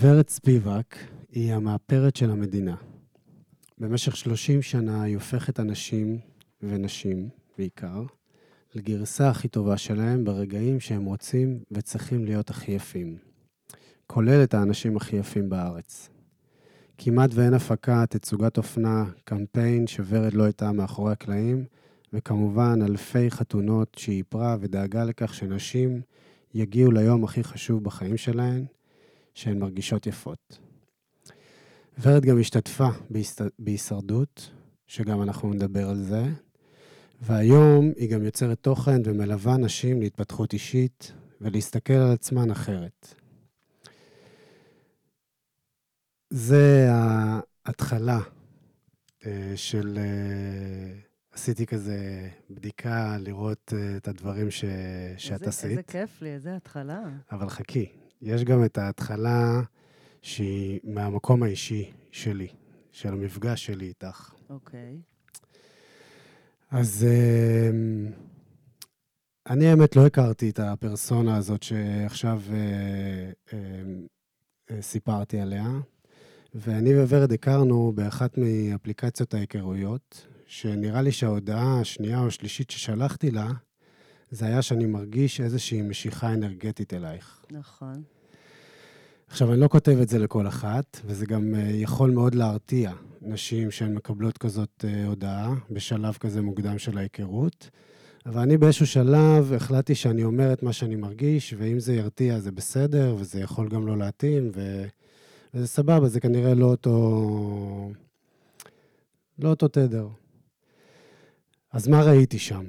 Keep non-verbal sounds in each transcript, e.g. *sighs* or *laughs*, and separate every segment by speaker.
Speaker 1: ורד ספיבק היא המאפרת של המדינה. במשך 30 שנה היא הופכת אנשים ונשים, בעיקר, לגרסה הכי טובה שלהם ברגעים שהם רוצים וצריכים להיות הכי יפים. כולל את האנשים הכי יפים בארץ. כמעט ואין הפקה, תצוגת אופנה, קמפיין שוורד לא הייתה מאחורי הקלעים, וכמובן אלפי חתונות שהיא איפרה ודאגה לכך שנשים יגיעו ליום הכי חשוב בחיים שלהן, שהן מרגישות יפות. ורד גם השתתפה בהישרדות, שגם אנחנו נדבר על זה, והיום היא גם יוצרת תוכן ומלווה נשים להתפתחות אישית ולהסתכל על עצמן אחרת. זה ההתחלה אה, של... אה, עשיתי כזה בדיקה לראות אה, את הדברים ש... שאת
Speaker 2: איזה,
Speaker 1: עשית.
Speaker 2: איזה כיף לי, איזה התחלה.
Speaker 1: אבל חכי, יש גם את ההתחלה שהיא מהמקום האישי שלי, של המפגש שלי איתך.
Speaker 2: אוקיי.
Speaker 1: אז אמ, אני האמת לא הכרתי את הפרסונה הזאת שעכשיו אה, אמ, אה, סיפרתי עליה, ואני וורד הכרנו באחת מאפליקציות ההיכרויות, שנראה לי שההודעה השנייה או השלישית ששלחתי לה, זה היה שאני מרגיש איזושהי משיכה אנרגטית אלייך.
Speaker 2: נכון.
Speaker 1: עכשיו, אני לא כותב את זה לכל אחת, וזה גם uh, יכול מאוד להרתיע נשים שהן מקבלות כזאת uh, הודעה בשלב כזה מוקדם של ההיכרות. אבל אני באיזשהו שלב החלטתי שאני אומר את מה שאני מרגיש, ואם זה ירתיע זה בסדר, וזה יכול גם לא להתאים, ו... וזה סבבה, זה כנראה לא אותו... לא אותו תדר. אז מה ראיתי שם?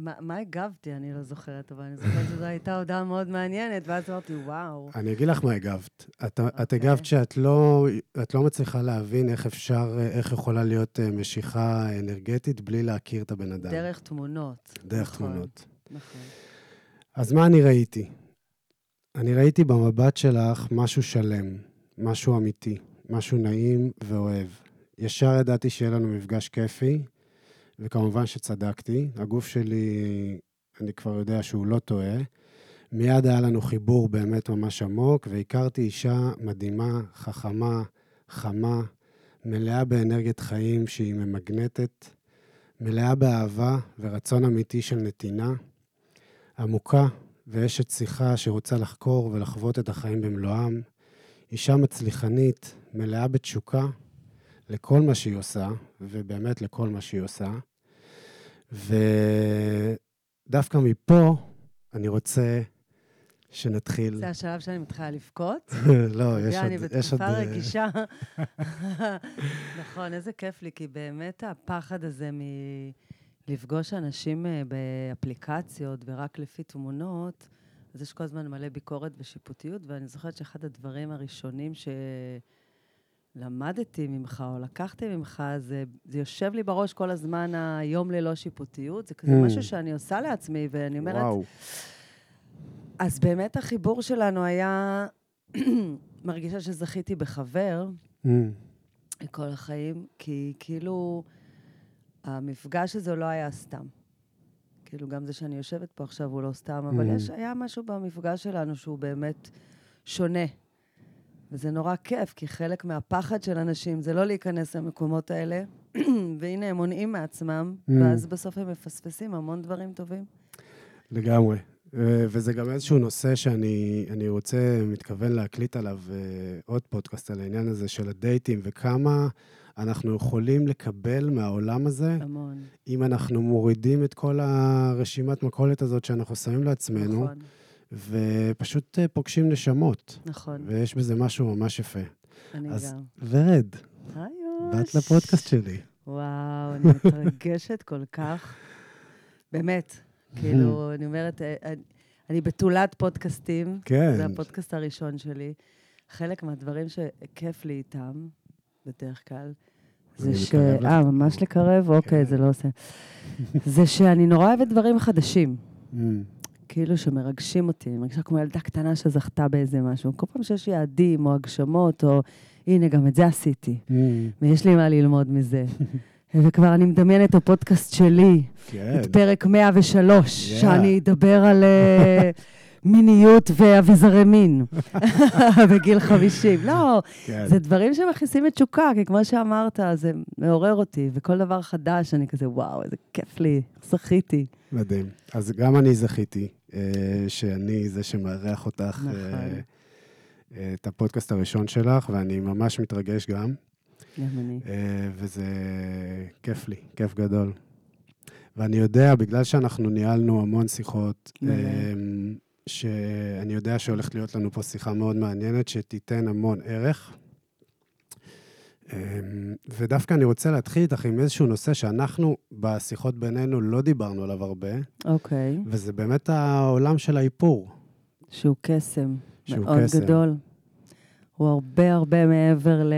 Speaker 2: מה, מה הגבתי? אני לא זוכרת, אבל אני זוכרת שזו הייתה הודעה מאוד מעניינת, ואז אמרתי, וואו.
Speaker 1: אני אגיד לך מה הגבת. את, okay. את
Speaker 2: אוקיי.
Speaker 1: הגבת שאת לא, את לא מצליחה להבין איך אפשר, איך יכולה להיות אה, משיכה אנרגטית בלי להכיר את הבן אדם.
Speaker 2: דרך תמונות.
Speaker 1: דרך
Speaker 2: נכון,
Speaker 1: תמונות.
Speaker 2: נכון.
Speaker 1: אז מה אני ראיתי? אני ראיתי במבט שלך משהו שלם, משהו אמיתי, משהו נעים ואוהב. ישר ידעתי שיהיה לנו מפגש כיפי, וכמובן שצדקתי. הגוף שלי, אני כבר יודע שהוא לא טועה. מיד היה לנו חיבור באמת ממש עמוק, והכרתי אישה מדהימה, חכמה, חמה, מלאה באנרגיית חיים שהיא ממגנטת, מלאה באהבה ורצון אמיתי של נתינה, עמוקה ואשת שיחה שרוצה לחקור ולחוות את החיים במלואם, אישה מצליחנית, מלאה בתשוקה לכל מה שהיא עושה, ובאמת לכל מה שהיא עושה. ודווקא מפה אני רוצה שנתחיל...
Speaker 2: זה השלב שאני מתחילה לבכות? *laughs*
Speaker 1: לא, יש עוד...
Speaker 2: אני. בתקופה
Speaker 1: אה,
Speaker 2: רגישה. *laughs* נכון, איזה כיף לי, כי באמת הפחד הזה מלפגוש אנשים אה, באפליקציות ורק לפי תמונות, אז יש כל הזמן מלא ביקורת ושיפוטיות, ואני זוכרת שאחד הדברים הראשונים ש... למדתי ממך או לקחתי ממך, זה, זה יושב לי בראש כל הזמן היום ללא שיפוטיות. זה כזה
Speaker 1: Mm.
Speaker 2: משהו שאני עושה לעצמי, ואני אומרת,
Speaker 1: וואו.
Speaker 2: אז באמת החיבור שלנו היה, *clears throat* מרגישה שזכיתי בחבר
Speaker 1: Mm,
Speaker 2: כל החיים, כי כאילו המפגש הזה לא היה סתם. כאילו, גם זה שאני יושבת פה עכשיו הוא לא סתם, אבל
Speaker 1: Mm.
Speaker 2: יש, היה משהו במפגש שלנו שהוא באמת שונה. וזה נורא כיף, כי חלק מהפחד של אנשים זה לא להיכנס למקומות האלה, *clears throat* והנה הם מונעים מעצמם,
Speaker 1: Mm.
Speaker 2: ואז בסוף הם מפספסים המון דברים טובים.
Speaker 1: לגמרי. וזה גם איזשהו נושא שאני אני רוצה, מתכוון להקליט עליו אה, עוד פודקאסט על העניין הזה של הדייטים, וכמה אנחנו יכולים לקבל מהעולם הזה,
Speaker 2: המון.
Speaker 1: אם אנחנו מורידים את כל הרשימת מכולת הזאת שאנחנו שמים לעצמנו,
Speaker 2: נכון,
Speaker 1: ופשוט אה, פוגשים נשמות.
Speaker 2: נכון.
Speaker 1: ויש בזה משהו ממש יפה.
Speaker 2: אני
Speaker 1: אז
Speaker 2: גם.
Speaker 1: ורד, באת. לפודקאסט שלי.
Speaker 2: וואו, אני מתרגשת כל כך. באמת, כאילו, *laughs* אני אומרת, אה, אני- אני בתולת פודקאסטים.
Speaker 1: כן.
Speaker 2: זה הפודקאסט הראשון שלי. חלק מהדברים שכיף לי איתם, בדרך כלל, זה
Speaker 1: אני
Speaker 2: ש... אה, ממש לקרב? אוקיי,
Speaker 1: כן.
Speaker 2: זה לא עושה. *laughs* זה שאני נורא אוהבת דברים חדשים. כאילו שמרגשים אותי. אני מרגישה כמו ילדה קטנה שזכתה באיזה משהו. כל פעם שיש יעדים או הגשמות, או הנה, גם את זה עשיתי.
Speaker 1: mm,
Speaker 2: ויש לי מה ללמוד מזה. *laughs* וכבר אני מדמיינת את הפודקאסט שלי,
Speaker 1: כן.
Speaker 2: את פרק 103,
Speaker 1: Yeah.
Speaker 2: שאני אדבר על אה, *laughs* מיניות ואביזרי מין *laughs* בגיל 50. לא,
Speaker 1: כן.
Speaker 2: זה דברים שמכניסים את תשוקה, כי כמו שאמרת, זה מעורר אותי, וכל דבר חדש, אני כזה, וואו, איזה כיף לי, זכיתי.
Speaker 1: מדהים. אז גם אני זכיתי, שאני זה שמארח אותך,
Speaker 2: נכון.
Speaker 1: אה, אה, את הפודקאסט הראשון שלך, ואני ממש מתרגש גם,
Speaker 2: גם אני.
Speaker 1: אה, וזה כיף לי, כיף גדול. ואני יודע, בגלל שאנחנו ניהלנו המון שיחות. אה, שאני יודע שהולכת להיות לנו פה שיחה מאוד מעניינת, שתיתן המון ערך. אה, ודווקא אני רוצה להתחיל איתך עם איזשהו נושא שאנחנו בשיחות בינינו לא דיברנו עליו הרבה,
Speaker 2: אוקיי.
Speaker 1: וזה באמת העולם של האיפור.
Speaker 2: שהוא קסם.
Speaker 1: שהוא
Speaker 2: מאוד
Speaker 1: קסם.
Speaker 2: גדול. הוא הרבה הרבה מעבר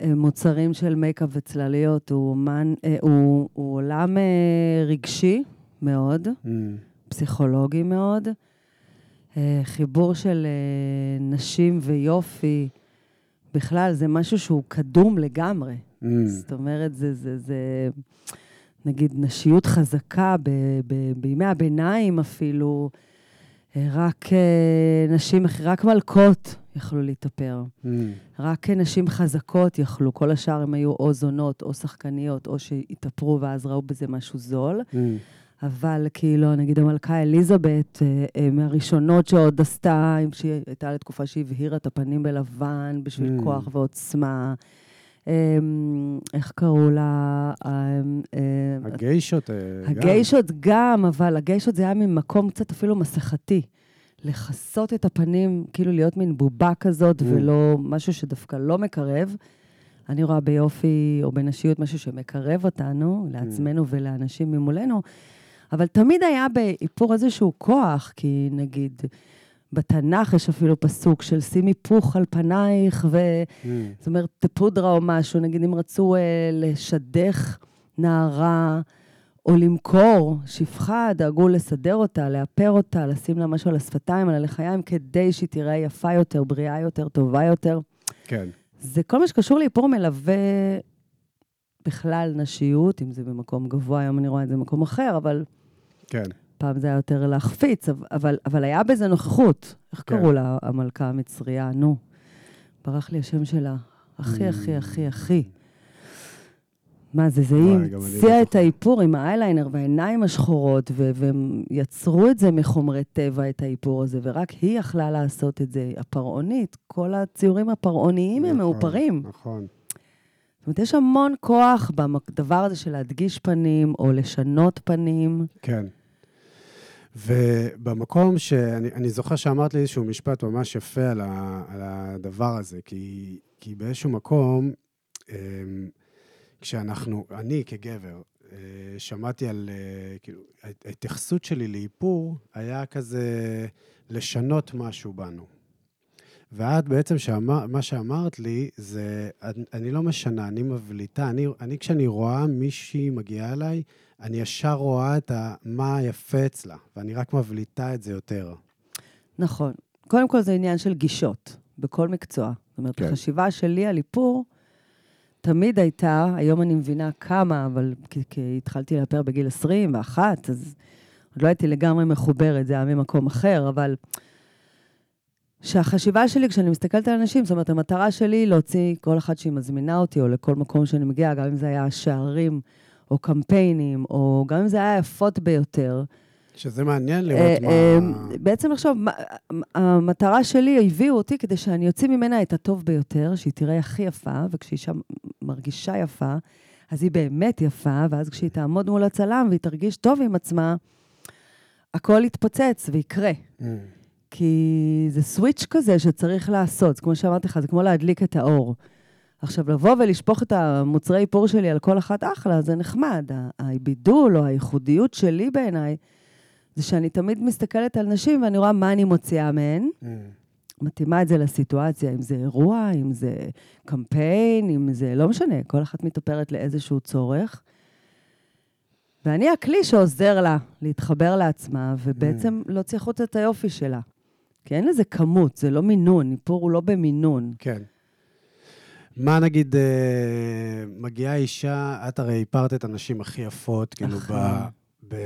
Speaker 2: למוצרים של מייקאפ וצלליות. הוא, אומן, אה, הוא, הוא עולם אה, רגשי מאוד,
Speaker 1: ממ,
Speaker 2: פסיכולוגי מאוד, אה, חיבור של אה, נשים ויופי. בכלל, זה משהו שהוא קדום לגמרי.
Speaker 1: ממ,
Speaker 2: זאת אומרת, זה, זה, זה נגיד, נשיות חזקה ב, ב, בימי הביניים אפילו, אה, רק אה, נשים, רק מלכות יכלו להתאפר.
Speaker 1: ממ,
Speaker 2: רק נשים חזקות יכלו, כל השאר הם היו או זונות או שחקניות, או שהתאפרו ואז ראו בזה משהו זול.
Speaker 1: mm,
Speaker 2: אבל כאילו, נגיד המלכה אליזבת, אה, אה, מהראשונות שעוד עשתה, שהיא הייתה לתקופה שהבהירה את הפנים בלבן בשביל
Speaker 1: Mm.
Speaker 2: כוח ועוצמה. אה, איך קראו לה? אה, אה,
Speaker 1: הגיישות, אה, גם.
Speaker 2: הגיישות גם, אבל הגיישות זה היה ממקום קצת אפילו מסכתי. לכסות את הפנים, כאילו להיות מין בובה כזאת,
Speaker 1: Mm.
Speaker 2: ולא משהו שדווקא לא מקרב. אני רואה ביופי או בנשיות משהו שמקרב אותנו, לעצמנו ולאנשים ממולנו, אבל תמיד היה באיפור איזשהו כוח, כי נגיד, בתנ"ך יש אפילו פסוק של שים היפוך על פנייך, ו...
Speaker 1: Mm,
Speaker 2: זאת אומרת, פודרה או משהו, נגיד אם רצו אה, לשדך נערה או למכור שפחה, דאגו לסדר אותה, לאפר אותה, לשים לה משהו על השפתיים, על הלחיים, כדי שהיא תיראה יפה יותר, בריאה יותר, טובה יותר.
Speaker 1: כן.
Speaker 2: זה כל מה שקשור לאיפור מלווה בכלל נשיות, אם זה במקום גבוה, היום אני רואה את זה במקום אחר, אבל
Speaker 1: כן.
Speaker 2: פעם זה היה יותר להחפיץ, אבל, אבל, היה בזה נוכחות. איך
Speaker 1: כן.
Speaker 2: קראו לה, המלכה המצריה? נו, ברח לי השם שלה. הכי, הכי, הכי, הכי. מה זה, זה היא המציאה את. האיפור עם האייליינר והעיניים השחורות, והם יצרו את זה מחומרי טבע, את האיפור הזה, ורק היא יכלה לעשות את זה. הפרעונית, כל הציורים הפרעוניים הם
Speaker 1: נכון,
Speaker 2: מאופרים.
Speaker 1: נכון.
Speaker 2: זאת אומרת, יש המון כוח בדבר הזה של להדגיש פנים, או לשנות פנים.
Speaker 1: כן. ובמקום שאני אני זוכר שאמרת לי איזשהו משפט ממש יפה על, ה, על הדבר הזה, כי, כי באיזשהו מקום, אמ, כשאנחנו, אני כגבר, אה, שמעתי על, אה, כאילו, ההת- ההתייחסות שלי לאיפור היה כזה לשנות משהו בנו. ואת בעצם, שאמר, מה שאמרת לי, זה, אני לא משנה, אני מבליטה. אני, אני, כשאני רואה מישהי מגיעה אליי, אני ישר רואה את ה, מה יפה אצלה, ואני רק מבליטה את זה יותר.
Speaker 2: נכון. קודם כל זה עניין של גישות, בכל מקצוע. זאת אומרת,
Speaker 1: כן.
Speaker 2: כן. החשיבה שלי על איפור תמיד הייתה, היום אני מבינה כמה, אבל כי, כי התחלתי לאפר בגיל 21, אז עוד לא הייתי לגמרי מחוברת, זה היה ממקום אחר, אבל שהחשיבה שלי, כשאני מסתכלת על אנשים, זאת אומרת, המטרה שלי היא להוציא כל אחת שהיא מזמינה אותי, או לכל מקום שאני מגיעה, גם אם זה היה שערים, או קמפיינים, או גם אם זה היה היפות ביותר,
Speaker 1: שזה מעניין
Speaker 2: אה,
Speaker 1: לראות
Speaker 2: אה,
Speaker 1: מה...
Speaker 2: בעצם לחשוב, מה- המטרה שלי, הביאו אותי כדי שאני אוציא ממנה את הטוב ביותר, שהיא תראה הכי יפה, וכשאישה מרגישה יפה, אז היא באמת יפה, ואז כשהיא תעמוד מול הצלם והיא תרגיש טוב עם עצמה, הכל יתפוצץ ויקרה.
Speaker 1: Mm,
Speaker 2: כי זה סוויץ' כזה שצריך לעשות. כמו שאמרתי לך, זה כמו להדליק את האור. עכשיו, לבוא ולשפוך את המוצרי איפור שלי על כל אחת אחלה, זה נחמד. הבידול או הייחודיות שלי בעיניי, זה שאני תמיד מסתכלת על נשים ואני רואה מה אני מוציאה מהן,
Speaker 1: mm,
Speaker 2: מתאימה את זה לסיטואציה, אם זה אירוע, אם זה קמפיין, אם זה, לא משנה, כל אחת מתאפרת לאיזשהו צורך. ואני הכלי שעוזר לה להתחבר לעצמה, ובעצם להוציא החוצה את היופי שלה. כי אין לזה כמות, זה לא מינון, איפור הוא לא במינון.
Speaker 1: כן. מה נגיד, אה, מגיעה אישה, את הרי איפרת את הנשים הכי יפות, כאילו, ב,
Speaker 2: נכון.
Speaker 1: ב,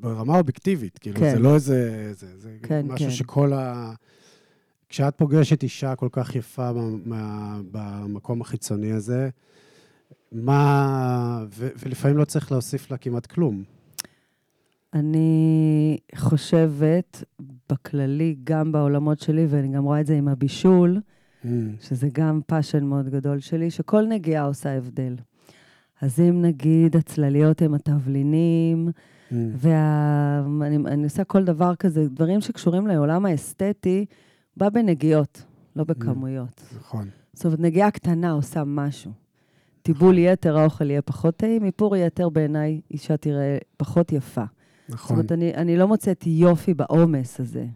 Speaker 1: ברמה אובייקטיבית, כאילו,
Speaker 2: כן.
Speaker 1: זה לא איזה... זה, זה
Speaker 2: כן,
Speaker 1: משהו
Speaker 2: כן.
Speaker 1: שכל ה... כשאת פוגשת אישה כל כך יפה במקום החיצוני הזה, מה... ו, ולפעמים לא צריך להוסיף לה כמעט כלום.
Speaker 2: אני חושבת, בכללי, גם בעולמות שלי, ואני גם רואה את זה עם הבישול, שזה גם passion מאוד גדול שלי, שכל נגיעה עושה הבדל. אז אם נגיד הצלליות הם התבלינים, ואני אני עושה כל דבר כזה, דברים שקשורים לעולם האסתטי, בא בנגיעות, לא בכמויות.
Speaker 1: נכון.
Speaker 2: זאת אומרת, נגיעה קטנה עושה משהו. טיבול יתר, האוכל יהיה פחות טעים, איפור יתר בעיניי, אישה תראה פחות יפה. זאת
Speaker 1: נכון,
Speaker 2: אומרת, אני, אני לא מוצאת יופי בעומס הזה.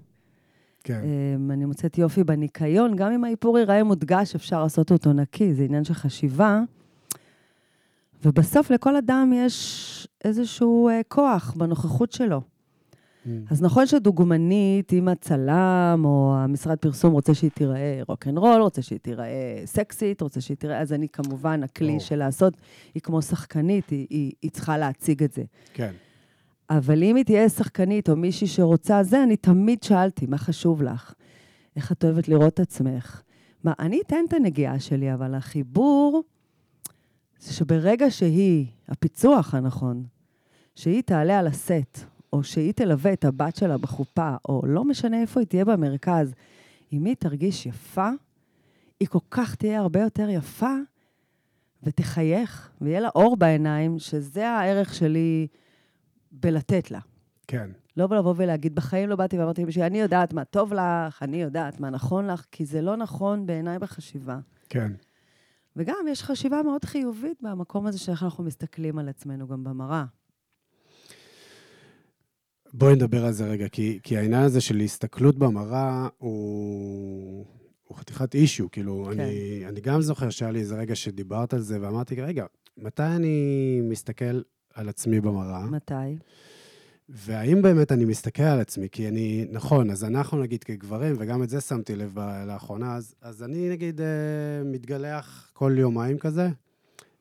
Speaker 1: כן.
Speaker 2: אמ, אני מוצאת יופי בניקיון, גם אם האיפור ייראה מודגש, אפשר לעשות אותו נקי, זה עניין של חשיבה. ובסוף לכל אדם יש איזשהו אה, כוח בנוכחות שלו. אז נכון שדוגמנית, אם הצלם או המשרד פרסום רוצה שהיא תיראה רוקנרול, רוצה שהיא תיראה סקסית, רוצה שהיא תיראה... אז אני כמובן, הכלי
Speaker 1: ברור.
Speaker 2: של לעשות, היא כמו שחקנית, היא, היא, היא צריכה להציג את זה.
Speaker 1: כן.
Speaker 2: אבל אם היא תהיה שחקנית או מישהי שרוצה זה, אני תמיד שאלתי, מה חשוב לך? איך את אוהבת לראות את עצמך? מה, אני אתן את הנגיעה שלי, אבל החיבור זה שברגע שהיא, הפיצוח הנכון, שהיא תעלה על הסט, או שהיא תלווה את הבת שלה בחופה, או לא משנה איפה היא תהיה במרכז, אם היא תרגיש יפה, היא כל כך תהיה הרבה יותר יפה, ותחייך, ויהיה לה אור בעיניים, שזה הערך שלי בלתת לה.
Speaker 1: כן.
Speaker 2: לא לבוא ולהגיד, בחיים לא באתי ואמרתי למישהי, אני יודעת מה טוב לך, אני יודעת מה נכון לך, כי זה לא נכון בעיניי בחשיבה.
Speaker 1: כן.
Speaker 2: וגם יש חשיבה מאוד חיובית במקום הזה שאיך אנחנו מסתכלים על עצמנו גם במראה.
Speaker 1: בואי נדבר על זה רגע, כי, כי העניין הזה של הסתכלות במראה הוא, הוא חתיכת אישו. כאילו,
Speaker 2: כן.
Speaker 1: אני, אני גם זוכר שהיה לי איזה רגע שדיברת על זה, ואמרתי, רגע, מתי אני מסתכל על עצמי במראה?
Speaker 2: מתי?
Speaker 1: והאם באמת אני מסתכל על עצמי? כי אני, נכון, אז אנחנו נגיד כגברים, וגם את זה שמתי לב לאחרונה, אז, אז אני נגיד אה, מתגלח כל יומיים כזה,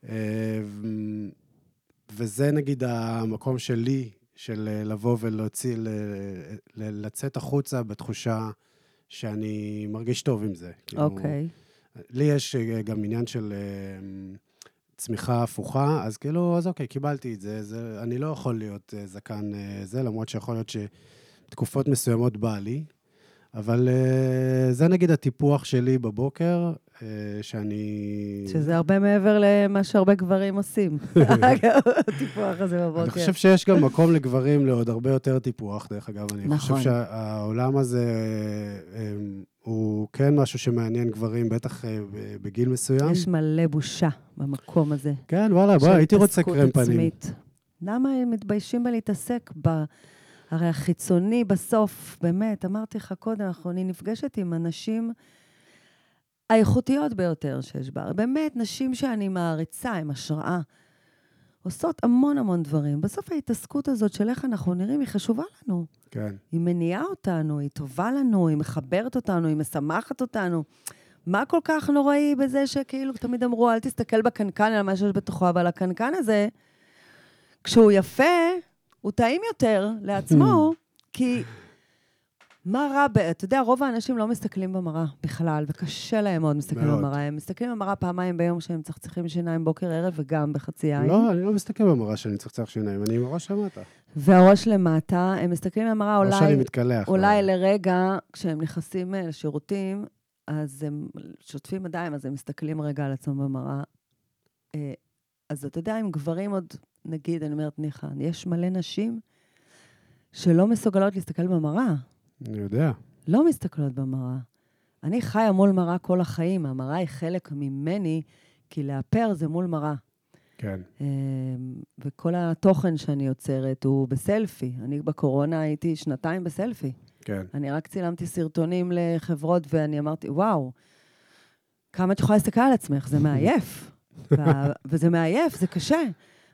Speaker 1: אה, וזה נגיד המקום שלי, של אה, לבוא ולהוציא, ל- ל- לצאת החוצה בתחושה שאני מרגיש טוב עם זה. כאילו,
Speaker 2: אוקיי.
Speaker 1: לי יש אה, גם עניין של אה, צמיחה הפוכה, אז כאילו, אז אוקיי, קיבלתי את זה. זה אני לא יכול להיות אה, זקן אה, זה, למרות שיכול להיות שתקופות מסוימות בא לי. אבל אה, זה נגיד הטיפוח שלי בבוקר, שאני...
Speaker 2: שזה הרבה מעבר למה שהרבה גברים עושים. *laughs* הטיפוח הזה בבוקר.
Speaker 1: אני חושב שיש גם מקום לגברים לעוד הרבה יותר טיפוח, דרך אגב. אני
Speaker 2: נכון.
Speaker 1: חושב שהעולם הזה אה, הוא כן משהו שמעניין גברים, בטח אה, בגיל מסוים.
Speaker 2: יש מלא בושה במקום הזה.
Speaker 1: כן, וואלה, בוא,
Speaker 2: של
Speaker 1: הייתי רוצה קרם פנים.
Speaker 2: עצמית. למה הם מתביישים בלהתעסק ב... הרי החיצוני בסוף, באמת, אמרתי לך קודם, אנחנו- אני נפגשת עם הנשים האיכותיות ביותר שיש בה. באמת, נשים שאני מעריצה, הן השראה. עושות המון המון דברים. בסוף ההתעסקות הזאת של איך אנחנו נראים, היא חשובה לנו.
Speaker 1: כן,
Speaker 2: היא מניעה אותנו, היא טובה לנו, היא מחברת אותנו, היא משמחת אותנו. מה כל כך נוראי בזה שכאילו תמיד אמרו, אל תסתכל בקנקן על מה שיש בתוכו, אבל הקנקן הזה, כשהוא יפה, הוא טעים יותר לעצמו, *clears throat* כי מה רע ב... אתה יודע, רוב האנשים לא מסתכלים במראה בכלל, וקשה להם מאוד להסתכל
Speaker 1: מאוד.
Speaker 2: במראה. הם מסתכלים במראה פעמיים ביום שהם מצחצחים שיניים בוקר ערב וגם בחצי עין.
Speaker 1: לא, אני לא מסתכל במראה שאני מצחצח שיניים, אני עם הראש למטה.
Speaker 2: והראש למטה, הם מסתכלים במראה
Speaker 1: או
Speaker 2: אולי...
Speaker 1: שאני מתקלח.
Speaker 2: אולי לרגע, כשהם נכנסים אה, לשירותים, אז הם שוטפים ידיים, אז הם מסתכלים רגע על עצמם במראה. אה, אז אתה יודע, עם גברים עוד, נגיד, אני אומרת, ניחא, יש מלא נשים שלא מסוגלות להסתכל במראה.
Speaker 1: אני יודע.
Speaker 2: לא מסתכלות במראה. אני חיה מול מראה כל החיים, המראה היא חלק ממני, כי לאפר זה מול מראה.
Speaker 1: כן.
Speaker 2: אה, וכל התוכן שאני יוצרת הוא בסלפי. אני בקורונה הייתי שנתיים בסלפי.
Speaker 1: כן.
Speaker 2: אני רק צילמתי סרטונים לחברות, ואני אמרתי, וואו, כמה את יכולה להסתכל על עצמך, זה מעייף. *laughs* וה, וזה מעייף, זה קשה.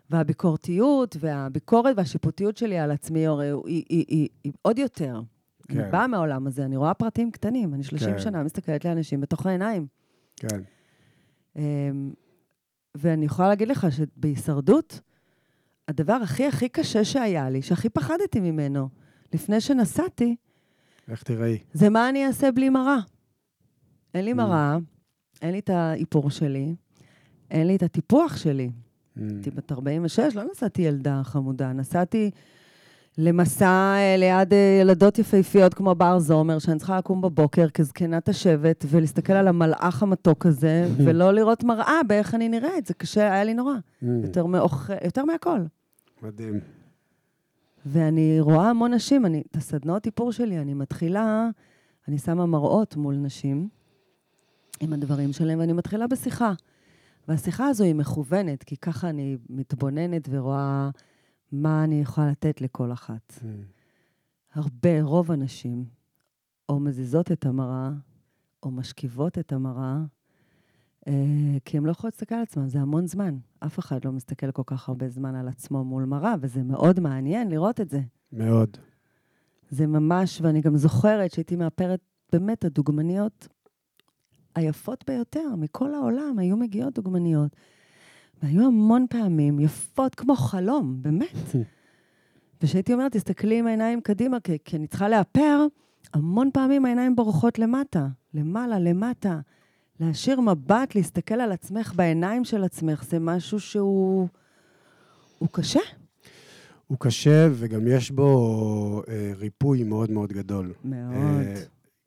Speaker 2: והביקורתיות והביקורת והשיפוטיות שלי על עצמי, הרי היא, היא, היא, היא, היא עוד יותר.
Speaker 1: כן.
Speaker 2: אני באה מהעולם הזה, אני רואה פרטים קטנים. אני 30
Speaker 1: כן.
Speaker 2: שנה מסתכלת לאנשים בתוך העיניים.
Speaker 1: כן.
Speaker 2: אמ, ואני יכולה להגיד לך שבהישרדות, הדבר הכי הכי קשה שהיה לי, שהכי פחדתי ממנו, לפני שנסעתי,
Speaker 1: איך תראי?
Speaker 2: זה מה אני אעשה בלי מראה. אין לי
Speaker 1: Mm.
Speaker 2: מראה, אין לי את האיפור שלי, אין לי את הטיפוח שלי.
Speaker 1: Mm.
Speaker 2: הייתי בת 46, לא נסעתי ילדה חמודה, נסעתי למסע אה, ליד אה, ילדות יפהפיות כמו בר זומר, שאני צריכה לקום בבוקר כזקנת השבט ולהסתכל על המלאך המתוק הזה, *laughs* ולא לראות מראה באיך אני נראית. זה קשה, היה לי נורא.
Speaker 1: Mm.
Speaker 2: יותר, מאוכ... יותר מהכל.
Speaker 1: מדהים.
Speaker 2: ואני רואה המון נשים, אני, את הסדנאות איפור שלי, אני מתחילה, אני שמה מראות מול נשים עם הדברים שלהם, ואני מתחילה בשיחה. והשיחה הזו היא מכוונת, כי ככה אני מתבוננת ורואה מה אני יכולה לתת לכל אחת.
Speaker 1: Mm.
Speaker 2: הרבה, רוב הנשים, או מזיזות את המראה, או משכיבות את המראה, אה, כי הן לא יכולות להסתכל על עצמן, זה המון זמן. אף אחד לא מסתכל כל כך הרבה זמן על עצמו מול מראה, וזה מאוד מעניין לראות את זה.
Speaker 1: מאוד.
Speaker 2: זה ממש, ואני גם זוכרת שהייתי מאפרת באמת הדוגמניות היפות ביותר מכל העולם, היו מגיעות דוגמניות. והיו המון פעמים יפות כמו חלום, באמת. *laughs* וכשהייתי אומרת, תסתכלי עם העיניים קדימה, כי, כי אני צריכה לאפר, המון פעמים העיניים בורחות למטה, למעלה, למטה. להשאיר מבט, להסתכל על עצמך בעיניים של עצמך, זה משהו שהוא... הוא קשה.
Speaker 1: הוא קשה, וגם יש בו אה, ריפוי מאוד מאוד גדול.
Speaker 2: מאוד.
Speaker 1: אה,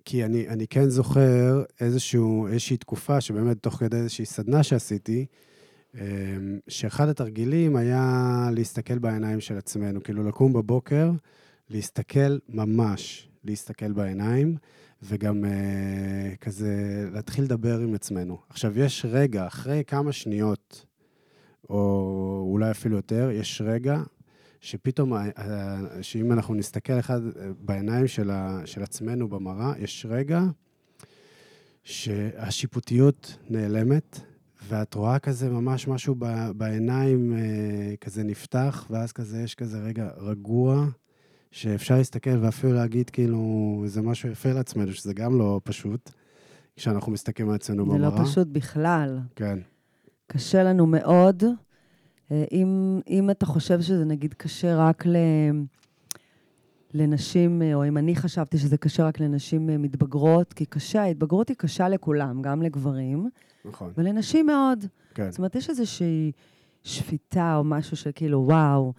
Speaker 1: כי אני, אני כן זוכר איזשהו, איזושהי תקופה שבאמת, תוך כדי איזושהי סדנה שעשיתי, שאחד התרגילים היה להסתכל בעיניים של עצמנו, כאילו לקום בבוקר, להסתכל ממש, להסתכל בעיניים, וגם אה, כזה להתחיל לדבר עם עצמנו. עכשיו, יש רגע, אחרי כמה שניות, או אולי אפילו יותר, יש רגע שפתאום, ה- ה- שאם אנחנו נסתכל אחד בעיניים של, ה, של עצמנו במראה, יש רגע שהשיפוטיות נעלמת, ואת רואה כזה ממש משהו ב, בעיניים אה, כזה נפתח, ואז כזה יש כזה רגע רגוע, שאפשר להסתכל ואפילו להגיד כאילו זה משהו יפה לעצמנו, שזה גם לא פשוט, כשאנחנו מסתכלים על עצמנו
Speaker 2: זה
Speaker 1: במראה.
Speaker 2: לא פשוט בכלל.
Speaker 1: כן.
Speaker 2: קשה לנו מאוד. אה, אם, אם אתה חושב שזה נגיד קשה רק ל, לנשים, אה, או אם אני חשבתי שזה קשה רק לנשים אה, מתבגרות, כי קשה, ההתבגרות היא קשה לכולם, גם לגברים,
Speaker 1: נכון,
Speaker 2: ולנשים מאוד.
Speaker 1: כן.
Speaker 2: זאת אומרת, יש איזושהי שפיטה או משהו של כאילו, וואו,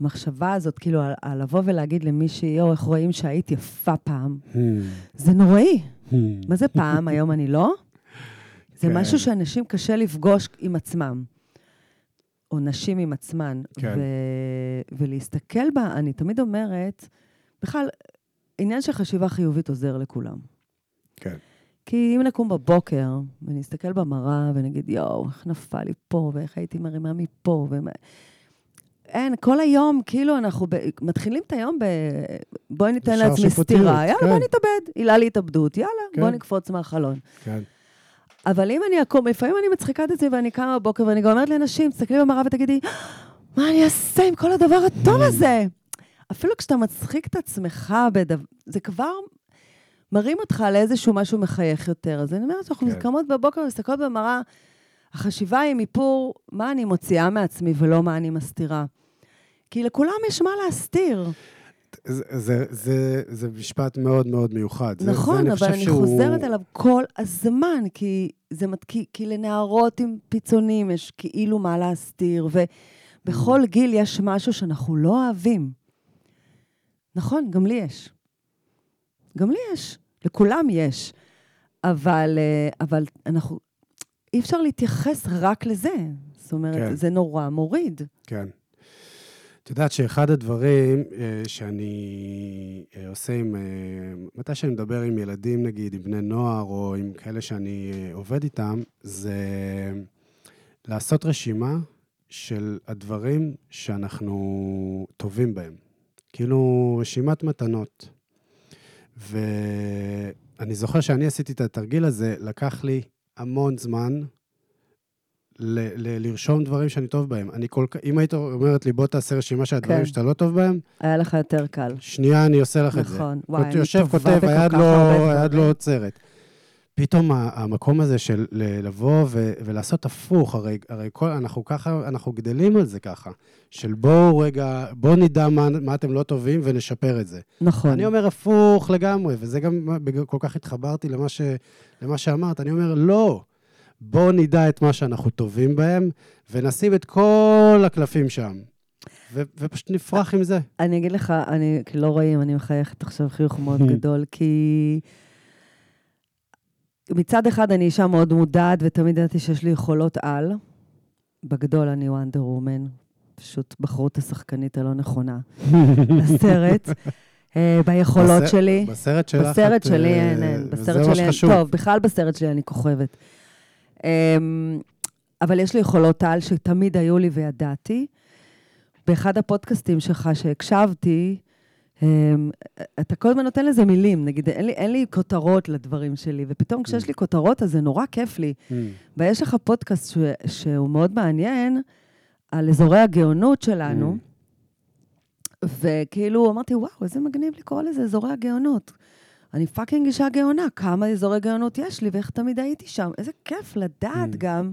Speaker 2: המחשבה הזאת, כאילו, על, על לבוא ולהגיד למישהי, יואו, איך רואים שהיית יפה פעם,
Speaker 1: Hmm.
Speaker 2: זה נוראי.
Speaker 1: Hmm.
Speaker 2: מה זה פעם? *laughs* היום אני לא? זה
Speaker 1: כן.
Speaker 2: משהו שאנשים קשה לפגוש עם עצמם, או נשים עם עצמן.
Speaker 1: כן.
Speaker 2: ו- ולהסתכל בה, אני תמיד אומרת, בכלל, עניין של חשיבה חיובית עוזר לכולם.
Speaker 1: כן.
Speaker 2: כי אם נקום בבוקר ונסתכל במראה ונגיד, יואו, איך נפל לי פה, ואיך הייתי מרימה מפה, ומה... אין, כל היום, כאילו, אנחנו ב... מתחילים את היום ב... בואי ניתן לעצמי סטירה, יאללה,
Speaker 1: כן.
Speaker 2: בואי נתאבד. עילה לי התאבדות, יאללה,
Speaker 1: כן.
Speaker 2: בואי נקפוץ מהחלון.
Speaker 1: כן.
Speaker 2: אבל אם אני אקום, לפעמים אני מצחיקה את עצמי ואני קמה בבוקר ואני גם אומרת לאנשים, תסתכלי במראה ותגידי, מה אני אעשה עם כל הדבר הטוב הזה? אפילו כשאתה מצחיק את עצמך, בדבר, זה כבר מרים אותך לאיזשהו משהו מחייך יותר. אז אני אומרת שאנחנו
Speaker 1: כן.
Speaker 2: קמות בבוקר ומסתכלות במראה, החשיבה היא מיפור מה אני מוציאה מעצמי ולא מה אני מסתירה. כי לכולם יש מה להסתיר.
Speaker 1: זה, זה, זה, זה משפט מאוד מאוד מיוחד. זה- זה
Speaker 2: נכון, אבל אני
Speaker 1: שהוא-
Speaker 2: חוזרת אליו כל הזמן, כי, זה, מת- כי, כי לנערות עם פיצונים יש כאילו מה להסתיר, ובכל גיל יש משהו שאנחנו לא אוהבים. נכון, גם לי יש. גם לי יש. לכולם יש. אבל, אה, אבל אנחנו... אי אפשר להתייחס רק לזה. זאת אומרת,
Speaker 1: כן.
Speaker 2: זה נורא מוריד.
Speaker 1: כן. את יודעת שאחד הדברים אה, שאני אה, עושה עם, מתי שאני מדבר עם ילדים, נגיד, עם בני נוער, או עם כאלה שאני עובד איתם, זה לעשות רשימה של הדברים שאנחנו טובים בהם. כאילו, רשימת מתנות. ואני זוכר שאני עשיתי את התרגיל הזה, לקח לי המון זמן ל- ל- לרשום דברים שאני טוב בהם. אני כל כך, אם היית אומרת לי, בוא תעשה רשימה של הדברים
Speaker 2: כן.
Speaker 1: שאתה לא טוב בהם,
Speaker 2: היה לך יותר קל.
Speaker 1: שנייה אני עושה לך את זה.
Speaker 2: נכון. וואי, אני
Speaker 1: יושב,
Speaker 2: טובה
Speaker 1: כותב, היד
Speaker 2: כך
Speaker 1: לא, היד. לא עוצרת. פתאום המקום הזה של לבוא ו- ולעשות הפוך, הרי, הרי כל, אנחנו ככה, אנחנו גדלים על זה ככה, של בואו רגע, בואו נדע מה, מה אתם לא טובים ונשפר את זה.
Speaker 2: נכון.
Speaker 1: אני אומר הפוך לגמרי, וזה גם, כל כך התחברתי למה, ש, למה שאמרת, אני אומר, לא, בואו נדע את מה שאנחנו טובים בהם, ונשים את כל הקלפים שם, ו, ופשוט נפרח עם זה.
Speaker 2: אני אגיד לך, אני, כי לא רואים, אני מחייכת עכשיו חיוך מאוד *laughs* גדול, כי מצד אחד אני אישה מאוד מודעת, ותמיד ידעתי שיש לי יכולות על. בגדול אני וונדר וומן, פשוט בחרו את השחקנית הלא נכונה *laughs* לסרט. אה, ביכולות
Speaker 1: בס-
Speaker 2: שלי.
Speaker 1: בסרט שלך
Speaker 2: בסרט
Speaker 1: את,
Speaker 2: שלי
Speaker 1: אה,
Speaker 2: אין, אין.
Speaker 1: וזה
Speaker 2: בסרט שלי אין. טוב, בכלל בסרט שלי אני כוכבת. אמ, אבל יש לי יכולות על שתמיד היו לי וידעתי. באחד הפודקאסטים שלך שהקשבתי, אתה כל הזמן נותן לזה מילים, נגיד, אין לי, אין לי כותרות לדברים שלי, ופתאום כשיש לי כותרות, אז זה נורא כיף לי.
Speaker 1: Mm,
Speaker 2: ויש לך פודקאסט ש, שהוא מאוד מעניין, על אזורי הגאונות שלנו, וכאילו אמרתי, וואו, איזה מגניב לקרוא לזה אזורי הגאונות. אני פאקינג אישה גאונה, כמה אזורי גאונות יש לי ואיך תמיד הייתי שם. איזה כיף לדעת
Speaker 1: Mm.
Speaker 2: גם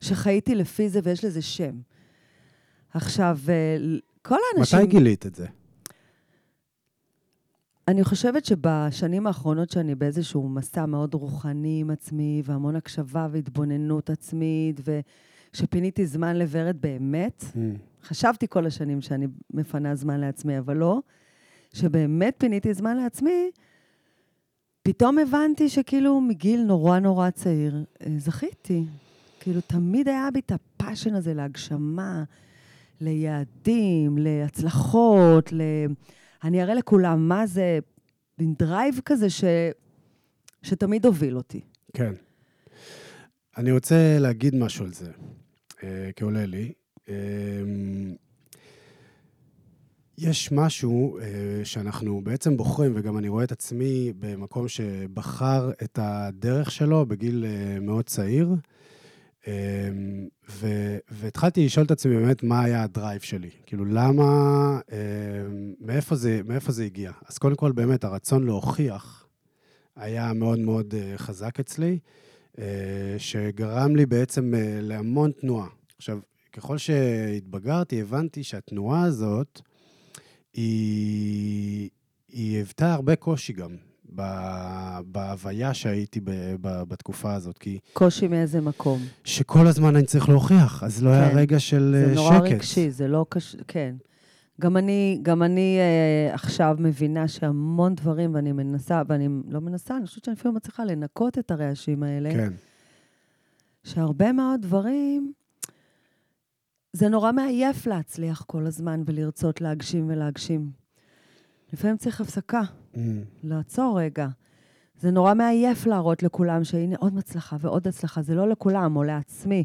Speaker 2: שחייתי לפי זה ויש לזה שם. עכשיו, אה, כל האנשים...
Speaker 1: מתי גילית את זה?
Speaker 2: אני חושבת שבשנים האחרונות שאני באיזשהו מסע מאוד רוחני עם עצמי, והמון הקשבה והתבוננות עצמית, ושפיניתי זמן לוורד באמת,
Speaker 1: ממ,
Speaker 2: חשבתי כל השנים שאני מפנה זמן לעצמי, אבל לא, שבאמת פיניתי זמן לעצמי, פתאום הבנתי שכאילו מגיל נורא נורא צעיר, אה, זכיתי. כאילו, תמיד היה בי את ה passion הזה להגשמה, ליעדים, להצלחות, ל... אני אראה לכולם מה זה, מין drive כזה ש... שתמיד הוביל אותי.
Speaker 1: כן. אני רוצה להגיד משהו על זה, אה, כי עולה לי. אה, יש משהו אה, שאנחנו בעצם בוחרים, וגם אני רואה את עצמי במקום שבחר את הדרך שלו בגיל אה, מאוד צעיר, ו- והתחלתי לשאול את עצמי באמת מה היה הדרייב שלי. כאילו, למה, אה, מאיפה זה, מאיפה זה הגיע? אז קודם כל, באמת, הרצון להוכיח היה מאוד מאוד אה, חזק אצלי, אה, שגרם לי בעצם אה, להמון תנועה. עכשיו, ככל שהתבגרתי, הבנתי שהתנועה הזאת, היא, היא היוותה הרבה קושי גם בהוויה שהייתי ב, ב, בתקופה הזאת, כי
Speaker 2: קושי מאיזה מקום.
Speaker 1: שכל הזמן אני צריך להוכיח, אז לא היה
Speaker 2: כן.
Speaker 1: רגע של
Speaker 2: זה
Speaker 1: אה,
Speaker 2: נורא
Speaker 1: שקט.
Speaker 2: רגשי, זה לא קשור, כן. גם אני, גם אני אה, עכשיו מבינה שהמון דברים, ואני מנסה, ואני לא מנסה, אני חושבת שאני אפילו מצליחה לנקות את הרעשים האלה,
Speaker 1: כן,
Speaker 2: שהרבה מאוד דברים, זה נורא מעייף להצליח כל הזמן ולרצות להגשים ולהגשים. לפעמים צריך הפסקה,
Speaker 1: Mm,
Speaker 2: לעצור רגע. זה נורא מעייף להראות לכולם שהנה עוד מצלחה ועוד הצלחה, זה לא לכולם, או לעצמי.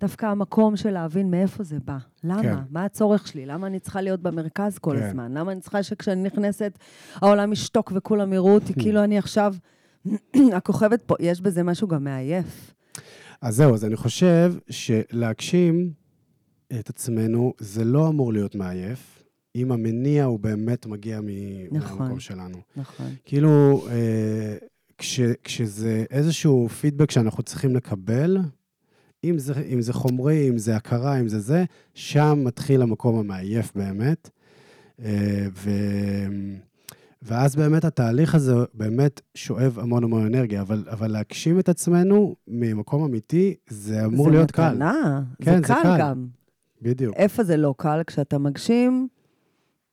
Speaker 2: דווקא המקום של להבין מאיפה זה בא. למה?
Speaker 1: כן.
Speaker 2: מה הצורך שלי? למה אני צריכה להיות במרכז כל
Speaker 1: כן.
Speaker 2: הזמן? למה אני צריכה שכשאני נכנסת, העולם ישתוק וכולם יראו אותי, כאילו אני עכשיו *clears throat* הכוכבת פה? יש בזה משהו גם מעייף.
Speaker 1: אז זהו, אז אני חושב שלהגשים את עצמנו, זה לא אמור להיות מעייף, אם המניע הוא באמת מגיע מ-
Speaker 2: נכון.
Speaker 1: מהמקום שלנו.
Speaker 2: נכון.
Speaker 1: כאילו, אה, כש, כשזה איזשהו פידבק שאנחנו צריכים לקבל, אם זה, אם זה חומרי, אם זה הכרה, אם זה זה, שם מתחיל המקום המעייף באמת. אה, ו, ואז באמת התהליך הזה באמת שואב המון המון אנרגיה, אבל, אבל להגשים את עצמנו ממקום אמיתי, זה אמור להיות
Speaker 2: זה
Speaker 1: קל.
Speaker 2: מתנה,
Speaker 1: כן,
Speaker 2: זה
Speaker 1: זה
Speaker 2: קל
Speaker 1: קל.
Speaker 2: גם.
Speaker 1: בדיוק.
Speaker 2: איפה זה לא קל? כשאתה מגשים,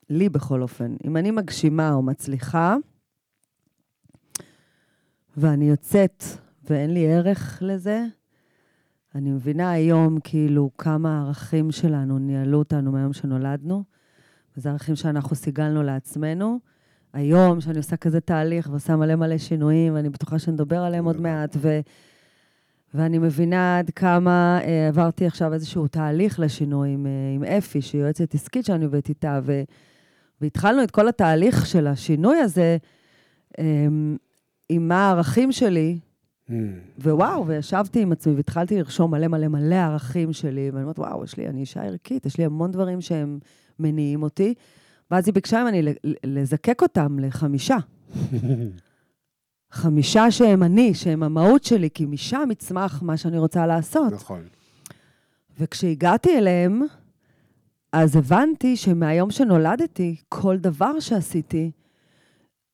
Speaker 2: לי בכל אופן, אם אני מגשימה או מצליחה, ואני יוצאת ואין לי ערך לזה, אני מבינה היום כאילו כמה הערכים שלנו ניהלו אותנו מהיום שנולדנו, וזה ערכים שאנחנו סיגלנו לעצמנו. היום, שאני עושה כזה תהליך ועושה מלא מלא שינויים, ואני בטוחה שנדבר עליהם עוד מעט, ו... ואני מבינה עד כמה אה, עברתי עכשיו איזשהו תהליך לשינוי עם, אה, עם אפי, שהיא יועצת עסקית שאני עובדת איתה, ו, והתחלנו את כל התהליך של השינוי הזה אה, עם מה הערכים שלי,
Speaker 1: Mm,
Speaker 2: ווואו, וישבתי עם עצמי והתחלתי לרשום מלא מלא מלא ערכים שלי, ואני אומרת, וואו, יש לי, אני אישה ערכית, יש לי המון דברים שהם מניעים אותי. ואז היא ביקשה ממני לזקק אותם לחמישה. *laughs* חמישה שהם אני, שהם המהות שלי, כי משם יצמח מה שאני רוצה לעשות.
Speaker 1: נכון.
Speaker 2: וכשהגעתי אליהם, אז הבנתי שמהיום שנולדתי, כל דבר שעשיתי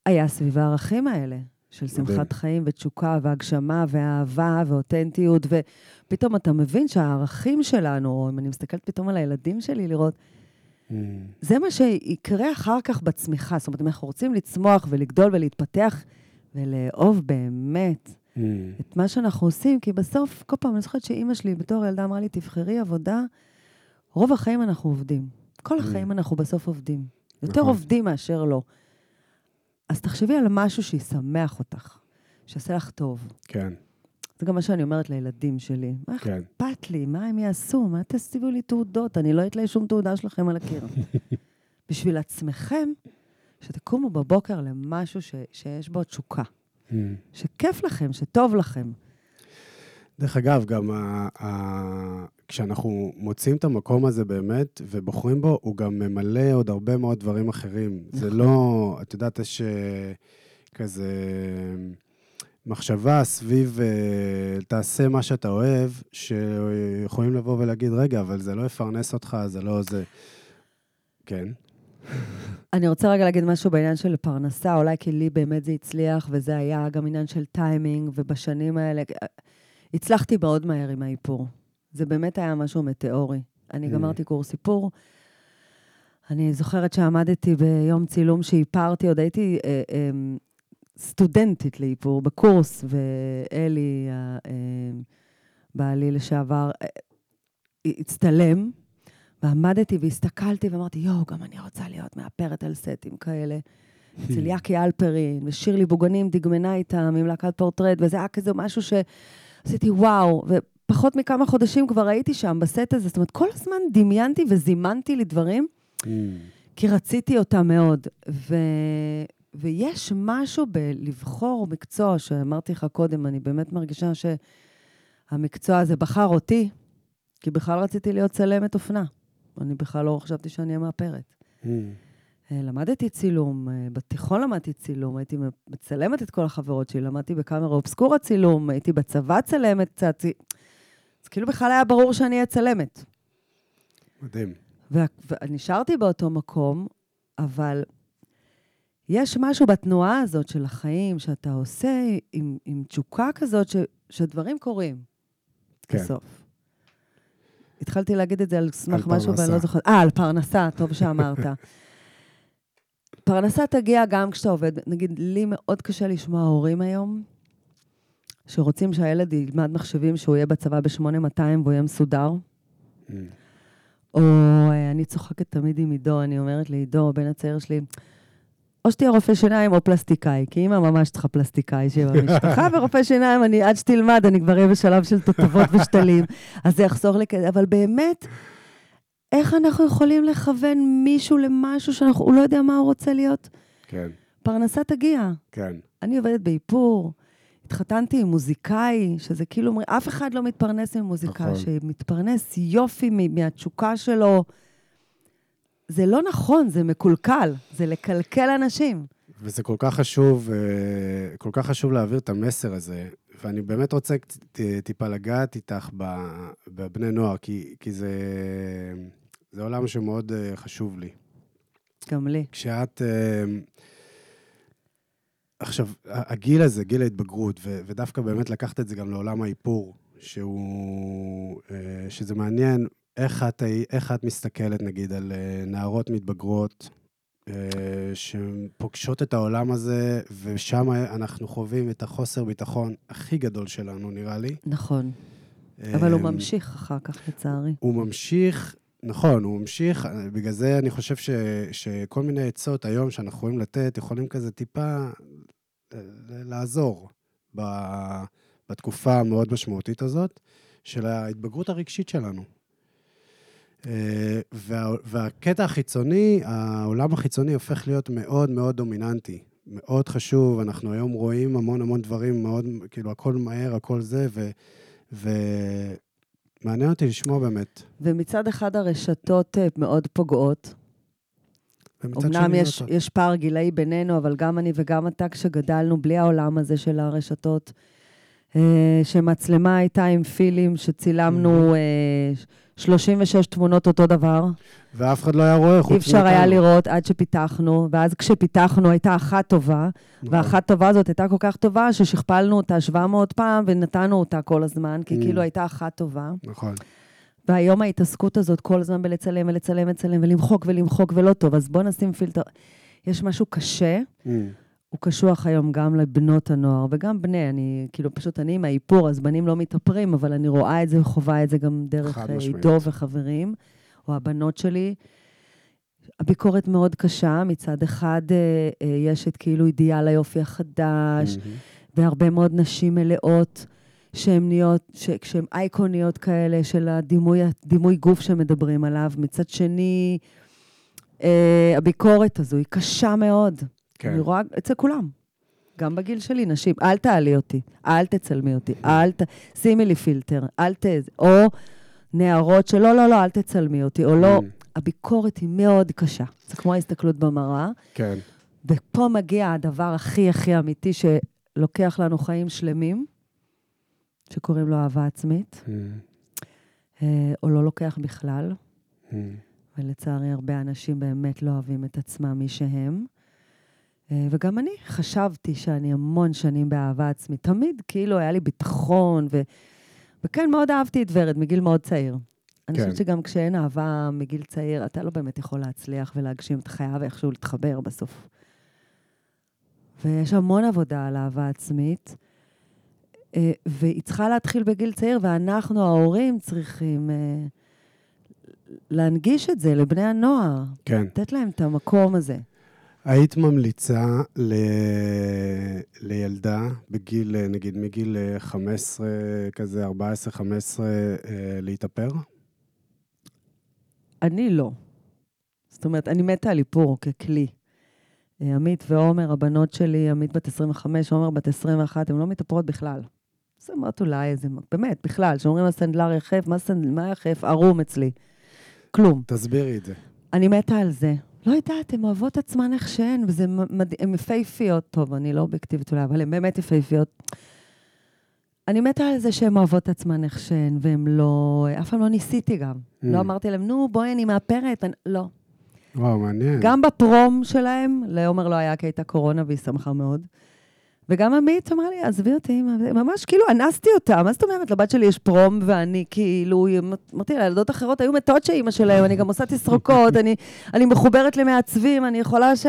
Speaker 2: היה סביב הערכים האלה, של. שמחת חיים ותשוקה והגשמה ואהבה ואותנטיות, ופתאום אתה מבין שהערכים שלנו, או אם אני מסתכלת פתאום על הילדים שלי, לראות,
Speaker 1: Mm,
Speaker 2: זה מה שיקרה אחר כך בצמיחה. זאת אומרת, אם אנחנו רוצים לצמוח ולגדול ולהתפתח ולאהוב באמת
Speaker 1: mm,
Speaker 2: את מה שאנחנו עושים, כי בסוף, כל פעם, אני זוכרת שאימא שלי בתור ילדה אמרה לי, תבחרי עבודה, רוב החיים אנחנו עובדים. כל החיים אנחנו בסוף עובדים. יותר
Speaker 1: נכון.
Speaker 2: עובדים מאשר לא. אז תחשבי על משהו שישמח אותך, שיעשה לך טוב.
Speaker 1: כן,
Speaker 2: זה גם מה שאני אומרת לילדים שלי. מה
Speaker 1: כן.
Speaker 2: אכפת לי? מה הם יעשו? מה תסיבו לי תעודות? אני לא אתלה שום תעודה שלכם על הקיר. *laughs* בשביל עצמכם, שתקומו בבוקר למשהו ש, שיש בו תשוקה.
Speaker 1: Mm.
Speaker 2: שכיף לכם, שטוב לכם.
Speaker 1: דרך אגב, גם ה, ה, כשאנחנו מוצאים את המקום הזה באמת ובוחרים בו, הוא גם ממלא עוד הרבה מאוד דברים אחרים. זה
Speaker 2: נכון.
Speaker 1: לא, את יודעת, יש אה, כזה מחשבה סביב אה, תעשה מה שאתה אוהב, שיכולים לבוא ולהגיד, רגע, אבל זה לא יפרנס אותך, זה לא זה. כן.
Speaker 2: אני רוצה רגע להגיד משהו בעניין של פרנסה, אולי כי לי באמת זה הצליח, וזה היה גם עניין של טיימינג, ובשנים האלה... הצלחתי מאוד מהר עם האיפור. זה באמת היה משהו מטאורי. אני
Speaker 1: Mm.
Speaker 2: גמרתי קורס איפור. אני זוכרת שעמדתי ביום צילום שאיפרתי, עוד הייתי אה, אה, סטודנטית לאיפור בקורס, ואלי, ה- אה, בעלי לשעבר, אה, הצטלם, ועמדתי והסתכלתי ואמרתי, יואו, גם אני רוצה להיות מאפרת על סטים כאלה. אצל *laughs* יאקי אלפרין, ושירלי בוגנים דגמנה איתם עם להקת פורטרט, וזה היה כזה משהו שעשיתי וואו, ופחות מכמה חודשים כבר הייתי שם בסט הזה, זאת אומרת, כל הזמן דמיינתי וזימנתי לי דברים,
Speaker 1: Mm.
Speaker 2: כי רציתי אותם מאוד. ו... ויש משהו בלבחור מקצוע, שאמרתי לך קודם, אני באמת מרגישה שהמקצוע הזה בחר אותי, כי בכלל רציתי להיות צלמת אופנה. אני בכלל לא חשבתי שאני אהיה מאפרת.
Speaker 1: Mm.
Speaker 2: אה, למדתי צילום, אה, בתיכון למדתי צילום, הייתי מצלמת את כל החברות שלי, למדתי בקאמרה אובסקורה צילום, הייתי בצבא צלמת קצת. אז כאילו בכלל היה ברור שאני אהיה צלמת.
Speaker 1: מדהים.
Speaker 2: ונשארתי באותו מקום, אבל יש משהו בתנועה הזאת של החיים שאתה עושה עם, עם תשוקה כזאת, ש, שדברים קורים
Speaker 1: כן.
Speaker 2: בסוף. התחלתי להגיד את זה על סמך
Speaker 1: על
Speaker 2: משהו, ואני לא. זוכרת. אה, על פרנסה, טוב שאמרת. *laughs* פרנסה תגיע גם כשאתה עובד. נגיד, לי מאוד קשה לשמוע הורים היום, שרוצים שהילד ילמד מחשבים, שהוא יהיה בצבא ב-8200 והוא יהיה מסודר.
Speaker 1: Mm.
Speaker 2: או אני צוחקת תמיד עם עידו, אני אומרת לעידו, הבן הצעיר שלי, או שתהיה רופא שיניים או פלסטיקאי, כי אימא ממש צריכה פלסטיקאי שיהיה במשפחה, *laughs* ורופא שיניים, אני, עד שתלמד, אני כבר אהיה בשלב של תותבות ושתלים, אז זה יחסוך לי כזה, אבל באמת, איך אנחנו יכולים לכוון מישהו למשהו שהוא לא יודע מה הוא רוצה להיות?
Speaker 1: כן,
Speaker 2: פרנסה תגיע.
Speaker 1: כן.
Speaker 2: אני עובדת באיפור, התחתנתי עם מוזיקאי, שזה כאילו, אף אחד לא מתפרנס ממוזיקאי,
Speaker 1: נכון.
Speaker 2: שמתפרנס יופי מהתשוקה שלו. זה לא נכון, זה מקולקל, זה לקלקל אנשים.
Speaker 1: וזה כל כך חשוב, אה, כל כך חשוב להעביר את המסר הזה, ואני באמת רוצה טיפה לגעת איתך בבני נוער, כי, כי זה, זה עולם שמאוד אה, חשוב לי.
Speaker 2: גם לי.
Speaker 1: כשאת... עכשיו, הגיל הזה, גיל ההתבגרות, ו- ודווקא באמת לקחת את זה גם לעולם האיפור, שהוא... אה, שזה מעניין, איך את, איך את מסתכלת, נגיד, על אה, נערות מתבגרות, אה, שפוגשות את העולם הזה, ושם אנחנו חווים את החוסר ביטחון הכי גדול שלנו, נראה לי.
Speaker 2: נכון. אבל הוא ממשיך אחר כך, לצערי.
Speaker 1: הוא ממשיך, נכון, הוא ממשיך, בגלל זה אני חושב ש, שכל מיני עצות היום שאנחנו יכולים לתת, יכולים כזה טיפה לעזור בתקופה המאוד משמעותית הזאת, של ההתבגרות הרגשית שלנו. אה, וה, והקטע החיצוני, העולם החיצוני הופך להיות מאוד מאוד דומיננטי. מאוד חשוב, אנחנו היום רואים המון המון דברים מאוד, כאילו, הכל מהר, הכל זה, ו... ו... מעניין אותי לשמוע באמת.
Speaker 2: ומצד אחד הרשתות אה, מאוד פוגעות, אמנם יש. יש פער גילאי בינינו, אבל גם אני וגם אתה, כשגדלנו בלי העולם הזה של הרשתות, אה, שמצלמה הייתה עם פילים, שצילמנו אה, 36 תמונות אותו דבר.
Speaker 1: ואף אחד לא היה רואה חוץ
Speaker 2: אי אפשר היה
Speaker 1: מאיתנו.
Speaker 2: לראות עד שפיתחנו, ואז כשפיתחנו הייתה אחת טובה,
Speaker 1: נכון.
Speaker 2: והאחת טובה הזאת הייתה כל כך טובה, ששכפלנו אותה 700 פעם ונתנו אותה כל הזמן, כי
Speaker 1: Mm.
Speaker 2: כאילו הייתה אחת טובה.
Speaker 1: נכון.
Speaker 2: והיום ההתעסקות הזאת כל הזמן בלצלם ולצלם, לצלם ולמחוק ולמחוק ולא טוב, אז בוא נשים פילטר. יש משהו קשה,
Speaker 1: Mm.
Speaker 2: הוא קשוח היום גם לבנות הנוער, וגם בני, אני, כאילו, פשוט אני עם האיפור, אז בנים לא מתאפרים, אבל אני רואה את זה וחווה את זה גם דרך אה. עידו וחברים, או הבנות שלי. הביקורת מאוד קשה, מצד אחד אה, אה, יש את כאילו אידיאל היופי החדש,
Speaker 1: מהמם.
Speaker 2: והרבה מאוד נשים מלאות שהן נהיות, שהן אייקוניות כאלה של הדימוי, הדימוי גוף שמדברים עליו. מצד שני, אה, הביקורת הזו היא קשה מאוד.
Speaker 1: כן.
Speaker 2: אני רואה אצל כולם. גם בגיל שלי, נשים, אל תעלי אותי, אל תצלמי אותי, אל ת... שימי לי פילטר, אל ת... או נערות שלא, לא, לא, אל תצלמי אותי, או לא.
Speaker 1: Mm.
Speaker 2: הביקורת היא מאוד קשה. זה כמו ההסתכלות במראה.
Speaker 1: כן.
Speaker 2: ופה מגיע הדבר הכי הכי אמיתי שלוקח לנו חיים שלמים, שקוראים לו אהבה עצמית,
Speaker 1: Mm.
Speaker 2: אה, או לא לוקח בכלל,
Speaker 1: Mm.
Speaker 2: ולצערי הרבה אנשים באמת לא אוהבים את עצמם מי שהם. אה, וגם אני חשבתי שאני המון שנים באהבה עצמית. תמיד כאילו היה לי ביטחון, ו... וכן, מאוד אהבתי את ורד מגיל מאוד צעיר. אני
Speaker 1: כן.
Speaker 2: חושבת שגם כשאין אהבה מגיל צעיר, אתה לא באמת יכול להצליח ולהגשים, אתה חייב איכשהו להתחבר בסוף. ויש המון עבודה על אהבה עצמית, והיא צריכה להתחיל בגיל צעיר, ואנחנו, ההורים, צריכים אה, להנגיש את זה לבני הנוער,
Speaker 1: כן.
Speaker 2: לתת להם את המקום הזה.
Speaker 1: היית ממליצה ל... לילדה בגיל, אה, נגיד מגיל אה, 15, כזה 14-15, אה, להתאפר?
Speaker 2: אני לא. זאת אומרת, אני מתה על איפור ככלי. אה, עמית ועומר, הבנות שלי, עמית בת 25, עומר בת 21, הן לא מתאפרות בכלל. שמות אולי איזה, באמת, בכלל, כשאומרים הסנדלר יחף, מה, סנד... מה יחף? ערום אצלי. כלום.
Speaker 1: תסבירי את זה.
Speaker 2: אני מתה על זה. לא יודעת, הן אוהבות עצמן איך שהן, וזה מדהים, הן יפהפיות. טוב, אני לא אובייקטיבית אולי, אבל הן באמת יפהפיות. אני מתה על זה שהן אוהבות עצמן איך שהן, והן לא... אף פעם לא ניסיתי גם.
Speaker 1: Mm.
Speaker 2: לא אמרתי להם, נו, בואי, אני מאפרת. אני... לא.
Speaker 1: וואו, מעניין.
Speaker 2: גם בפרום שלהם, לעומר לא היה כי הייתה קורונה והיא שמחה מאוד. וגם עמית אמרה לי, עזבי אותי, אמא." ממש כאילו אנסתי אותה, מה זאת אומרת? לבת שלי יש פרום ואני כאילו, אמרתי לה, ילדות אחרות היו מתות שאימא שלהם, אני גם עושה תסרוקות, אני, אני מחוברת למעצבים, אני יכולה ש...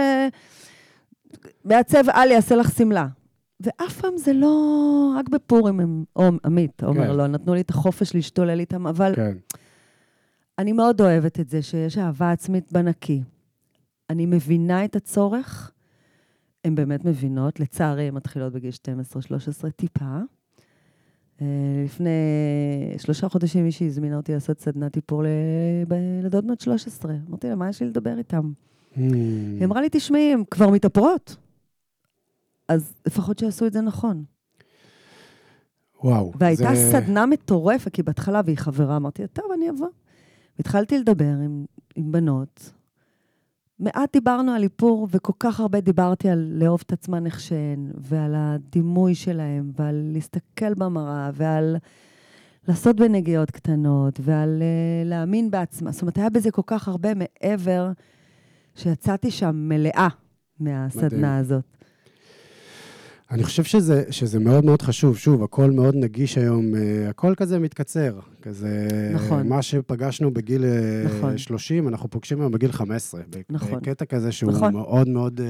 Speaker 2: מעצב על יעשה לך שמלה. ואף פעם זה לא... רק בפורים הם... או עמית, עומר,
Speaker 1: כן.
Speaker 2: לא, נתנו לי את החופש להשתולל איתם, אבל
Speaker 1: כן.
Speaker 2: אני מאוד אוהבת את זה שיש אהבה עצמית בנקי. אני מבינה את הצורך, הן באמת מבינות, לצערי הן מתחילות בגיל 12-13 טיפה. אה, לפני שלושה חודשים מישהי הזמינה אותי לעשות סדנת איפור ל- בילדות בנות 13. אמרתי לה, מה יש לי לדבר איתם?
Speaker 1: Mm.
Speaker 2: היא אמרה לי, תשמעי, הן כבר מתאפרות. אז לפחות שיעשו את זה נכון.
Speaker 1: וואו.
Speaker 2: והייתה
Speaker 1: זה-
Speaker 2: סדנה מטורפת, כי בהתחלה, והיא חברה, אמרתי לה, טוב, אני אבוא. התחלתי לדבר עם, עם בנות. מעט דיברנו על איפור, וכל כך הרבה דיברתי על לאהוב את עצמן איך שהן, ועל הדימוי שלהן, ועל להסתכל במראה, ועל לעשות בנגיעות קטנות, ועל uh, להאמין בעצמה. זאת אומרת, היה בזה כל כך הרבה מעבר, שיצאתי שם מלאה מהסדנה
Speaker 1: מדהים.
Speaker 2: הזאת.
Speaker 1: אני חושב שזה, שזה מאוד מאוד חשוב. שוב, הכל מאוד נגיש היום, אה, הכל כזה מתקצר. כזה...
Speaker 2: נכון.
Speaker 1: מה שפגשנו בגיל אה,
Speaker 2: נכון.
Speaker 1: 30, אנחנו פוגשים היום בגיל 15. ב-
Speaker 2: נכון.
Speaker 1: בקטע כזה שהוא
Speaker 2: נכון.
Speaker 1: מאוד מאוד... אה,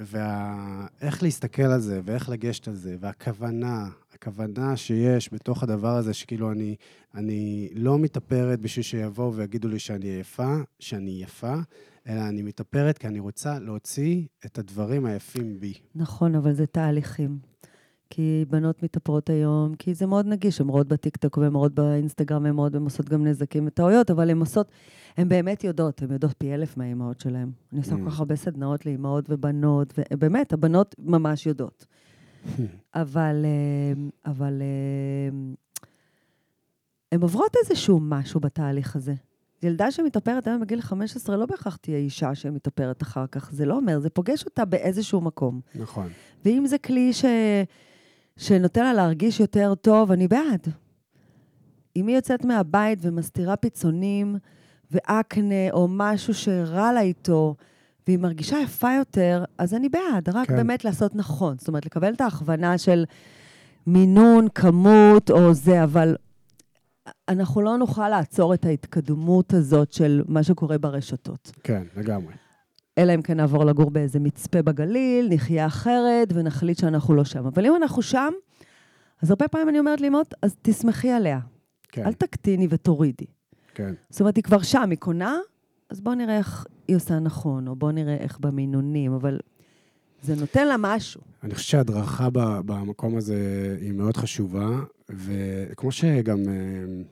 Speaker 1: ואיך להסתכל על זה, ואיך לגשת על זה, והכוונה, הכוונה שיש בתוך הדבר הזה, שכאילו אני, אני לא מתאפרת בשביל שיבואו ויגידו לי שאני יפה, שאני יפה, אלא אני מתאפרת כי אני רוצה להוציא את הדברים היפים בי.
Speaker 2: נכון, אבל זה תהליכים. כי בנות מתאפרות היום, כי זה מאוד נגיש, הן רואות בטיקטוק והן רואות באינסטגרם, הן רואות, הן עושות גם נזקים וטעויות, אבל הן עושות, הן באמת יודעות, הן יודעות פי אלף מהאימהות שלהן. אני עושה
Speaker 1: Mm.
Speaker 2: כל כך הרבה סדנאות לאימהות ובנות, ובאמת, הבנות ממש יודעות. *laughs* אבל, אה, אבל אה, הן עוברות איזשהו משהו בתהליך הזה. ילדה שמתאפרת היום בגיל 15 לא בהכרח תהיה אישה שמתאפרת אחר כך. זה לא אומר, זה פוגש אותה באיזשהו מקום.
Speaker 1: נכון.
Speaker 2: ואם זה כלי ש... שנותן לה להרגיש יותר טוב, אני בעד. אם היא יוצאת מהבית ומסתירה פיצונים ואקנה או משהו שרע לה איתו, והיא מרגישה יפה יותר, אז אני בעד, רק
Speaker 1: כן.
Speaker 2: באמת לעשות נכון. זאת אומרת, לקבל את ההכוונה של מינון, כמות או זה, אבל אנחנו לא נוכל לעצור את ההתקדמות הזאת של מה שקורה ברשתות.
Speaker 1: כן, לגמרי.
Speaker 2: אלא אם כן נעבור לגור באיזה מצפה בגליל, נחיה אחרת ונחליט שאנחנו לא שם. אבל אם אנחנו שם, אז הרבה פעמים אני אומרת לאמות, אז תסמכי עליה.
Speaker 1: כן,
Speaker 2: אל תקטיני ותורידי.
Speaker 1: כן.
Speaker 2: זאת אומרת, היא כבר שם, היא קונה, אז בואו נראה איך היא עושה נכון, או בואו נראה איך במינונים, אבל זה נותן לה משהו.
Speaker 1: אני חושב שההדרכה במקום הזה היא מאוד חשובה, וכמו שגם אה,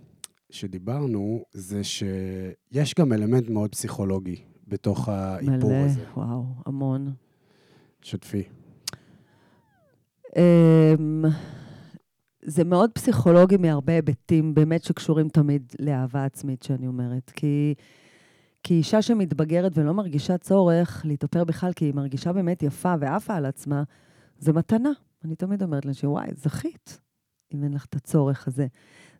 Speaker 1: שדיברנו, זה שיש גם אלמנט מאוד פסיכולוגי בתוך האיפור
Speaker 2: מלא,
Speaker 1: הזה.
Speaker 2: וואו, המון.
Speaker 1: שתפי.
Speaker 2: אמ, זה מאוד פסיכולוגי מהרבה היבטים, באמת שקשורים תמיד לאהבה עצמית, שאני אומרת. כי, כי אישה שמתבגרת ולא מרגישה צורך להתאפר בכלל, כי היא מרגישה באמת יפה ועפה על עצמה, זה מתנה. אני תמיד אומרת לאנשים, וואי, זכית, אם אין לך את הצורך הזה.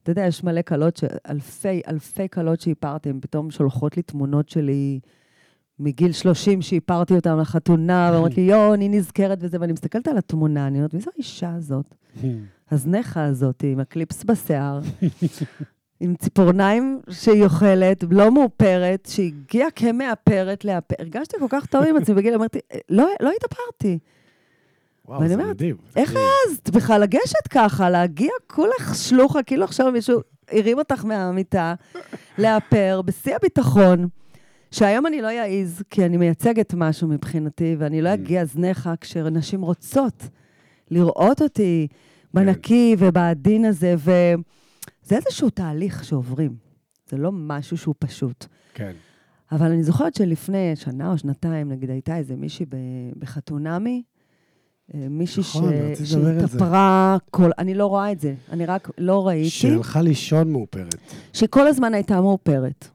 Speaker 2: אתה יודע, יש מלא כלות, אלפי, אלפי כלות שאיפרתי, הן פתאום שולחות לי תמונות שלי מגיל 30 שאיפרתי אותן לחתונה, *laughs* ואומרת לי, יואו, אני נזכרת וזה, ואני מסתכלת על התמונה, אני אומרת, מי זו האישה הזאת? *laughs* הזנחה הזאת, עם הקליפס בשיער, עם ציפורניים שהיא אוכלת, לא מאופרת, שהגיעה כמאפרת לאפר. הרגשתי כל כך טוב עם עצמי בגיל, אמרתי, לא, לא התאפרתי.
Speaker 1: וואו, זה
Speaker 2: אומרת,
Speaker 1: מדהים.
Speaker 2: איך אז בכלל לגשת ככה, להגיע כולך שלוחה, כאילו עכשיו מישהו הרים אותך מהמיטה, לאפר, בשיא הביטחון, שהיום אני לא אעז, כי אני מייצגת משהו מבחינתי, ואני לא
Speaker 1: Mm.
Speaker 2: אגיע זנחה כשנשים רוצות לראות אותי בנקי ובעדין הזה, וזה איזשהו תהליך שעוברים. זה לא משהו שהוא פשוט.
Speaker 1: כן.
Speaker 2: אבל אני זוכרת שלפני שנה או שנתיים, נגיד, הייתה איזה מישהי בחתונמי, מישהי
Speaker 1: נכון.
Speaker 2: שהתאפרה כל... אני לא רואה את זה, אני רק לא ראיתי.
Speaker 1: שהלכה לישון מאופרת.
Speaker 2: שהיא כל הזמן הייתה מאופרת.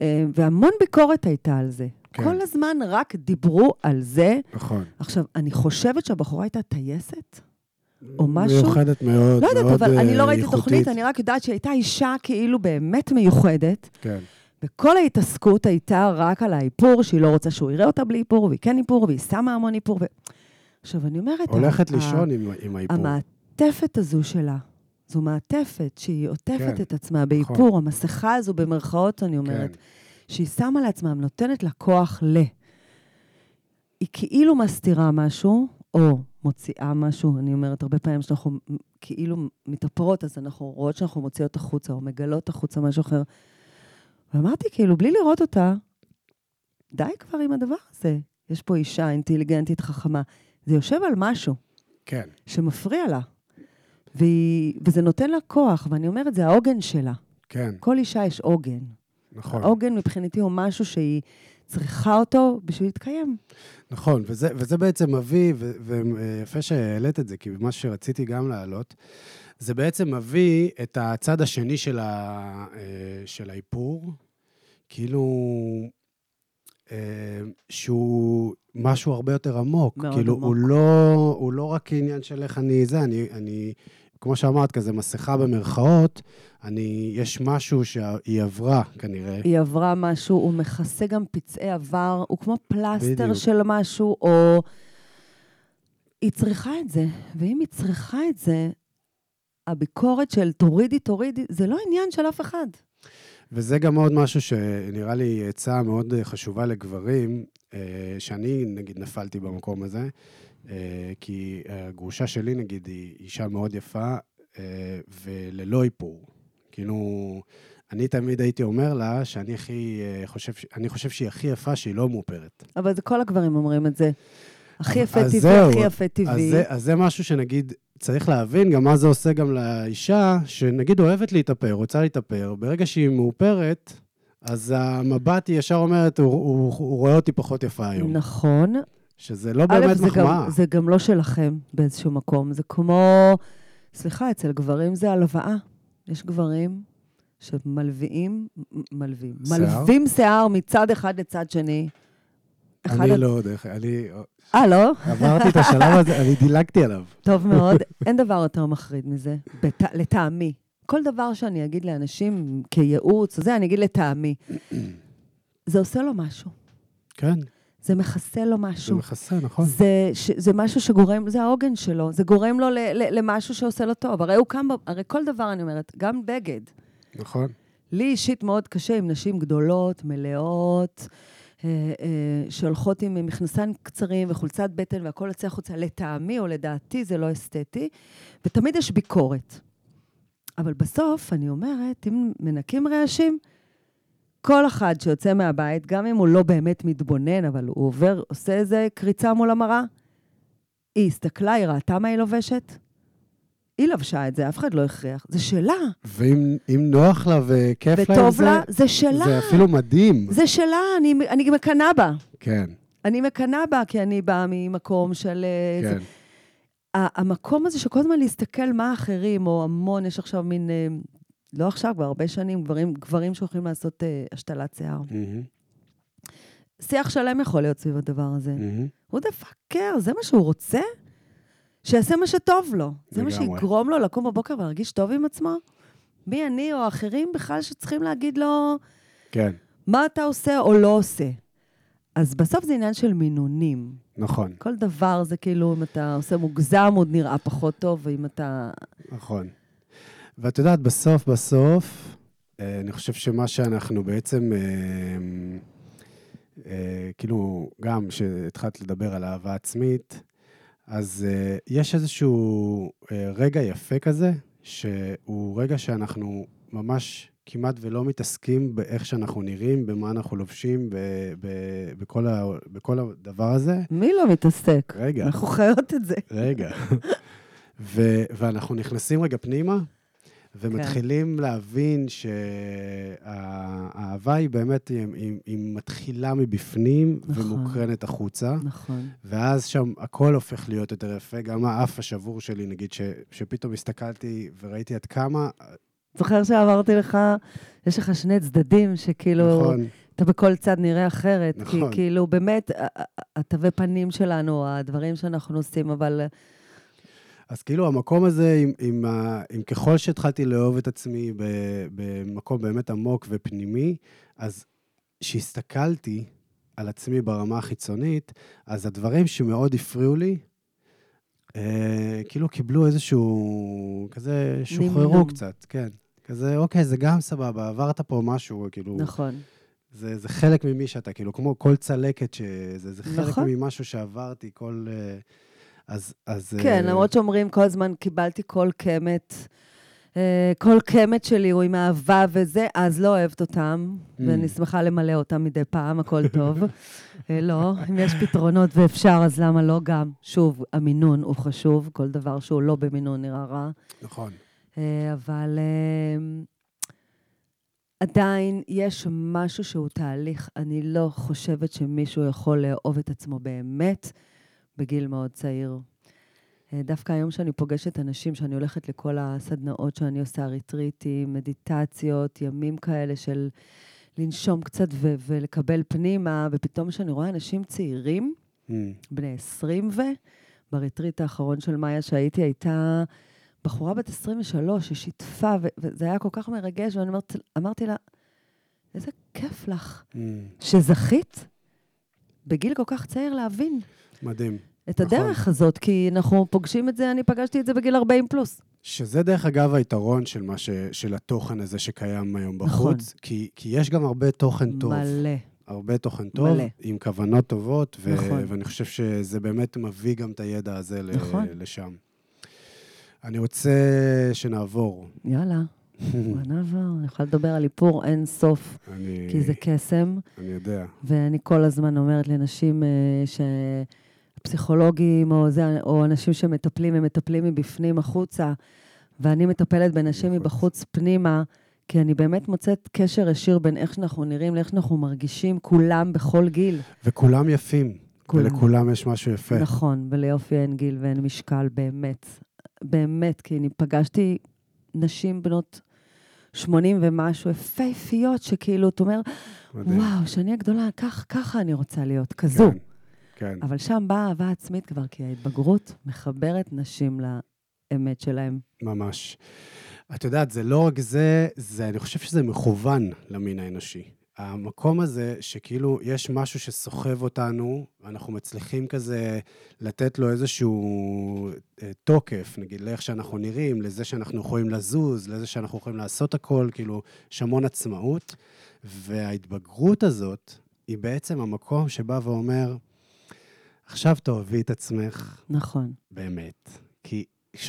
Speaker 2: אה, והמון ביקורת הייתה על זה.
Speaker 1: כן.
Speaker 2: כל הזמן רק דיברו על זה.
Speaker 1: נכון.
Speaker 2: עכשיו, אני חושבת שהבחורה הייתה טייסת, או משהו.
Speaker 1: מיוחדת מאוד,
Speaker 2: לא יודעת,
Speaker 1: מאוד
Speaker 2: אבל אני לא
Speaker 1: אה,
Speaker 2: ראיתי
Speaker 1: איכותית.
Speaker 2: תוכנית, אני רק יודעת שהיא הייתה אישה כאילו באמת מיוחדת.
Speaker 1: כן.
Speaker 2: וכל ההתעסקות הייתה רק על האיפור, שהיא לא רוצה שהוא יראה אותה בלי איפור, והיא כן איפור, והיא שמה המון איפור. ו... עכשיו, אני אומרת...
Speaker 1: הולכת
Speaker 2: ה-
Speaker 1: לישון עם- עם האיפור.
Speaker 2: המעטפת הזו שלה, זו מעטפת שהיא עוטפת
Speaker 1: כן,
Speaker 2: את עצמה באיפור, המסכה הזו במרכאות, אני אומרת,
Speaker 1: כן.
Speaker 2: שהיא שמה לעצמה, נותנת לה כוח ל... היא כאילו מסתירה משהו, או מוציאה משהו, אני אומרת הרבה פעמים שאנחנו כאילו מתאפרות, אז אנחנו רואות שאנחנו מוציאות החוצה, או מגלות החוצה משהו אחר. ואמרתי, כאילו, בלי לראות אותה, די כבר עם הדבר הזה. יש פה אישה אינטליגנטית, חכמה. זה יושב על משהו.
Speaker 1: כן.
Speaker 2: שמפריע לה. והיא, וזה נותן לה כוח, ואני אומרת, זה העוגן שלה.
Speaker 1: כן,
Speaker 2: כל אישה יש עוגן.
Speaker 1: נכון.
Speaker 2: העוגן מבחינתי הוא משהו שהיא צריכה אותו בשביל להתקיים.
Speaker 1: נכון, וזה, וזה בעצם מביא, ו- ויפה שהעלית את זה, כי מה שרציתי גם להעלות, זה בעצם מביא את הצד השני של, ה, אה, של האיפור, כאילו, שהוא משהו הרבה יותר עמוק.
Speaker 2: מאוד
Speaker 1: כאילו,
Speaker 2: עמוק.
Speaker 1: הוא לא, הוא לא רק עניין של איך אני זה, אני, אני כמו שאמרת, כזה מסכה במרכאות, אני, יש משהו שהיא עברה, כנראה.
Speaker 2: היא עברה משהו, הוא מכסה גם פצעי עבר, הוא כמו פלסטר
Speaker 1: בדיוק.
Speaker 2: של משהו, או... היא צריכה את זה, ואם היא צריכה את זה, הביקורת של תורידי, תורידי, זה לא עניין של אף אחד.
Speaker 1: וזה גם עוד משהו שנראה לי עצה מאוד חשובה לגברים, אה, שאני נגיד נפלתי במקום הזה, אה, כי הגרושה שלי נגיד היא אישה מאוד יפה אה, וללא איפור. כאילו, אני תמיד הייתי אומר לה שאני הכי חושב, אני חושב שהיא הכי יפה שהיא לא מאופרת.
Speaker 2: אבל זה כל הגברים אומרים את זה. הכי יפה טבעי, הכי יפה
Speaker 1: אז
Speaker 2: טבעי.
Speaker 1: זה, אז זה משהו שנגיד, צריך להבין גם מה זה עושה גם לאישה, שנגיד אוהבת להתאפר, רוצה להתאפר, ברגע שהיא מאופרת, אז המבט היא ישר אומרת, הוא, הוא, הוא רואה אותי פחות יפה היום.
Speaker 2: נכון.
Speaker 1: שזה לא באמת
Speaker 2: זה
Speaker 1: מחמאה.
Speaker 2: גם, זה גם לא שלכם באיזשהו מקום. זה כמו, סליחה, אצל גברים זה הלוואה. יש גברים שמלווים, מלווים,
Speaker 1: שיער?
Speaker 2: מלווים שיער מצד אחד לצד שני.
Speaker 1: אני לא, דרך אני
Speaker 2: אה, לא?
Speaker 1: עברתי את השלב הזה, אני דילגתי עליו.
Speaker 2: טוב מאוד. אין דבר יותר מחריד מזה. לטעמי. כל דבר שאני אגיד לאנשים כייעוץ, זה, אני אגיד לטעמי. זה עושה לו משהו.
Speaker 1: כן,
Speaker 2: זה מכסה לו
Speaker 1: זה
Speaker 2: משהו.
Speaker 1: מכסה, נכון.
Speaker 2: זה, ש, זה משהו שגורם, זה העוגן שלו, זה גורם לו ל, ל, למשהו שעושה לו טוב. הרי הוא קם, הרי כל דבר, אני אומרת, גם בגד.
Speaker 1: נכון.
Speaker 2: לי אישית מאוד קשה עם נשים גדולות, מלאות, שהולכות עם מכנסיים קצרים וחולצת בטן והכול יוצא החוצה. לטעמי או לדעתי זה לא אסתטי, ותמיד יש ביקורת. אבל בסוף, אני אומרת, אם מנקים רעשים, כל אחד שיוצא מהבית, גם אם הוא לא באמת מתבונן, אבל הוא עובר, עושה איזה קריצה מול המראה, היא הסתכלה, היא ראתה מה היא לובשת, היא לבשה את זה, אף אחד לא הכריח. זה שלה.
Speaker 1: ואם אם נוח לה וכיף לה
Speaker 2: וטוב לה, זה שלה.
Speaker 1: זה אפילו מדהים.
Speaker 2: זה שלה, אני, אני מקנאה בה.
Speaker 1: כן,
Speaker 2: אני מקנאה בה, כי אני באה ממקום של... אה,
Speaker 1: כן.
Speaker 2: זה, המקום הזה שכל הזמן להסתכל מה האחרים, או המון, יש עכשיו מין, אה, לא עכשיו, כבר הרבה שנים, גברים, גברים שהולכים לעשות אה, השתלת שיער.
Speaker 1: מהמם,
Speaker 2: שיח שלם יכול להיות סביב הדבר הזה.
Speaker 1: מהמם.
Speaker 2: הוא דה פאקר, זה מה שהוא רוצה? שיעשה מה שטוב לו. זה מה. שיגרום לו לקום בבוקר ולהרגיש טוב עם עצמו? מי אני או האחרים בכלל שצריכים להגיד לו...
Speaker 1: כן,
Speaker 2: מה אתה עושה או לא עושה. אז בסוף זה עניין של מינונים.
Speaker 1: נכון,
Speaker 2: כל דבר זה כאילו, אם אתה עושה מוגזם, הוא נראה פחות טוב, ואם אתה...
Speaker 1: נכון. ואת יודעת, בסוף, בסוף, אה, אני חושב שמה שאנחנו בעצם, אה, אה, כאילו, גם כשהתחלת לדבר על אהבה עצמית, אז אה, יש איזשהו אה, רגע יפה כזה, שהוא רגע שאנחנו ממש כמעט ולא מתעסקים באיך שאנחנו נראים, במה אנחנו לובשים, ב, ב, בכל, ה, בכל הדבר הזה.
Speaker 2: מי לא מתעסק?
Speaker 1: רגע.
Speaker 2: אנחנו חיות את זה.
Speaker 1: רגע. ו- ואנחנו נכנסים רגע פנימה, ומתחילים להבין שהאהבה היא באמת, היא, היא, היא מתחילה מבפנים
Speaker 2: נכון.
Speaker 1: ומוקרנת החוצה,
Speaker 2: נכון.
Speaker 1: ואז שם הכל הופך להיות יותר יפה, גם האף השבור שלי, נגיד, ש, שפתאום הסתכלתי וראיתי עד כמה,
Speaker 2: זוכר שאמרתי לך, יש לך שני צדדים שכאילו,
Speaker 1: נכון,
Speaker 2: אתה בכל צד נראה אחרת. כי
Speaker 1: נכון.
Speaker 2: כאילו, באמת, התווי פנים שלנו, הדברים שאנחנו עושים, אבל
Speaker 1: אז כאילו המקום הזה, עם, עם, ה, עם ככל שהתחלתי לאהוב את עצמי ב, במקום באמת עמוק ופנימי, אז כשהסתכלתי על עצמי ברמה החיצונית, אז הדברים שמאוד הפריעו לי, אה, כאילו קיבלו איזשהו, כזה, שוחררו
Speaker 2: נמנום.
Speaker 1: קצת, כן. כזה, אוקיי, זה גם סבבה, עברת פה משהו, כאילו,
Speaker 2: נכון.
Speaker 1: זה, זה חלק ממי שאתה, כאילו, כמו כל צלקת שזה, זה חלק
Speaker 2: נכון.
Speaker 1: ממשהו שעברתי, כל... אה, אז, אז...
Speaker 2: כן,
Speaker 1: אה,
Speaker 2: למרות שאומרים כל הזמן, קיבלתי כל קמת, אה, כל קמת שלי הוא עם אהבה וזה, אז לא אוהבת אותם,
Speaker 1: Mm.
Speaker 2: ואני שמחה למלא אותם מדי פעם, הכל טוב. *laughs* אה, לא, אם יש פתרונות ואפשר, אז למה לא גם? שוב, המינון הוא חשוב, כל דבר שהוא לא במינון נראה רע.
Speaker 1: נכון.
Speaker 2: אבל אה, עדיין יש משהו שהוא תהליך. אני לא חושבת שמישהו יכול לאהוב את עצמו באמת בגיל מאוד צעיר. אה, דווקא היום שאני פוגשת אנשים, שאני הולכת לכל הסדנאות שאני עושה, ריטריטים, מדיטציות, ימים כאלה של לנשום קצת ו- ולקבל פנימה, ופתאום כשאני רואה אנשים צעירים,
Speaker 1: Mm.
Speaker 2: בני 20 ו... בריטריט האחרון של מאיה שהייתי, הייתה בחורה בת 23 ששיתפה, ו- וזה היה כל כך מרגש, ואני אומרת, אמרתי לה, איזה כיף לך
Speaker 1: Mm.
Speaker 2: שזכית בגיל כל כך צעיר להבין
Speaker 1: מדהים.
Speaker 2: את
Speaker 1: נכון.
Speaker 2: הדרך הזאת, כי אנחנו פוגשים את זה, אני פגשתי את זה בגיל 40 פלוס.
Speaker 1: שזה דרך אגב היתרון של, מה ש, של התוכן הזה שקיים היום בחוץ,
Speaker 2: נכון.
Speaker 1: כי, כי יש גם הרבה תוכן טוב.
Speaker 2: מלא.
Speaker 1: הרבה תוכן טוב,
Speaker 2: מלא.
Speaker 1: עם כוונות טובות, ו-
Speaker 2: נכון.
Speaker 1: ואני חושב שזה באמת מביא גם את הידע הזה ל-
Speaker 2: נכון.
Speaker 1: לשם. אני רוצה שנעבור.
Speaker 2: יאללה, בוא *laughs* נעבור. אני יכולה לדבר על איפור אין סוף,
Speaker 1: אני,
Speaker 2: כי זה קסם.
Speaker 1: אני יודע.
Speaker 2: ואני כל הזמן אומרת לנשים אה, שפסיכולוגים או, זה, או אנשים שמטפלים, הם מטפלים מבפנים החוצה, ואני מטפלת בנשים
Speaker 1: בחוץ.
Speaker 2: מבחוץ פנימה, כי אני באמת מוצאת קשר ישיר בין איך שאנחנו נראים לאיך שאנחנו מרגישים, כולם בכל גיל.
Speaker 1: וכולם יפים.
Speaker 2: כולם.
Speaker 1: ולכולם יש משהו יפה.
Speaker 2: נכון, וליופי אין גיל ואין משקל, באמת. באמת, כי אני פגשתי נשים בנות 80 ומשהו, יפהפיות, שכאילו, אתה אומר. וואו, שאני הגדולה, כך, ככה אני רוצה להיות, כזו.
Speaker 1: כן, כן.
Speaker 2: אבל שם באה אהבה עצמית כבר, כי ההתבגרות מחברת נשים לאמת שלהם.
Speaker 1: ממש. את יודעת, זה לא רק זה, זה, אני חושב שזה מכוון למין האנושי. המקום הזה, שכאילו יש משהו שסוחב אותנו, אנחנו מצליחים כזה לתת לו איזשהו אה, תוקף, נגיד, לאיך שאנחנו נראים, לזה שאנחנו יכולים לזוז, לזה שאנחנו יכולים לעשות הכל, כאילו, יש המון עצמאות. וההתבגרות הזאת, היא בעצם המקום שבא ואומר, עכשיו תאהבי את עצמך
Speaker 2: נכון.
Speaker 1: באמת. כי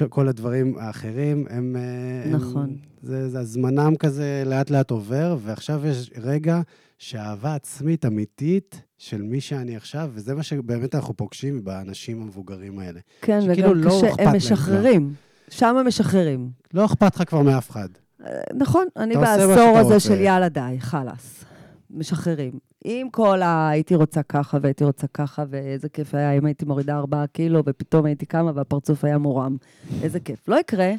Speaker 1: כל הדברים האחרים הם... אה,
Speaker 2: נכון.
Speaker 1: הם, זה, זה הזמנם כזה לאט לאט עובר, ועכשיו יש רגע שאהבה עצמית אמיתית של מי שאני עכשיו, וזה מה שבאמת אנחנו פוגשים באנשים המבוגרים האלה.
Speaker 2: כן, וגם
Speaker 1: לא
Speaker 2: קשה,
Speaker 1: אכפת להם
Speaker 2: הם משחררים. שם הם משחררים.
Speaker 1: לא אכפת לך כבר מאף אחד.
Speaker 2: אה, נכון, אני בעשור הזה. של יאללה די, חלאס. משחררים. עם כל ה... הייתי רוצה ככה והייתי רוצה ככה, ואיזה כיף היה אם הייתי מורידה ארבעה קילו, ופתאום הייתי קמה והפרצוף היה מורם. איזה כיף. לא יקרה,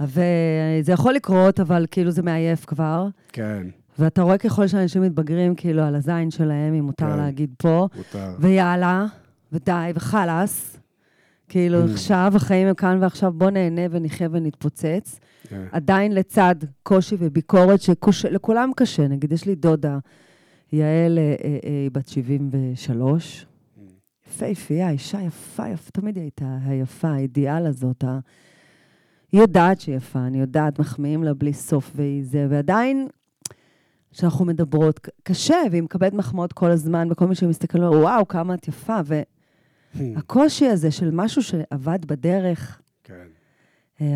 Speaker 2: וזה יכול לקרות, אבל כאילו זה מעייף כבר.
Speaker 1: כן,
Speaker 2: ואתה רואה ככל שאנשים מתבגרים, כאילו, על הזין שלהם, אם מותר
Speaker 1: כן.
Speaker 2: להגיד פה,
Speaker 1: מותר.
Speaker 2: ויאללה, ודי, וחלאס. כאילו,
Speaker 1: Mm.
Speaker 2: עכשיו החיים הם כאן ועכשיו, בוא נהנה ונחיה ונתפוצץ.
Speaker 1: כן.
Speaker 2: עדיין לצד קושי וביקורת, שלכולם קשה. נגיד, יש לי דודה, יעל, אה, אה, אה, היא בת 73, יפהפייה, אישה יפה, יפה, תמיד היא הייתה היפה, האידיאל הזאת. היא יודעת שהיא יפה, אני יודעת, מחמיאים לה בלי סוף והיא זה, ועדיין, כשאנחנו מדברות, קשה, והיא מקבלת מחמאות כל הזמן, וכל מי שמסתכל, אומר, וואו, כמה את יפה, והקושי הזה של משהו שעבד בדרך,
Speaker 1: כן.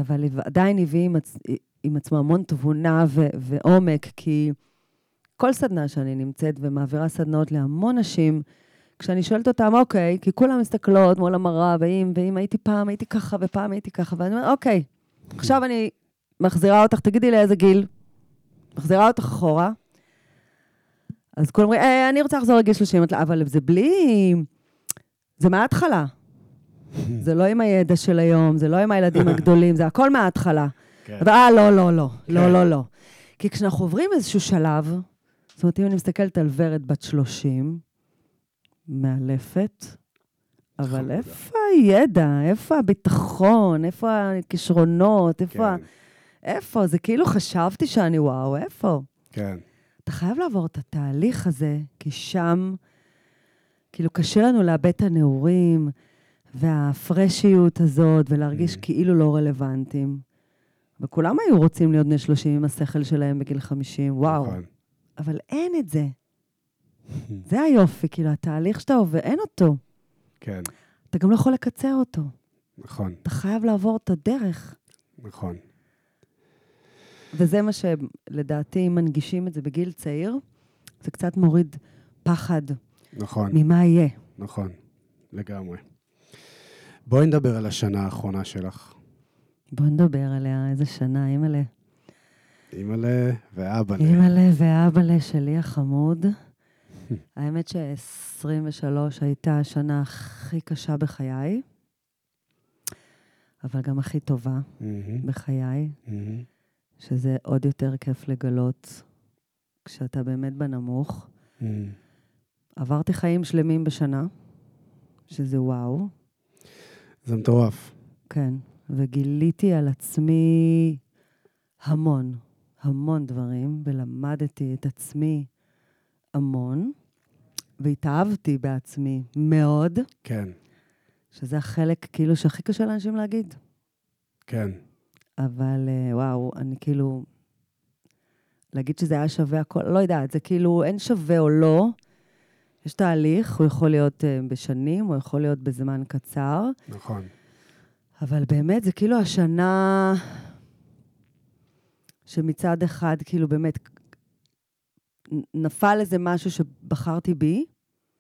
Speaker 2: אבל עדיין הביא עם, עצ... עם עצמו המון תבונה ו... ועומק, כי כל סדנה שאני נמצאת ומעבירה סדנאות להמון נשים, כשאני שואלת אותם, אוקיי, כי כולם מסתכלות מול המראה, ואם, ואם הייתי פעם, הייתי ככה, ופעם הייתי ככה, ואני אומרת, אוקיי, עכשיו אני מחזירה אותך, תגידי לאיזה גיל, מחזירה אותך אחורה. אז כולם אומרים, אה, אני רוצה לחזור לגיל 30, אמרתי לה, אבל זה בלי... זה מההתחלה. *laughs* זה לא עם הידע של היום, זה לא עם הילדים הגדולים, זה הכל מההתחלה.
Speaker 1: כן.
Speaker 2: אבל אה, לא, לא, לא,
Speaker 1: כן.
Speaker 2: לא, לא, לא. כי כשאנחנו עוברים איזשהו שלב, זאת אומרת, אם אני מסתכלת על ורד בת 30, מאלפת, אבל. איפה הידע? איפה הביטחון? איפה הכישרונות? איפה...
Speaker 1: כן,
Speaker 2: איפה? זה כאילו חשבתי שאני וואו, איפה?
Speaker 1: כן.
Speaker 2: אתה חייב לעבור את התהליך הזה, כי שם, כאילו, קשה לנו לאבד את הנעורים והפרשיות הזאת, ולהרגיש
Speaker 1: Mm.
Speaker 2: כאילו לא רלוונטיים. וכולם היו רוצים להיות בני 30 עם השכל שלהם בגיל 50, וואו.
Speaker 1: נכון.
Speaker 2: אבל אין את זה. זה היופי, כאילו, התהליך שאתה עובר, אין אותו.
Speaker 1: כן,
Speaker 2: אתה גם לא יכול לקצר אותו.
Speaker 1: נכון,
Speaker 2: אתה חייב לעבור את הדרך.
Speaker 1: נכון.
Speaker 2: וזה מה שלדעתי, אם מנגישים את זה בגיל צעיר, זה קצת מוריד פחד
Speaker 1: נכון,
Speaker 2: ממה יהיה.
Speaker 1: נכון, לגמרי. בואי נדבר על השנה האחרונה שלך.
Speaker 2: בוא נדבר עליה, איזה שנה, אימא'לה.
Speaker 1: אימא'לה ואבא'לה.
Speaker 2: אימא'לה ואבא'לה שלי החמוד. *laughs* האמת ש-23 הייתה השנה הכי קשה בחיי, אבל גם הכי טובה בחיי. שזה עוד יותר כיף לגלות כשאתה באמת בנמוך. עברתי חיים שלמים בשנה, שזה וואו,
Speaker 1: זה מטורף.
Speaker 2: כן, וגיליתי על עצמי המון, המון דברים, ולמדתי את עצמי המון, והתאהבתי בעצמי מאוד,
Speaker 1: כן,
Speaker 2: שזה החלק כאילו שהכי קשה לאנשים להגיד.
Speaker 1: כן.
Speaker 2: אבל אה, וואו, אני כאילו... להגיד שזה היה שווה הכל, לא יודעת, זה כאילו אין שווה או לא. יש תהליך, הוא יכול להיות uh, בשנים, הוא יכול להיות בזמן קצר,
Speaker 1: נכון.
Speaker 2: אבל באמת, זה כאילו השנה שמצד אחד, כאילו באמת, נפל איזה משהו שבחרתי בי,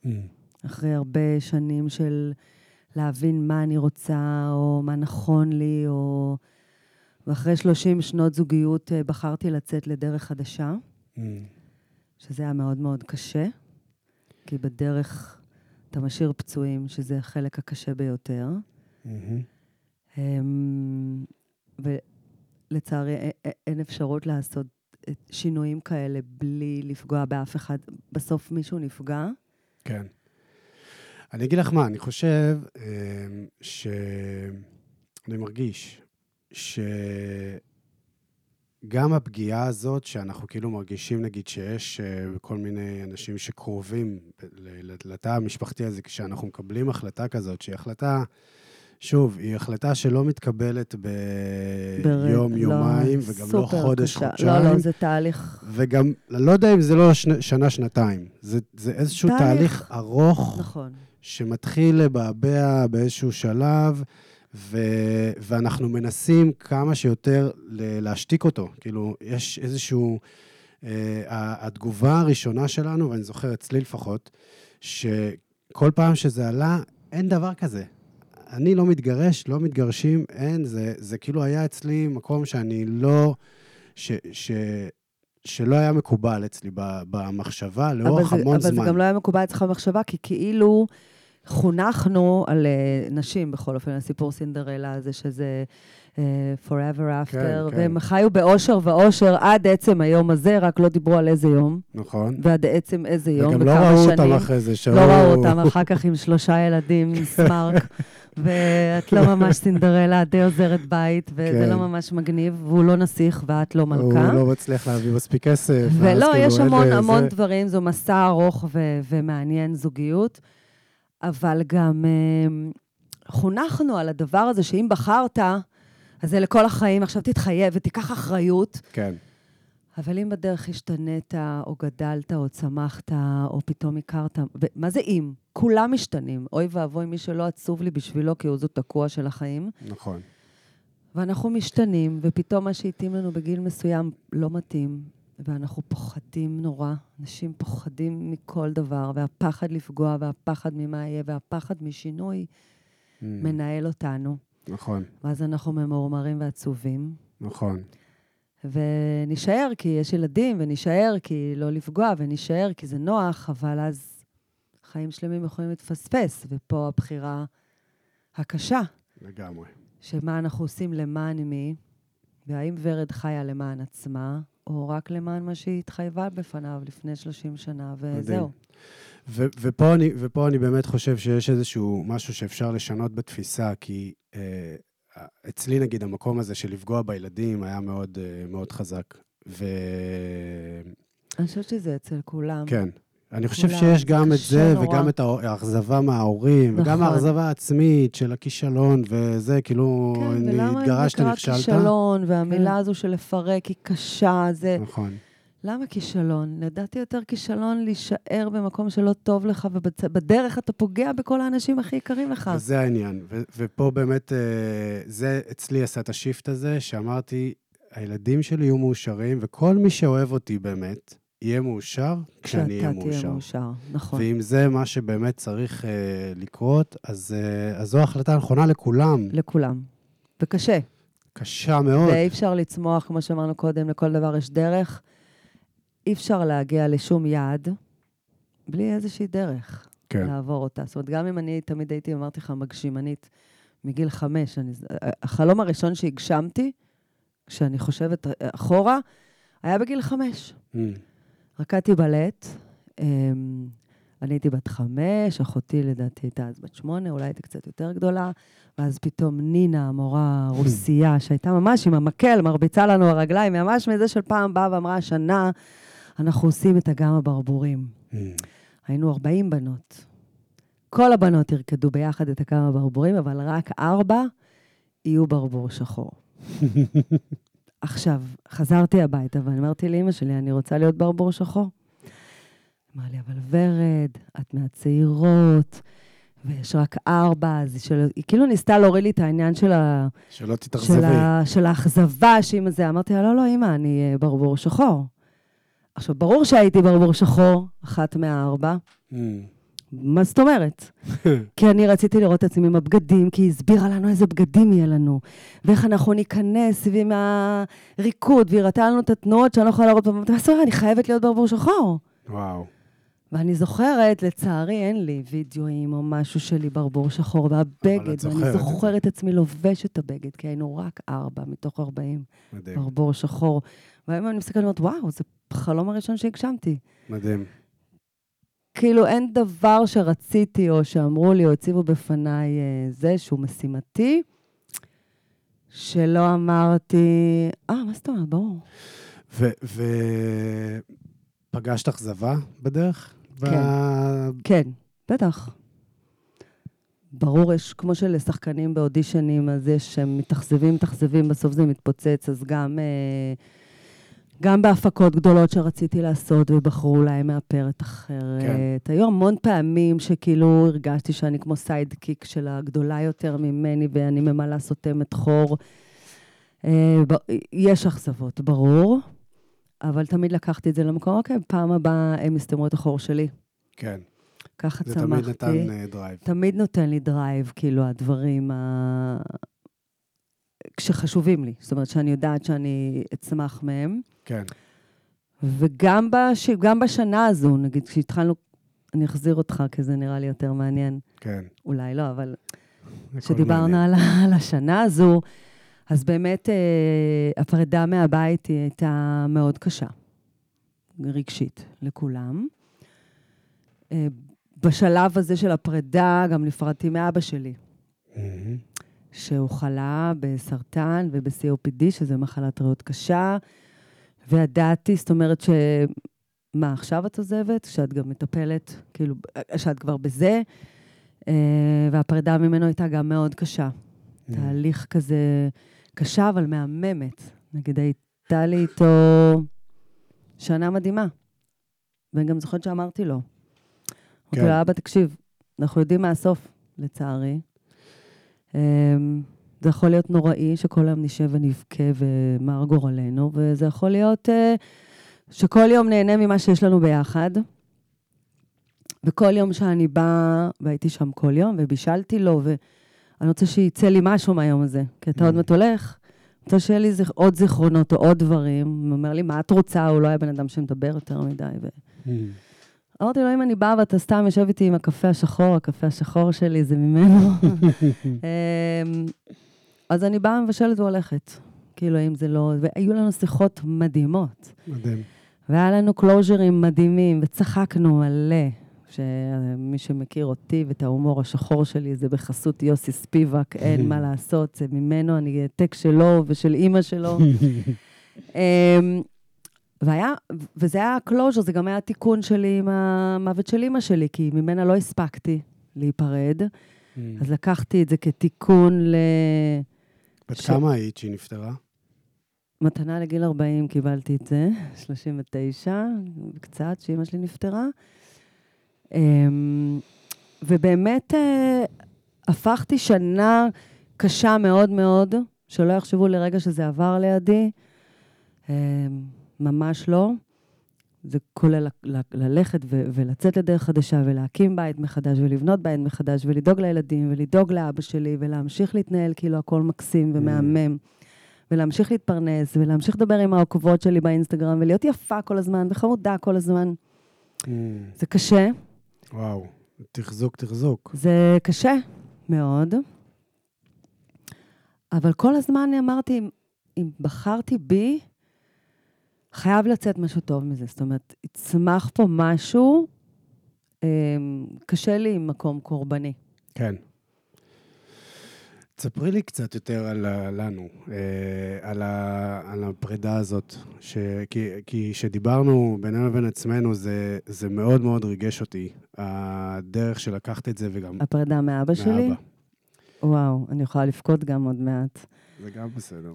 Speaker 1: מהמם.
Speaker 2: אחרי הרבה שנים של להבין מה אני רוצה, או מה נכון לי, או... ואחרי 30 שנות זוגיות אה, בחרתי לצאת לדרך חדשה,
Speaker 1: מהמם.
Speaker 2: שזה היה מאוד מאוד קשה, כי בדרך אתה משאיר פצועים, שזה החלק הקשה ביותר.
Speaker 1: מהמם.
Speaker 2: אמ, לצערי, אין אפשרות לעשות אה, שינויים כאלה בלי לפגוע באף אחד. בסוף מישהו נפגע.
Speaker 1: כן. אני אגיד לך מה, אני חושב אה, ש... אני מרגיש שגם הפגיעה הזאת, שאנחנו כאילו מרגישים, נגיד, שיש אה, כל מיני אנשים שקרובים לתא המשפחתי הזה, כשאנחנו מקבלים החלטה כזאת, שהיא החלטה, שוב, היא החלטה שלא מתקבלת
Speaker 2: בר-
Speaker 1: ביום, יומיים,
Speaker 2: לא,
Speaker 1: וגם לא חודש,
Speaker 2: קשה.
Speaker 1: חודשיים.
Speaker 2: לא, לא, זה תהליך,
Speaker 1: וגם, לא יודע אם זה לא שנה, שנה שנתיים. זה, זה איזשהו
Speaker 2: תהליך.
Speaker 1: תהליך ארוך,
Speaker 2: נכון.
Speaker 1: שמתחיל לבעבע באיזשהו שלב, ו, ואנחנו מנסים כמה שיותר להשתיק אותו. כאילו, יש איזשהו... אה, התגובה הראשונה שלנו, ואני זוכר אצלי לפחות, שכל פעם שזה עלה, אין דבר כזה. אני לא מתגרש, לא מתגרשים, אין, זה, זה כאילו היה אצלי מקום שאני לא... ש, ש, שלא היה מקובל אצלי במחשבה לאורך
Speaker 2: אבל זה,
Speaker 1: המון
Speaker 2: אבל
Speaker 1: זמן.
Speaker 2: זה גם לא היה מקובל אצלך במחשבה, כי כאילו חונכנו על uh, נשים, בכל אופן, הסיפור סינדרלה הזה, שזה uh, forever after,
Speaker 1: כן, כן.
Speaker 2: והם חיו באושר ואושר עד עצם היום הזה, רק לא דיברו על איזה יום,
Speaker 1: נכון.
Speaker 2: ועד עצם איזה יום,
Speaker 1: וגם לא
Speaker 2: וכמה
Speaker 1: ראו
Speaker 2: שנים.
Speaker 1: אותם אחרי זה, שהיו...
Speaker 2: לא ראו אותם אחר כך עם שלושה ילדים, *laughs* סמארק, ואת לא ממש סינדרלה, את די עוזרת בית, וזה
Speaker 1: כן.
Speaker 2: לא ממש מגניב, והוא לא נסיך ואת לא מלכה.
Speaker 1: הוא לא מצליח להביא מספיק כסף.
Speaker 2: ולא,
Speaker 1: כאילו
Speaker 2: יש
Speaker 1: אין
Speaker 2: המון המון דברים, זו מסע ארוך ו- ומעניין זוגיות, אבל גם אה, חונכנו על הדבר הזה שאם בחרת, אז זה לכל החיים, עכשיו תתחייב ותיקח אחריות,
Speaker 1: כן,
Speaker 2: אבל אם בדרך השתנית, או גדלת, או צמחת, או פתאום הכרת, מה זה אם? כולם משתנים. אוי ואבוי מי שלא עצוב לי בשבילו, כי הוא זו תקוע של החיים.
Speaker 1: נכון.
Speaker 2: ואנחנו משתנים, ופתאום מה שהתאים לנו בגיל מסוים לא מתאים, ואנחנו פוחדים נורא. אנשים פוחדים מכל דבר, והפחד לפגוע, והפחד ממה יהיה, והפחד משינוי
Speaker 1: Mm,
Speaker 2: מנהל אותנו.
Speaker 1: נכון,
Speaker 2: ואז אנחנו ממורמרים ועצובים,
Speaker 1: נכון.
Speaker 2: ונישאר כי יש ילדים, ונישאר כי לא לפגוע, ונישאר כי זה נוח, אבל אז חיים שלמים יכולים להתפספס, ופה הבחירה הקשה.
Speaker 1: לגמרי.
Speaker 2: שמה אנחנו עושים למען מי, והאם ורד חיה למען עצמה, או רק למען מה שהיא התחייבה בפניו לפני 30 שנה, וזהו.
Speaker 1: ו- ופה, אני, ופה אני באמת חושב שיש איזשהו משהו שאפשר לשנות בתפיסה, כי אה, אצלי, נגיד, המקום הזה של לפגוע בילדים היה מאוד, אה, מאוד חזק. וכן,
Speaker 2: אני חושבת שזה אצל כולם.
Speaker 1: אני חושב
Speaker 2: כולם,
Speaker 1: שיש
Speaker 2: זה
Speaker 1: גם את זה,
Speaker 2: נורא.
Speaker 1: וגם את האכזבה מההורים, וגם
Speaker 2: נכון.
Speaker 1: האכזבה העצמית של הכישלון, וזה, כאילו,
Speaker 2: כן, ולמה
Speaker 1: התגרשת,
Speaker 2: נקרא
Speaker 1: נכשלת.
Speaker 2: כישלון, והמילה
Speaker 1: כן.
Speaker 2: הזו של לפרק היא קשה, זה...
Speaker 1: נכון.
Speaker 2: למה כישלון? לדעתי יותר כישלון להישאר במקום שלא טוב לך, ובדרך אתה פוגע בכל האנשים הכי יקרים לך.
Speaker 1: וזה העניין. ו- ופה באמת, אה, זה אצלי עשה את השיפט הזה, שאמרתי, הילדים שלי יהיו מאושרים, וכל מי שאוהב אותי באמת, יהיה מאושר כשאני אהיה
Speaker 2: כשאתה תהיה
Speaker 1: מאושר.
Speaker 2: מאושר, נכון.
Speaker 1: ואם זה מה שבאמת צריך אה, לקרות, אז, אה, אז זו החלטה נכונה לכולם.
Speaker 2: לכולם. וקשה.
Speaker 1: קשה מאוד.
Speaker 2: ואי אפשר לצמוח, כמו שאמרנו קודם, לכל דבר יש דרך. אי אפשר להגיע לשום יעד בלי איזושהי דרך
Speaker 1: כן.
Speaker 2: לעבור אותה. זאת אומרת, גם אם אני תמיד הייתי, אמרתי לך, מגשימנית מגיל חמש, אני, החלום הראשון שהגשמתי, כשאני חושבת אחורה, היה בגיל חמש.
Speaker 1: Mm,
Speaker 2: רקדתי בלט, אמ, אני הייתי בת חמש, אחותי לדעתי הייתה אז בת שמונה, אולי הייתי קצת יותר גדולה, ואז פתאום נינה, המורה רוסייה, שהייתה ממש עם המקל, מרביצה לנו הרגליים, ממש מזה של פעם באה ואמרה, השנה אנחנו עושים את אגם הברבורים.
Speaker 1: mm.
Speaker 2: היינו 40 בנות. כל הבנות ירקדו ביחד את אגם הברבורים, אבל רק ארבע יהיו ברבור שחור. *laughs* עכשיו, חזרתי הביתה ואני אמרתי לאמא שלי, אני רוצה להיות ברבור שחור. אמרה לי, אבל ורד, את מהצעירות, ויש רק ארבע, אז היא, של... היא כאילו ניסתה להוריד לי את העניין של, ה...
Speaker 1: שלא
Speaker 2: של,
Speaker 1: תתאכזבי.
Speaker 2: ה... של האכזבה שעם זה. אמרתי לה, לא, לא, אמא, אני אה, ברבור שחור. עכשיו, ברור שהייתי ברבור שחור, אחת מהארבע.
Speaker 1: Mm.
Speaker 2: מה זאת אומרת? *laughs* כי אני רציתי לראות את עצמי עם הבגדים, כי היא הסבירה לנו איזה בגדים יהיה לנו, ואיך אנחנו ניכנס ועם הריקוד, והיא הראתה לנו את התנועות שאני לא יכולה לראות, ואמרתי, מה זאת אומרת, אני חייבת להיות ברבור שחור.
Speaker 1: וואו.
Speaker 2: ואני זוכרת, לצערי אין לי וידאוים או משהו שלי ברבור שחור, והבגד, ואני. זוכרת את עצמי לובשת את הבגד, כי היינו רק ארבע מתוך ארבעים,
Speaker 1: מדהים,
Speaker 2: ברבור שחור. והיום אני מסתכלת ואומרת, וואו, זה החלום הראשון שהגשמתי.
Speaker 1: מדהים.
Speaker 2: כאילו, אין דבר שרציתי, או שאמרו לי, או הציבו בפניי אה, זה שהוא משימתי, שלא אמרתי, אה, מה זאת אומרת? ברור.
Speaker 1: ופגשת אכזבה בדרך?
Speaker 2: כן. כן, בטח. ברור, יש, כמו שלשחקנים באודישנים, אז יש, הם מתאכזבים, מתאכזבים, בסוף זה מתפוצץ, אז גם, אה, גם בהפקות גדולות שרציתי לעשות, ובחרו אולי מאפרת אחרת.
Speaker 1: כן.
Speaker 2: היו המון פעמים שכאילו הרגשתי שאני כמו sidekick של הגדולה יותר ממני, ואני ממלאה סותמת חור. אה, יש אכזבות, ברור, אבל תמיד לקחתי את זה למקום, אוקיי, פעם הבאה הם יסתמו את החור שלי.
Speaker 1: כן.
Speaker 2: ככה
Speaker 1: זה
Speaker 2: צמחתי.
Speaker 1: תמיד נתן אה, drive.
Speaker 2: תמיד נותן לי drive, כאילו, הדברים ה... כשחשובים לי. זאת אומרת, שאני יודעת שאני אצמח מהם.
Speaker 1: כן.
Speaker 2: וגם בש... גם בשנה הזו, נגיד, כשהתחלנו, אני אחזיר אותך, כי זה נראה לי יותר מעניין.
Speaker 1: כן.
Speaker 2: אולי לא, אבל כשדיברנו. על, על השנה הזו, אז באמת אה, הפרידה מהבית היא הייתה מאוד קשה, רגשית, לכולם. אה, בשלב הזה של הפרידה גם נפרדתי מאבא שלי,
Speaker 1: מהמם.
Speaker 2: שהוא חלה בסרטן וב-COPD, שזה מחלת ריאות קשה, וידעתי, זאת אומרת ש... מה, עכשיו את עוזבת? שאת גם מטפלת, כאילו, שאת כבר בזה, אה, והפרידה ממנו הייתה גם מאוד קשה. תהליך כזה קשה, אבל מהממת. נגיד, הייתה לי איתו שנה מדהימה. ואני גם זוכרת שאמרתי לו. אמרתי
Speaker 1: כן.
Speaker 2: לו, אבא, תקשיב, אנחנו יודעים מה הסוף, לצערי. אמ, זה יכול להיות נוראי שכל היום נשב ונבכה ומר גורלנו, וזה יכול להיות אה, שכל יום נהנה ממה שיש לנו ביחד. וכל יום שאני באה, והייתי שם כל יום, ובישלתי לו, ואני רוצה שיצא לי משהו מהיום הזה, כי אתה עוד
Speaker 1: Mm.
Speaker 2: מעט הולך. אני רוצה שיהיה לי זכ... עוד זיכרונות או עוד דברים. הוא אומר לי, מה את רוצה? הוא לא היה בן אדם שמדבר יותר מדי. ו...
Speaker 1: מהמם.
Speaker 2: אמרתי לו, אם אני באה ואתה סתם יושב איתי עם הקפה השחור, הקפה השחור שלי זה ממנו. *laughs* אמ, אז אני באה, מבשלת והולכת. כאילו, אם זה לא... והיו לנו שיחות מדהימות.
Speaker 1: מדהים.
Speaker 2: והיה לנו קלוז'רים מדהימים, וצחקנו מלא. שמי שמכיר אותי ואת ההומור השחור שלי, זה בחסות יוסי ספיבק, אין *laughs* מה לעשות, זה ממנו, אני העתק שלו ושל אימא שלו. *laughs* אמ, והיה, וזה היה הקלוז'ר, זה גם היה התיקון שלי עם המוות של אימא שלי, כי ממנה לא הספקתי להיפרד. אז לקחתי את זה כתיקון
Speaker 1: בת
Speaker 2: ש-
Speaker 1: כמה היית שהיא נפטרה?
Speaker 2: למתנה לגיל 40, קיבלתי את זה, 39, קצת, שאימא שלי נפטרה. אמ, ובאמת אה, הפכתי שנה קשה מאוד מאוד, שלא יחשבו לרגע שזה עבר לידי. אמ, ממש לא. זה כולל ללכת ו- ולצאת לדרך חדשה ולהקים בית מחדש ולבנות בית מחדש ולדאוג לילדים ולדאוג לאבא שלי ולהמשיך להתנהל כאילו הכל מקסים ומהמם. ולהמשיך להתפרנס ולהמשיך לדבר עם העוקבות שלי באינסטגרם ולהיות יפה כל הזמן וחמודה כל הזמן.
Speaker 1: מהמם.
Speaker 2: זה קשה,
Speaker 1: וואו. תחזוק, תחזוק.
Speaker 2: זה קשה מאוד, אבל כל הזמן אמרתי, אם, אם בחרתי בי, חייב לצאת משהו טוב מזה. זאת אומרת, יצמח פה משהו, אמ, קשה לי עם מקום קורבני.
Speaker 1: כן. תספרי לי קצת יותר על לנו, אה, על, ה, על הפרידה הזאת. ש, כי, כי כשדיברנו בינינו לבין עצמנו, זה, זה מאוד מאוד ריגש אותי, הדרך שלקחת את זה וגם
Speaker 2: הפרידה מאבא שלי,
Speaker 1: מאבא.
Speaker 2: וואו, אני יכולה לבכות גם עוד מעט.
Speaker 1: זה גם בסדר.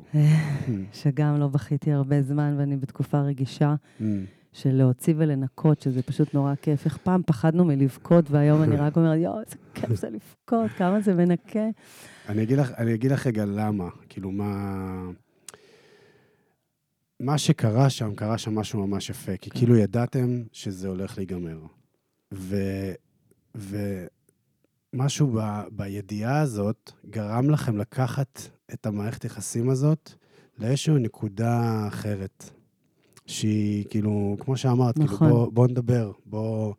Speaker 1: *laughs*
Speaker 2: שגם לא בכיתי הרבה זמן ואני בתקופה רגישה
Speaker 1: Mm.
Speaker 2: של להוציא ולנקות, שזה פשוט נורא כיף. איך פעם פחדנו מלבכות, והיום אני *laughs* רק אומרת, יואו, איזה כיף זה לבכות, כמה זה מנקה.
Speaker 1: אני אגיד לך, אני אגיד לך רגע למה, כאילו מה... מה שקרה שם, קרה שם משהו ממש יפה, כי כאילו ידעתם שזה הולך להיגמר. ו... ומשהו ב... בידיעה הזאת גרם לכם לקחת את המערכת יחסים הזאת לאיזושהי נקודה אחרת. שהיא כאילו, כמו שאמרת,
Speaker 2: נכון.
Speaker 1: כאילו, בוא, בוא נדבר, בוא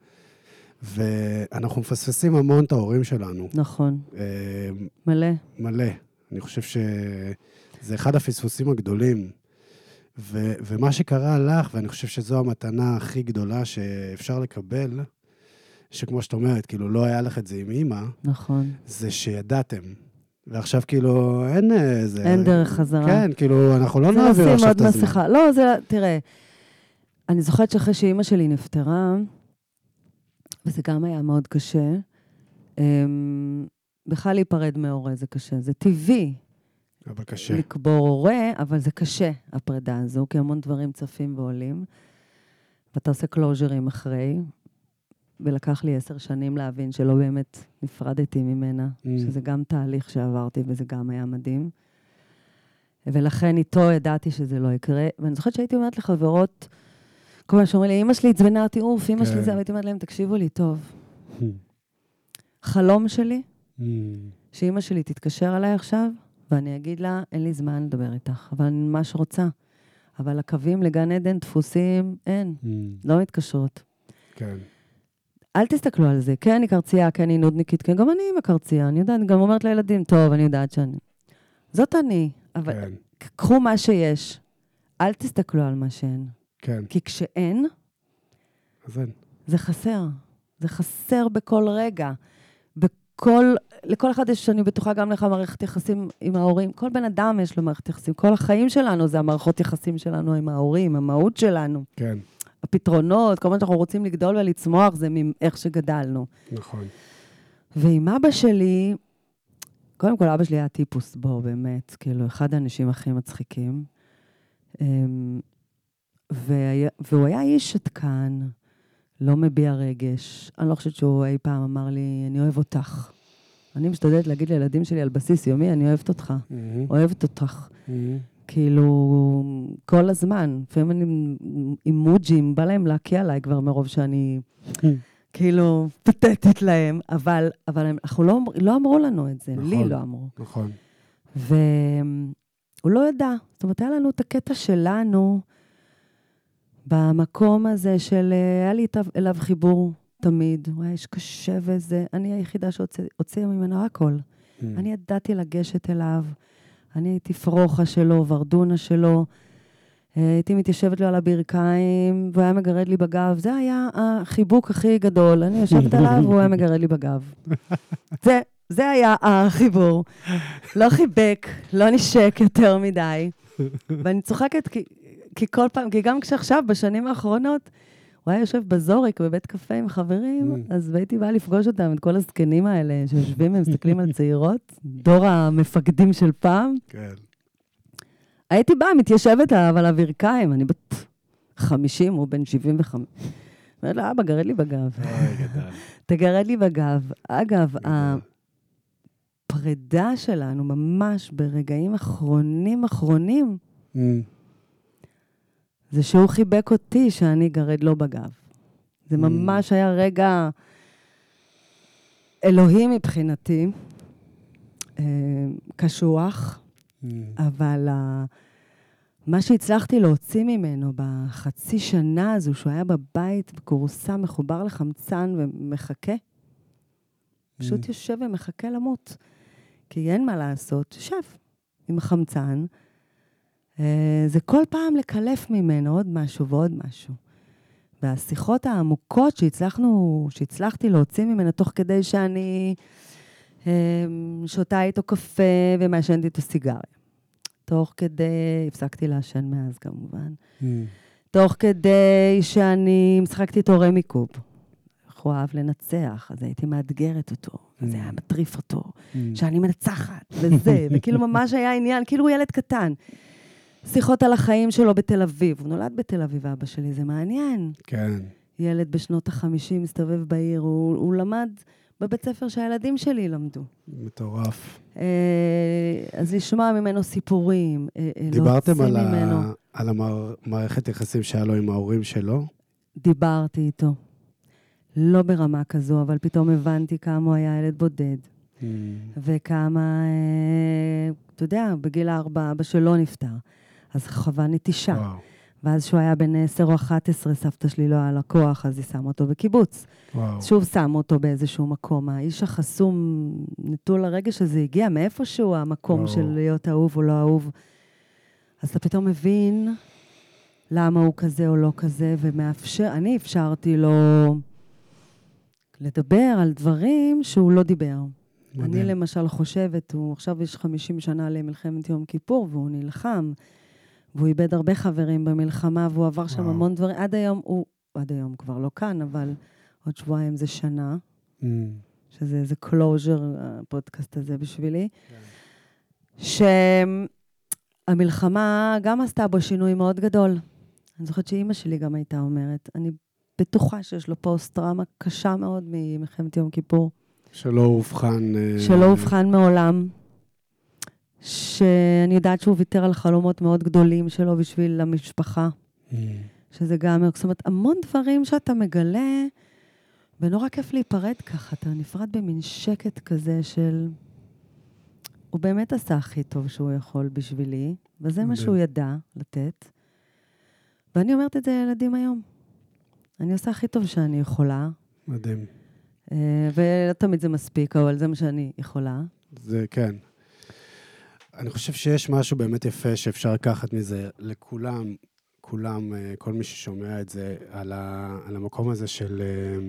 Speaker 1: ואנחנו מפספסים המון את ההורים שלנו.
Speaker 2: נכון,
Speaker 1: אה,
Speaker 2: מלא.
Speaker 1: מלא. אני חושב שזה אחד הפספוסים הגדולים. ו- ומה שקרה לך, ואני חושב שזו המתנה הכי גדולה שאפשר לקבל, שכמו שאת אומרת, כאילו, לא היה לך את זה עם אימא,
Speaker 2: נכון.
Speaker 1: זה שידעתם. ועכשיו כאילו, אין איזה...
Speaker 2: אין דרך חזרה.
Speaker 1: כן, כאילו, אנחנו לא נעביר עכשיו את הזמן.
Speaker 2: מסכה. לא, זה, תראה, אני זוכרת שאחרי שאימא שלי נפטרה, וזה גם היה מאוד קשה, אמ, בכלל להיפרד מהורה זה קשה. זה טבעי
Speaker 1: אבל קשה.
Speaker 2: לקבור הורה, אבל זה קשה, הפרידה הזו, כי המון דברים צפים ועולים, ואתה עושה קלוז'רים אחרי, ולקח לי עשר שנים להבין שלא באמת נפרדתי ממנה,
Speaker 1: Mm.
Speaker 2: שזה גם תהליך שעברתי וזה גם היה מדהים. ולכן איתו ידעתי שזה לא יקרה. ואני זוכרת שהייתי אומרת לחברות, כל הזמן שאומרים לי, אמא שלי עצבנה אותי, אוף, אמא שלי
Speaker 1: כן.
Speaker 2: זה, והייתי אומרת להם, תקשיבו לי טוב. חלום שלי,
Speaker 1: Mm.
Speaker 2: שאימא שלי תתקשר אליי עכשיו, ואני אגיד לה, אין לי זמן לדבר איתך, אבל אני ממש רוצה. אבל הקווים לגן עדן דפוסים, אין,
Speaker 1: Mm.
Speaker 2: לא מתקשרות.
Speaker 1: כן.
Speaker 2: אל תסתכלו על זה, כן היא קרצייה, כן היא נודניקית, כן, גם אני אימא קרצייה, אני יודעת, אני גם אומרת לילדים, טוב, אני יודעת שאני... זאת אני, אבל
Speaker 1: כן.
Speaker 2: קחו מה שיש, אל תסתכלו על מה שאין.
Speaker 1: כן.
Speaker 2: כי כשאין,
Speaker 1: אז אין.
Speaker 2: זה חסר. זה חסר בכל רגע. בכל, לכל אחד יש, אני בטוחה, גם לך מערכת יחסים עם ההורים. כל בן אדם יש לו מערכת יחסים. כל החיים שלנו זה המערכות יחסים שלנו עם ההורים, המהות שלנו.
Speaker 1: כן,
Speaker 2: הפתרונות, כל מה שאנחנו רוצים לגדול ולצמוח, זה מאיך שגדלנו.
Speaker 1: נכון.
Speaker 2: ועם אבא שלי, קודם כל, אבא שלי היה טיפוס בו, באמת, כאילו, אחד האנשים הכי מצחיקים. אמ, והיה, והוא היה איש שתקן, לא מביע רגש. אני לא חושבת שהוא אי פעם אמר לי, אני אוהב אותך. אני משתדלת להגיד לילדים שלי על בסיס יומי, אני אוהבת אותך,
Speaker 1: מהמם.
Speaker 2: אוהבת אותך.
Speaker 1: מהמם.
Speaker 2: כאילו, כל הזמן. לפעמים אני עם אימוג'ים, בא להם להקיע עליי כבר מרוב שאני כאילו פתטית להם, אבל, אבל הם, אנחנו לא, לא אמרו לנו את זה, לי
Speaker 1: נכון.
Speaker 2: לא אמרו.
Speaker 1: נכון.
Speaker 2: והוא לא ידע. זאת אומרת, היה לנו את הקטע שלנו במקום הזה של, אה, היה לי אליו חיבור תמיד. הוא היה איש קשה וזה, אני היחידה שהוציאה ממנו הכל.
Speaker 1: Mm.
Speaker 2: אני ידעתי לגשת אליו, אני הייתי פרוחה שלו, ורדונה שלו, אה, הייתי מתיישבת לו על הברכיים, והוא היה מגרד לי בגב. זה היה החיבוק הכי גדול. אני יושבת עליו, והוא היה מגרד לי בגב. *laughs* זה, זה היה החיבור. לא חיבק, לא נשק יותר מדי. ואני צוחקת כי, כי כל פעם, כי גם כשעכשיו, בשנים האחרונות, הוא היה יושב בזוריק בבית קפה עם חברים,
Speaker 1: Mm.
Speaker 2: אז הייתי באה לפגוש אותם, את כל הזקנים האלה שיושבים ומסתכלים על צעירות, דור המפקדים של פעם.
Speaker 1: כן.
Speaker 2: הייתי באה, מתיישבת עליו על הברכיים, אני בת 50, הוא בן 75. אומרת לו, אבא, גרד לי בגב. תגרד לי בגב. אגב. הפרידה שלנו, ממש ברגעים אחרונים אחרונים,
Speaker 1: Mm.
Speaker 2: זה שהוא חיבק אותי שאני גרד לו בגב. זה
Speaker 1: Mm.
Speaker 2: ממש היה רגע אלוהי מבחינתי, אה, קשוח,
Speaker 1: Mm.
Speaker 2: אבל ה- מה שהצלחתי להוציא ממנו בחצי שנה הזו, שהוא היה בבית, בכורסה, מחובר לחמצן ומחכה, פשוט
Speaker 1: Mm.
Speaker 2: יושב ומחכה למות. כי אין מה לעשות, יושב עם החמצן. אה, זה כל פעם לקלף ממנו עוד משהו ועוד משהו. והשיחות העמוקות שהצלחנו, שהצלחתי להוציא ממנו תוך כדי שאני אה, שותה איתו קפה ומעשנת איתו סיגריה. תוך כדי, הפסקתי לעשן מאז כמובן,
Speaker 1: Mm.
Speaker 2: תוך כדי שאני משחקתי איתו רמי קוב. איך הוא אהב לנצח, אז הייתי מאתגרת אותו, אז זה היה מטריף אותו,
Speaker 1: Mm.
Speaker 2: שאני מנצחת, וזה, וכאילו ממש היה עניין, כאילו הוא ילד קטן. שיחות על החיים שלו בתל אביב. הוא נולד בתל אביב, אבא שלי, זה מעניין.
Speaker 1: כן.
Speaker 2: ילד בשנות ה-50 מסתובב בעיר, הוא, הוא למד בבית ספר שהילדים שלי למדו.
Speaker 1: מטורף.
Speaker 2: אה, אז לשמוע ממנו סיפורים, אה, אה,
Speaker 1: דיברתם על,
Speaker 2: ממנו.
Speaker 1: ה... על המערכת יחסים שהיה לו עם ההורים שלו?
Speaker 2: דיברתי איתו. לא ברמה כזו, אבל פתאום הבנתי כמה הוא היה ילד בודד,
Speaker 1: Mm.
Speaker 2: וכמה, אתה יודע, בגיל הארבע אבא שלו נפטר, אז חווה נטישה.
Speaker 1: וואו.
Speaker 2: ואז כשהוא היה בן 10 או 11, סבתא שלי לא היה לה כוח, אז היא שמה אותו בקיבוץ.
Speaker 1: וואו.
Speaker 2: שוב שמו אותו באיזשהו מקום. האיש החסום, נטול הרגש הזה, הגיע מאיפשהו, המקום
Speaker 1: ברור.
Speaker 2: של להיות אהוב או לא אהוב. אז אתה פתאום מבין למה הוא כזה או לא כזה, ומאפשר, אני אפשרתי לו לדבר על דברים שהוא לא דיבר. אני
Speaker 1: מדהים.
Speaker 2: למשל חושבת, הוא עכשיו יש 50 שנה למלחמת יום כיפור, והוא נלחם, והוא איבד הרבה חברים במלחמה, והוא עבר שם
Speaker 1: וואו.
Speaker 2: המון דברים. עד היום הוא, עד היום כבר לא כאן, אבל עוד שבועיים זה שנה,
Speaker 1: Mm.
Speaker 2: שזה איזה closure, הפודקאסט הזה בשבילי.
Speaker 1: כן.
Speaker 2: שהמלחמה גם עשתה בו שינוי מאוד גדול. אני זוכרת שאימא שלי גם הייתה אומרת, אני בטוחה שיש לו פוסט-טראומה קשה מאוד ממלחמת יום כיפור.
Speaker 1: שלא אובחן... אה,
Speaker 2: שלא אובחן מעולם, שאני יודעת שהוא ויתר על חלומות מאוד גדולים שלו בשביל המשפחה,
Speaker 1: Mm.
Speaker 2: שזה גם, זאת אומרת, המון דברים שאתה מגלה, ונורא כיף להיפרד ככה, אתה נפרד במין שקט כזה של... הוא באמת עשה הכי טוב שהוא יכול בשבילי, וזה מה. שהוא ידע לתת. ואני אומרת את זה לילדים היום. אני עושה הכי טוב שאני יכולה,
Speaker 1: מדהים.
Speaker 2: אה, ולא תמיד זה מספיק, אבל זה מה שאני יכולה.
Speaker 1: זה כן. אני חושב שיש משהו באמת יפה שאפשר לקחת מזה לכולם, כולם, אה, כל מי ששומע את זה, על, ה, על המקום הזה של אה,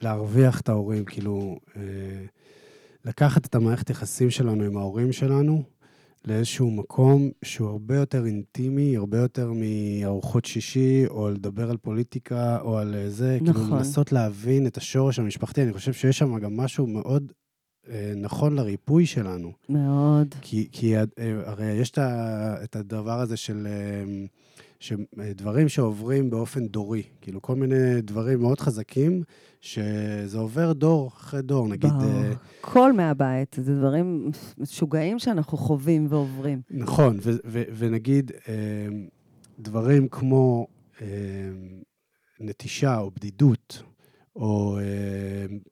Speaker 1: להרוויח את ההורים, כאילו, אה, לקחת את המערכת יחסים שלנו עם ההורים שלנו לאיזשהו מקום שהוא הרבה יותר אינטימי, הרבה יותר מארוחות שישי, או לדבר על פוליטיקה, או על אה, זה, כאילו
Speaker 2: נכון.
Speaker 1: לנסות להבין את השורש המשפחתי. אני חושב שיש שם גם משהו מאוד נכון לריפוי שלנו.
Speaker 2: מאוד.
Speaker 1: כי, כי אה, הרי יש את הדבר הזה של... אה, שדברים שעוברים באופן דורי, כאילו כל מיני דברים מאוד חזקים, שזה עובר דור אחרי דור, נגיד,
Speaker 2: ברור.
Speaker 1: אה,
Speaker 2: כל מהבית, זה דברים משוגעים שאנחנו חווים ועוברים.
Speaker 1: נכון, ו- ו- ונגיד אה, דברים כמו אה, נטישה או בדידות, או אה,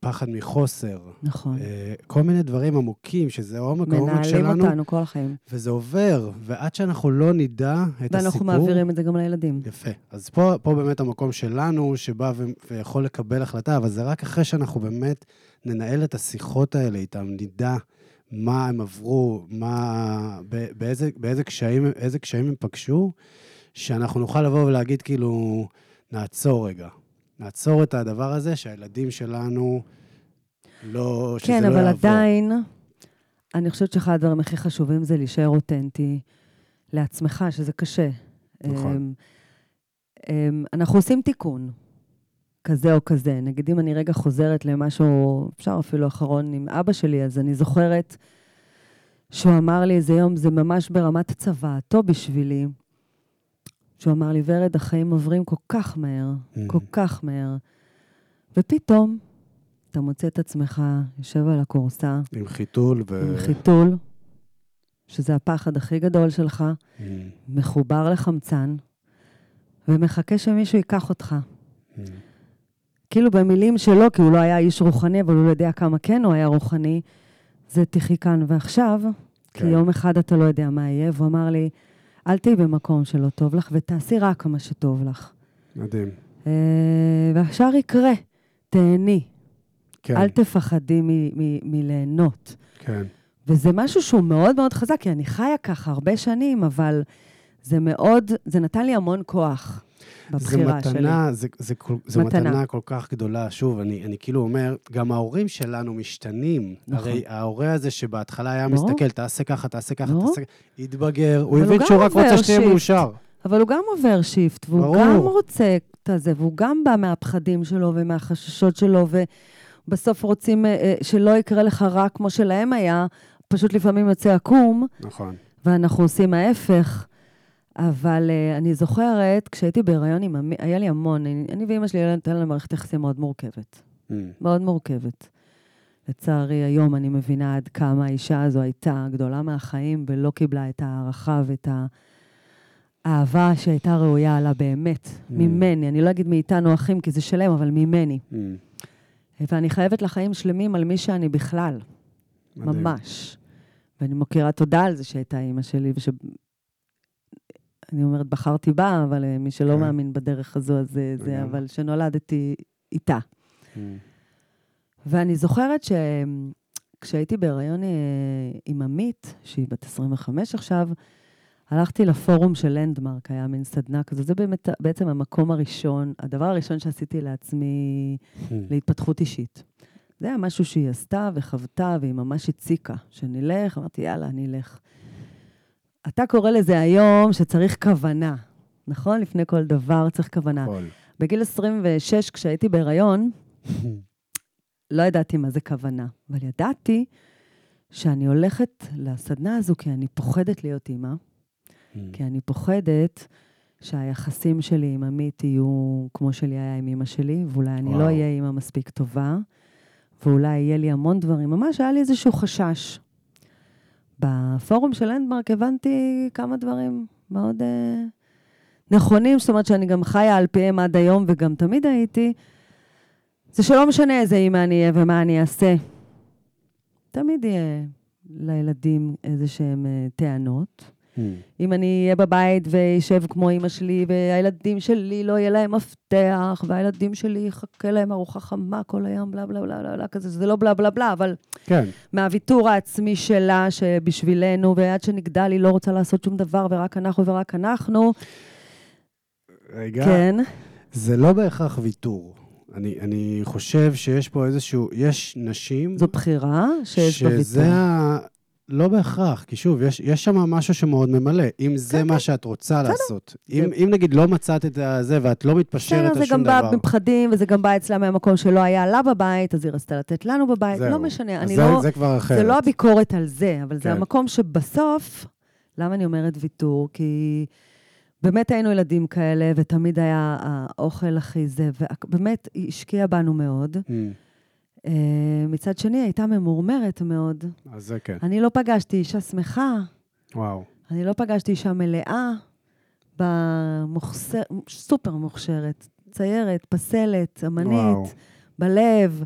Speaker 1: פחד מחוסר,
Speaker 2: נכון.
Speaker 1: אה, כל מיני דברים עמוקים, שזה עומק העומק
Speaker 2: מנהלים
Speaker 1: שלנו,
Speaker 2: אותנו כל החיים.
Speaker 1: וזה עובר, ועד שאנחנו לא נדע את
Speaker 2: ואנחנו
Speaker 1: הסיפור...
Speaker 2: מעבירים את זה גם לילדים.
Speaker 1: יפה. אז פה, פה באמת המקום שלנו, שבא ו- ויכול לקבל החלטה, אבל זה רק אחרי שאנחנו באמת ננהל את השיחות האלה איתם, נדע מה הם עברו, מה, באיזה, באיזה קשיים, קשיים הם פגשו, שאנחנו נוכל לבוא ולהגיד כאילו, נעצור רגע. נעצור את הדבר הזה, שהילדים שלנו לא, שזה
Speaker 2: כן,
Speaker 1: לא
Speaker 2: אבל
Speaker 1: יעבור.
Speaker 2: עדיין, אני חושבת שאחד הדברים הכי חשובים זה להישאר אותנטי לעצמך, שזה קשה.
Speaker 1: נכון.
Speaker 2: אמ, אמ, אנחנו עושים תיקון, כזה או כזה. נגיד, אם אני רגע חוזרת למשהו, אפשר אפילו אחרון עם אבא שלי, אז אני זוכרת שהוא אמר לי איזה יום, זה ממש ברמת צוואתו בשבילי, שהוא אמר לי, ורד, החיים עוברים כל כך מהר,
Speaker 1: Mhm.
Speaker 2: כל כך מהר. ופתאום אתה מוצא את עצמך יושב על הכורסה
Speaker 1: עם חיתול ו...
Speaker 2: עם חיתול, שזה הפחד הכי גדול שלך,
Speaker 1: Mm,
Speaker 2: מחובר לחמצן, ומחכה שמישהו ייקח אותך.
Speaker 1: mm.
Speaker 2: כאילו במילים שלו, כי הוא לא היה איש רוחני, אבל הוא לא יודע כמה כן הוא היה רוחני, זה תחי כאן ועכשיו, כי
Speaker 1: כן.
Speaker 2: יום אחד אתה לא יודע מה יהיה, והוא אמר לי, אל תהיי במקום שלא טוב לך, ותעשי רק מה שטוב לך.
Speaker 1: מדהים.
Speaker 2: אה, והשאר יקרה, תהני.
Speaker 1: כן,
Speaker 2: אל תפחדי מ- מ- מליהנות.
Speaker 1: כן.
Speaker 2: וזה משהו שהוא מאוד מאוד חזק, כי אני חיה ככה הרבה שנים, אבל זה מאוד, זה נתן לי המון כוח בבחירה
Speaker 1: זה
Speaker 2: שלי.
Speaker 1: מתנה, זה, זה, כל- זה
Speaker 2: מתנה.
Speaker 1: מתנה כל כך גדולה. שוב, אני, אני כאילו אומר, גם ההורים שלנו משתנים.
Speaker 2: נכון.
Speaker 1: הרי ההורה הזה שבהתחלה היה
Speaker 2: ברור.
Speaker 1: מסתכל, תעשה ככה, תעשה ככה,
Speaker 2: ברור.
Speaker 1: תעשה ככה, התבגר, הוא הבין שהוא רק רוצה שתהיה. מאושר.
Speaker 2: אבל הוא גם עובר שיפט, והוא
Speaker 1: ברור.
Speaker 2: גם רוצה את הזה, והוא גם בא מהפחדים שלו ומהחששות שלו, ובסוף רוצים אה, אה, שלא יקרה לך רע כמו שלהם היה, פשוט לפעמים יוצא עקום,
Speaker 1: נכון.
Speaker 2: ואנחנו עושים ההפך. אבל uh, אני זוכרת, כשהייתי בהיריון עם אמי, היה לי המון, אני, אני ואימא שלי, הייתה לנו מערכת יחסים מאוד מורכבת.
Speaker 1: Mm,
Speaker 2: מאוד מורכבת. לצערי, היום אני מבינה עד כמה האישה הזו הייתה גדולה מהחיים ולא קיבלה את ההערכה ואת האהבה שהייתה ראויה לה באמת,
Speaker 1: Mm.
Speaker 2: ממני. אני לא אגיד מאיתנו אחים, כי זה שלם, אבל ממני.
Speaker 1: mm,
Speaker 2: ואני חייבת לחיים שלמים על מי שאני בכלל,
Speaker 1: מדהים.
Speaker 2: ממש. ואני מכירה תודה על זה שהייתה אימא שלי, וש... אני אומרת, בחרתי בה, אבל אה, מי שלא
Speaker 1: כן.
Speaker 2: מאמין בדרך הזו, אז זה, זה,
Speaker 1: לגמרי.
Speaker 2: אבל שנולדתי איתה.
Speaker 1: Mm.
Speaker 2: ואני זוכרת שכשהייתי בהיריון אה, עם עמית, שהיא בת 25 עכשיו, הלכתי לפורום של לנדמרק, היה מין סדנה כזו. זה באמת בעצם המקום הראשון, הדבר הראשון שעשיתי לעצמי
Speaker 1: Mm.
Speaker 2: להתפתחות אישית. זה היה משהו שהיא עשתה וחוותה, והיא ממש הציקה. שנלך, אמרתי, יאללה, אני אלך. אתה קורא לזה היום שצריך כוונה, נכון? לפני כל דבר צריך כוונה.
Speaker 1: הכל.
Speaker 2: בגיל 26, כשהייתי בהיריון, *laughs* לא ידעתי מה זה כוונה, אבל ידעתי שאני הולכת לסדנה הזו כי אני פוחדת להיות אימא,
Speaker 1: Mm.
Speaker 2: כי אני פוחדת שהיחסים שלי עם עמית יהיו כמו שלי היה עם אימא שלי, ואולי אני
Speaker 1: וואו.
Speaker 2: לא אהיה אימא מספיק טובה, ואולי יהיה לי המון דברים. ממש היה לי איזשהו חשש. בפורום של לנדמרק הבנתי כמה דברים מאוד אה, נכונים, זאת אומרת שאני גם חיה על פיהם עד היום, וגם תמיד הייתי, זה שלא משנה איזה אימא אני אהיה ומה אני אעשה. תמיד יהיה לילדים איזה שהם אה, טענות.
Speaker 1: Mm.
Speaker 2: אם אני אהיה בבית ואשב כמו אימא שלי, והילדים שלי לא יהיה להם מפתח, והילדים שלי יחכה להם ארוחה חמה כל היום, בלה בלה בלה בלה בלה כזה, זה לא בלה בלה בלה, אבל
Speaker 1: כן.
Speaker 2: מהוויתור העצמי שלה, שבשבילנו, ועד שנגדל היא לא רוצה לעשות שום דבר, ורק אנחנו ורק אנחנו,
Speaker 1: רגע.
Speaker 2: כן.
Speaker 1: זה לא בהכרח ויתור. אני, אני חושב שיש פה איזשהו, יש נשים...
Speaker 2: זו בחירה שיש בה
Speaker 1: שזה
Speaker 2: ויתור.
Speaker 1: ה... לא בהכרח, כי שוב, יש, יש שם משהו שמאוד ממלא. אם זה
Speaker 2: כן,
Speaker 1: מה שאת רוצה לעשות. אם,
Speaker 2: זה-
Speaker 1: אם נגיד לא מצאת את זה ואת לא מתפשרת על
Speaker 2: זה
Speaker 1: שום
Speaker 2: גם בא
Speaker 1: דבר.
Speaker 2: מפחדים, וזה גם בא אצלה מהמקום שלא היה לה בבית, אז היא רצתה לתת לנו בבית,
Speaker 1: זהו.
Speaker 2: לא משנה, אני
Speaker 1: זה,
Speaker 2: לא...
Speaker 1: זה כבר אחרת.
Speaker 2: זה לא הביקורת על זה, אבל זה
Speaker 1: כן.
Speaker 2: המקום שבסוף, למה אני אומרת ויתור? כי באמת היינו ילדים כאלה, ותמיד היה האוכל הכי זה, ובאמת, היא השקיעה בנו מאוד.
Speaker 1: Mm,
Speaker 2: מצד שני, הייתה ממורמרת מאוד.
Speaker 1: אז זה כן.
Speaker 2: אני לא פגשתי אישה שמחה,
Speaker 1: וואו.
Speaker 2: אני לא פגשתי אישה מלאה, במוכשר, סופר מוכשרת, ציירת, פסלת, אמנית.
Speaker 1: וואו.
Speaker 2: בלב,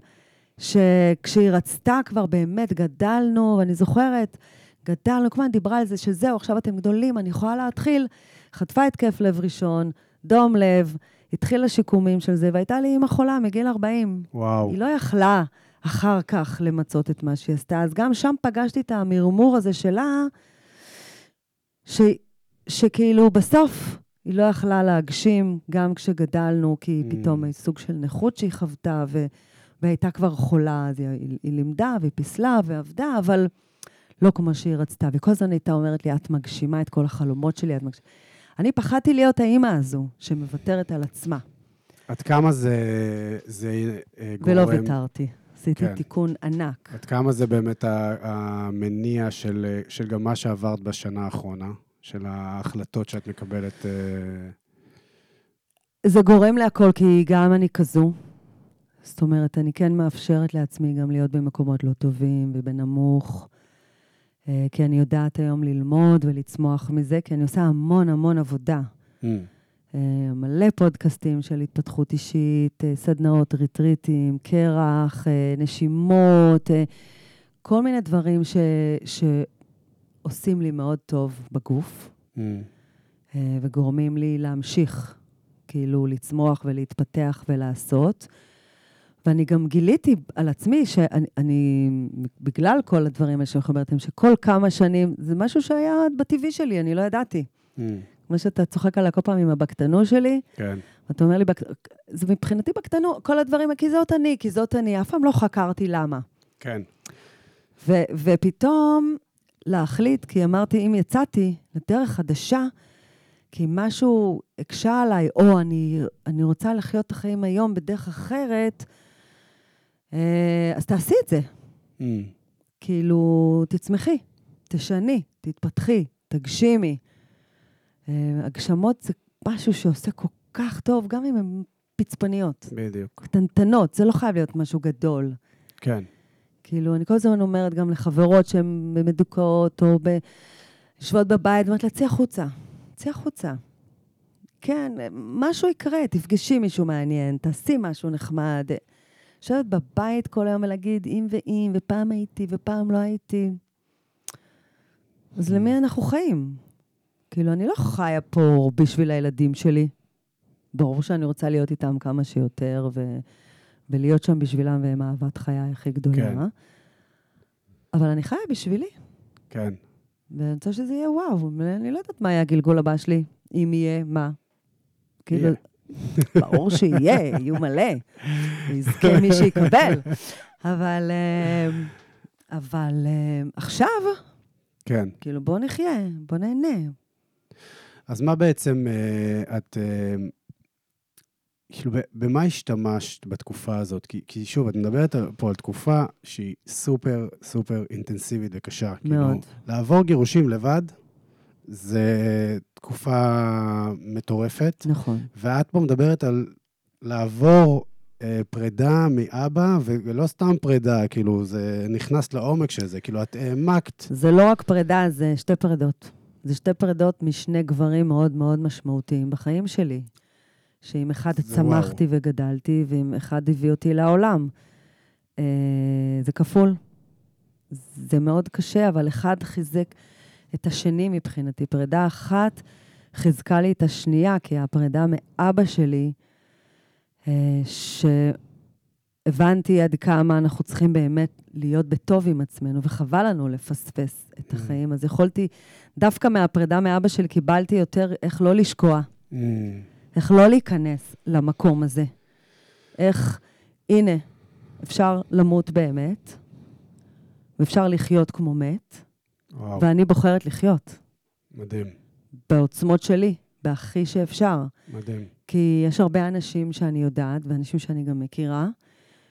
Speaker 2: שכשהיא רצתה כבר באמת גדלנו, ואני זוכרת, גדלנו, כמובן דיברה על זה שזהו, עכשיו אתם גדולים, אני יכולה להתחיל. חטפה התקף לב ראשון, דום לב, התחילה שיקומים של זה, והייתה לי אימא חולה מגיל 40.
Speaker 1: וואו.
Speaker 2: היא לא יכלה אחר כך למצות את מה שהיא עשתה. אז גם שם פגשתי את המרמור הזה שלה, ש, שכאילו בסוף היא לא יכלה להגשים גם כשגדלנו, כי
Speaker 1: Mm.
Speaker 2: פתאום היא סוג של נכות שהיא חוותה, ו, והייתה כבר חולה, אז היא, היא, היא לימדה והיא פיסלה ועבדה, אבל לא כמו שהיא רצתה. וכל הזמן הייתה אומרת לי, את מגשימה את כל החלומות שלי, את מגשימה... אני פחדתי להיות האימא הזו, שמוותרת על עצמה.
Speaker 1: עד כמה זה, זה אה, גורם...
Speaker 2: ולא ויתרתי. עשיתי
Speaker 1: כן.
Speaker 2: תיקון ענק.
Speaker 1: עד כמה זה באמת המניע של, אה, של גם מה שעברת בשנה האחרונה, של ההחלטות שאת מקבלת. אה,
Speaker 2: זה גורם להכל, כי גם אני כזו. זאת אומרת, אני כן מאפשרת לעצמי גם להיות במקומות לא טובים ובנמוך, כי אני יודעת היום ללמוד ולצמוח מזה, כי אני עושה המון המון עבודה.
Speaker 1: mm,
Speaker 2: אה, מלא פודקאסטים של התפתחות אישית, אה, סדנאות, ריטריטים, קרח, אה, נשימות, אה, כל מיני דברים ש, שעושים לי מאוד טוב בגוף.
Speaker 1: mm,
Speaker 2: אה, וגורמים לי להמשיך, כאילו, לצמוח ולהתפתח ולעשות. ואני גם גיליתי על עצמי שאני, אני, בגלל כל הדברים האלה שמחברתם, שכל כמה שנים, זה משהו שהיה בטבעי שלי, אני לא ידעתי.
Speaker 1: mm,
Speaker 2: כמו שאתה צוחק עליי כל פעם עם הבקטנו שלי,
Speaker 1: כן.
Speaker 2: ואתה אומר לי, בק... זה מבחינתי בקטנו, כל הדברים, כי זאת אני, כי זאת אני, אף פעם לא חקרתי למה.
Speaker 1: כן.
Speaker 2: ו- ופתאום להחליט, כי אמרתי, אם יצאתי לדרך חדשה, כי משהו הקשה עליי, או אני, אני רוצה לחיות את החיים היום בדרך אחרת, אז תעשי את זה.
Speaker 1: Mm,
Speaker 2: כאילו, תצמחי, תשני, תתפתחי, תגשימי. אה, הגשמות זה משהו שעושה כל כך טוב, גם אם הן פצפניות,
Speaker 1: בדיוק.
Speaker 2: קטנטנות, זה לא חייב להיות משהו גדול.
Speaker 1: כן.
Speaker 2: כאילו, אני כל הזמן אומרת גם לחברות שהן מדוכאות, או ב... יושבות בבית, אומרת לה, צאי החוצה, צאי החוצה. כן, משהו יקרה, תפגשי מישהו מעניין, תעשי משהו נחמד. יושבת בבית כל היום ולהגיד אם ואם, ופעם הייתי ופעם לא הייתי. אז למי אנחנו חיים? כאילו, אני לא חיה פה בשביל הילדים שלי. ברור שאני רוצה להיות איתם כמה שיותר, ו... ולהיות שם בשבילם, והם אהבת חיי הכי גדולה.
Speaker 1: כן.
Speaker 2: אבל אני חיה בשבילי,
Speaker 1: כן.
Speaker 2: ואני רוצה שזה יהיה וואו. אני לא יודעת מה יהיה הגלגול הבא שלי, אם יהיה, מה. כאילו. ברור שיהיה, יהיו מלא. יזכה מי שיקבל. אבל, אה, אבל אה, עכשיו,
Speaker 1: כן.
Speaker 2: כאילו, בוא נחיה, בוא נהנה.
Speaker 1: אז מה בעצם אה, את... כאילו, במה השתמשת בתקופה הזאת? כי, כי שוב, את מדברת פה על תקופה שהיא סופר סופר אינטנסיבית וקשה. כאילו,
Speaker 2: מאוד.
Speaker 1: לעבור גירושים לבד, זה תקופה מטורפת,
Speaker 2: נכון.
Speaker 1: ואת פה מדברת על לעבור אה, פרידה מאבא, ולא סתם פרידה, כאילו, זה נכנס לעומק של זה, כאילו, את העמקת.
Speaker 2: זה לא רק פרידה, זה שתי פרידות. זה שתי פרידות משני גברים מאוד מאוד משמעותיים בחיים שלי. שעם אחד צמחתי וגדלתי, ועם אחד הביא אותי לעולם. אה, זה כפול. זה מאוד קשה, אבל אחד חיזק את השני מבחינתי. פרידה אחת חיזקה לי את השנייה, כי הפרידה מאבא שלי, אה, שהבנתי עד כמה אנחנו צריכים באמת להיות בטוב עם עצמנו, וחבל לנו לפספס את
Speaker 1: Mm.
Speaker 2: החיים. אז יכולתי, דווקא מהפרידה מאבא שלי קיבלתי יותר איך לא לשקוע,
Speaker 1: Mm,
Speaker 2: איך לא להיכנס למקום הזה. איך, הנה, אפשר למות באמת, ואפשר לחיות כמו מת,
Speaker 1: וואו,
Speaker 2: ואני בוחרת לחיות
Speaker 1: מדהים,
Speaker 2: בעוצמות שלי, בהכי שאפשר.
Speaker 1: מדהים.
Speaker 2: כי יש הרבה אנשים שאני יודעת, ואנשים שאני גם מכירה,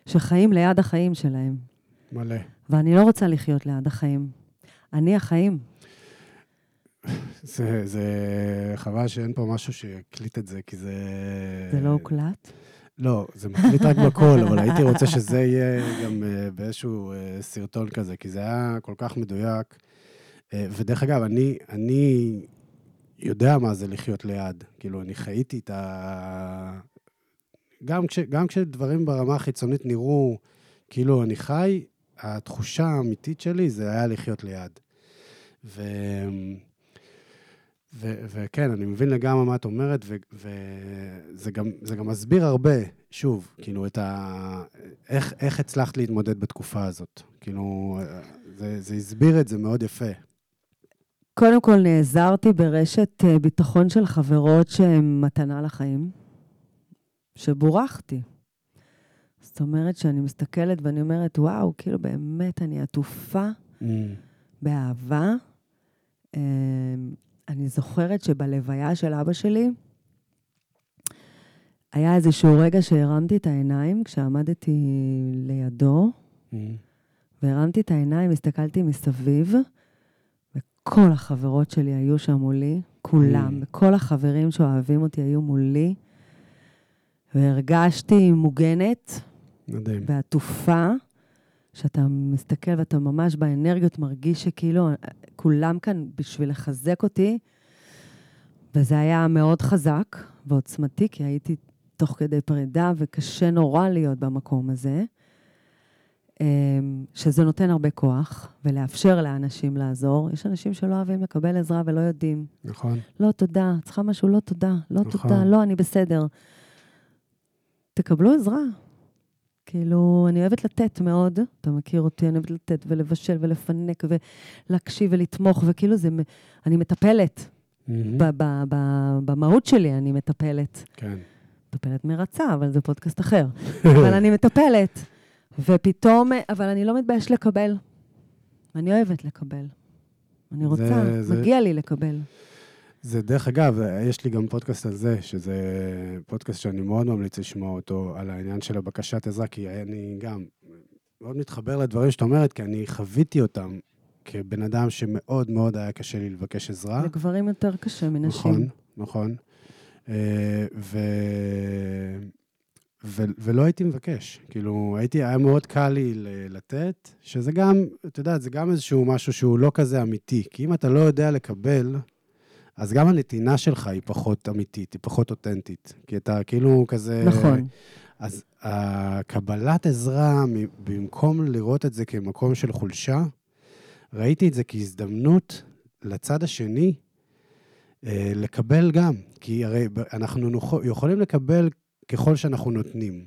Speaker 2: שחיים ליד החיים שלהם.
Speaker 1: מלא.
Speaker 2: ואני לא רוצה לחיות ליד החיים. אני החיים.
Speaker 1: זה, זה חבל שאין פה משהו שיקליט את זה, כי זה...
Speaker 2: זה לא הוקלט?
Speaker 1: לא, זה מקליט רק בקול, אבל *laughs* הייתי רוצה שזה יהיה גם uh, באיזשהו uh, סרטון כזה, כי זה היה כל כך מדויק. Uh, ודרך אגב, אני, אני יודע מה זה לחיות ליד. כאילו, אני חייתי את ה... גם, כש, גם כשדברים ברמה החיצונית נראו כאילו אני חי, התחושה האמיתית שלי זה היה לחיות ליד. ו... ו- וכן, אני מבין לגמרי מה את אומרת, וזה גם, גם מסביר הרבה, שוב, כאילו, את ה... איך, איך הצלחת להתמודד בתקופה הזאת. כאילו, זה, זה הסביר את זה מאוד יפה.
Speaker 2: קודם כל, נעזרתי ברשת אה, ביטחון של חברות שהן מתנה לחיים, שבורכתי. זאת אומרת שאני מסתכלת ואני אומרת, וואו, כאילו באמת אני עטופה באהבה. אה, אני זוכרת שבלוויה של אבא שלי, היה איזשהו רגע שהרמתי את העיניים כשעמדתי לידו, והרמתי את העיניים, הסתכלתי מסביב, וכל החברות שלי היו שם מולי, כולם,
Speaker 1: Mm.
Speaker 2: וכל החברים שאוהבים אותי היו מולי, והרגשתי מוגנת
Speaker 1: מדהים.
Speaker 2: ועטופה, שאתה מסתכל ואתה ממש באנרגיות מרגיש שכאילו כולם כאן בשביל לחזק אותי, וזה היה מאוד חזק ועוצמתי, כי הייתי תוך כדי פרידה, וקשה נורא להיות במקום הזה. אמ, שזה נותן הרבה כוח, ולאפשר לאנשים לעזור. יש אנשים שלא אוהבים לקבל עזרה ולא יודעים.
Speaker 1: נכון.
Speaker 2: לא תודה, צריכה משהו, לא תודה, לא
Speaker 1: נכון.
Speaker 2: תודה, לא, אני בסדר. תקבלו עזרה. כאילו, אני אוהבת לתת מאוד, אתה מכיר אותי, אני אוהבת לתת ולבשל ולפנק ולהקשיב ולתמוך, וכאילו זה, אני מטפלת. ב- ב- ב- במהות שלי אני מטפלת.
Speaker 1: כן.
Speaker 2: מטפלת מרצה, אבל זה פודקאסט אחר. אבל אני מטפלת. ופתאום, אבל אני לא מתביישת לקבל. אני אוהבת לקבל. אני רוצה,
Speaker 1: זה- זה-
Speaker 2: מגיע לי לקבל.
Speaker 1: זה דרך אגב, יש לי גם פודקאסט על זה, שזה פודקאסט שאני מאוד ממליץ לשמוע אותו, על העניין של הבקשת עזרה, כי אני גם מאוד מתחבר לדברים שאת אומרת, כי אני חוויתי אותם כבן אדם שמאוד מאוד היה קשה לי לבקש עזרה.
Speaker 2: לגברים יותר קשה מנשים.
Speaker 1: נכון, נכון. אה, ו... ו... ולא הייתי מבקש. כאילו, הייתי, היה מאוד קל לי ל- לתת, שזה גם, את יודעת, זה גם איזשהו משהו שהוא לא כזה אמיתי. כי אם אתה לא יודע לקבל, אז גם הנתינה שלך היא פחות אמיתית, היא פחות אותנטית. כי אתה כאילו כזה...
Speaker 2: נכון.
Speaker 1: אז הקבלת עזרה, במקום לראות את זה כמקום של חולשה, ראיתי את זה כהזדמנות לצד השני אה, לקבל גם, כי הרי אנחנו יכולים לקבל ככל שאנחנו נותנים,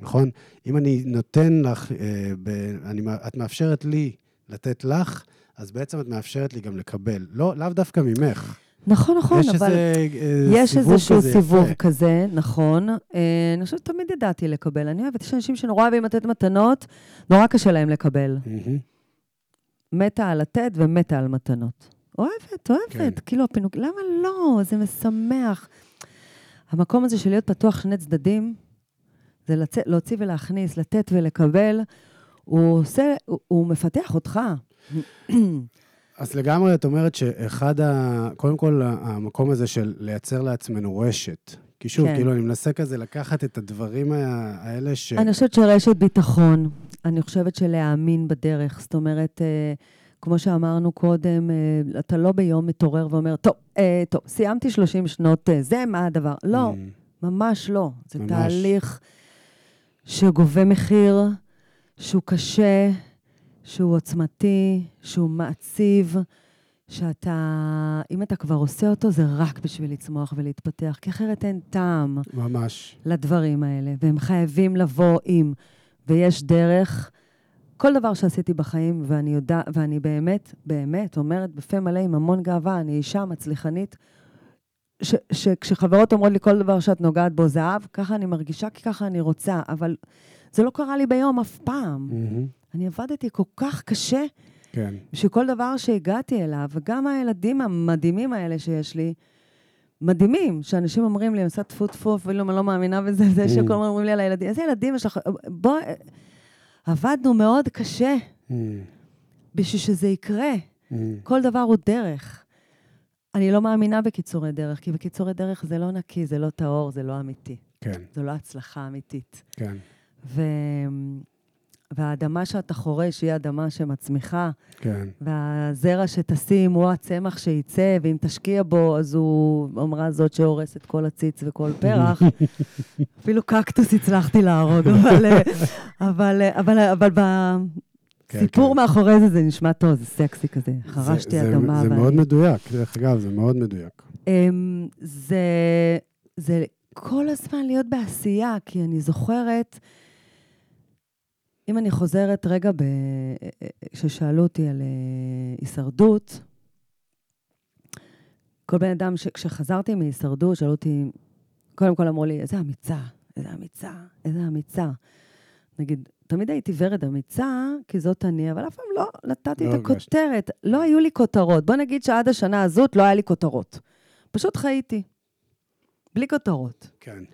Speaker 1: נכון? אם אני נותן לך, אה, ב, אני, את מאפשרת לי לתת לך, אז בעצם את מאפשרת לי גם לקבל. לא, לאו דווקא ממך.
Speaker 2: נכון, נכון,
Speaker 1: יש
Speaker 2: אבל...
Speaker 1: איזה אה,
Speaker 2: יש
Speaker 1: סיבוב
Speaker 2: איזשהו
Speaker 1: כזה
Speaker 2: סיבוב
Speaker 1: יפה.
Speaker 2: כזה, נכון. אה, אני חושבת שתמיד ידעתי לקבל. אני אוהבת, יש אנשים שנורא אוהבים לתת מתנות, נורא קשה להם לקבל.
Speaker 1: מהמם.
Speaker 2: מתה על לתת ומתה על מתנות. אוהבת, אוהבת.
Speaker 1: כן.
Speaker 2: כאילו, הפינוק, למה לא? זה משמח. המקום הזה של להיות פתוח שני צדדים, זה לצא, להוציא ולהכניס, לתת ולקבל, הוא עושה, הוא, הוא מפתח אותך.
Speaker 1: אז לגמרי את אומרת שאחד ה... קודם כל, המקום הזה של לייצר לעצמנו רשת. כי שוב,
Speaker 2: כן.
Speaker 1: כאילו, אני מנסה כזה לקחת את הדברים האלה ש...
Speaker 2: אני חושבת שרשת ביטחון, אני חושבת שלהאמין בדרך. זאת אומרת, אה, כמו שאמרנו קודם, אה, אתה לא ביום מתעורר ואומר, טוב, אה, טוב, סיימתי 30 שנות אה, זה, מה הדבר? לא,
Speaker 1: Mm,
Speaker 2: ממש לא. זה
Speaker 1: ממש.
Speaker 2: תהליך שגובה מחיר, שהוא קשה, שהוא עוצמתי, שהוא מעציב, שאתה, אם אתה כבר עושה אותו, זה רק בשביל לצמוח ולהתפתח, כי אחרת אין טעם.
Speaker 1: ממש.
Speaker 2: לדברים האלה, והם חייבים לבוא עם, ויש דרך. כל דבר שעשיתי בחיים, ואני יודע, ואני באמת, באמת אומרת בפה מלא עם המון גאווה, אני אישה מצליחנית, ש- שכשחברות אומרות לי כל דבר שאת נוגעת בו זהב, ככה אני מרגישה, כי ככה אני רוצה, אבל זה לא קרה לי ביום אף פעם.
Speaker 1: מהמם.
Speaker 2: אני עבדתי כל כך קשה
Speaker 1: כן.
Speaker 2: בשביל כל דבר שהגעתי אליו, וגם הילדים המדהימים האלה שיש לי, מדהימים, שאנשים אומרים לי, אני עושה טפו טפו, אפילו אני לא מאמינה בזה, זה. שכל הזמן אומרים לי על הילדים, איזה ילדים יש לך? בוא, עבדנו מאוד קשה
Speaker 1: Mm,
Speaker 2: בשביל שזה יקרה.
Speaker 1: mm,
Speaker 2: כל דבר הוא דרך. אני לא מאמינה בקיצורי דרך, כי בקיצורי דרך זה לא נקי, זה לא טהור, זה לא אמיתי.
Speaker 1: כן,
Speaker 2: זו לא הצלחה אמיתית.
Speaker 1: כן.
Speaker 2: ו... והאדמה שאתה חורש היא אדמה שמצמיחה,
Speaker 1: כן.
Speaker 2: והזרע שתשים הוא הצמח שייצא, ואם תשקיע בו, אז הוא אמרה זאת שהורסת כל עציץ וכל פרח. *laughs* אפילו קקטוס הצלחתי להרוג, *laughs* אבל, אה, אבל, אה, אבל, אבל
Speaker 1: כן,
Speaker 2: בסיפור
Speaker 1: כן.
Speaker 2: מאחורי זה, זה נשמע טוב, זה סקסי כזה. חרשתי
Speaker 1: זה- זה-
Speaker 2: אדמה.
Speaker 1: זה
Speaker 2: ואני-
Speaker 1: מאוד מדויק, דרך אגב, זה מאוד מדויק.
Speaker 2: אמ, זה, זה כל הזמן להיות בעשייה, כי אני זוכרת, אם אני חוזרת רגע, כששאלו אותי על אה, הישרדות, כל בן אדם, ש- כשחזרתי מהישרדות, שאלו אותי, קודם כל אמרו לי, איזה אמיצה, איזה אמיצה, איזה אמיצה. נגיד, תמיד הייתי ורד אמיצה, כי זאת אני, אבל אף פעם לא נתתי
Speaker 1: לא
Speaker 2: את. הכותרת. לא היו לי כותרות. בוא נגיד שעד השנה הזאת לא היה לי כותרות. פשוט חייתי. בלי כותרות.
Speaker 1: כן,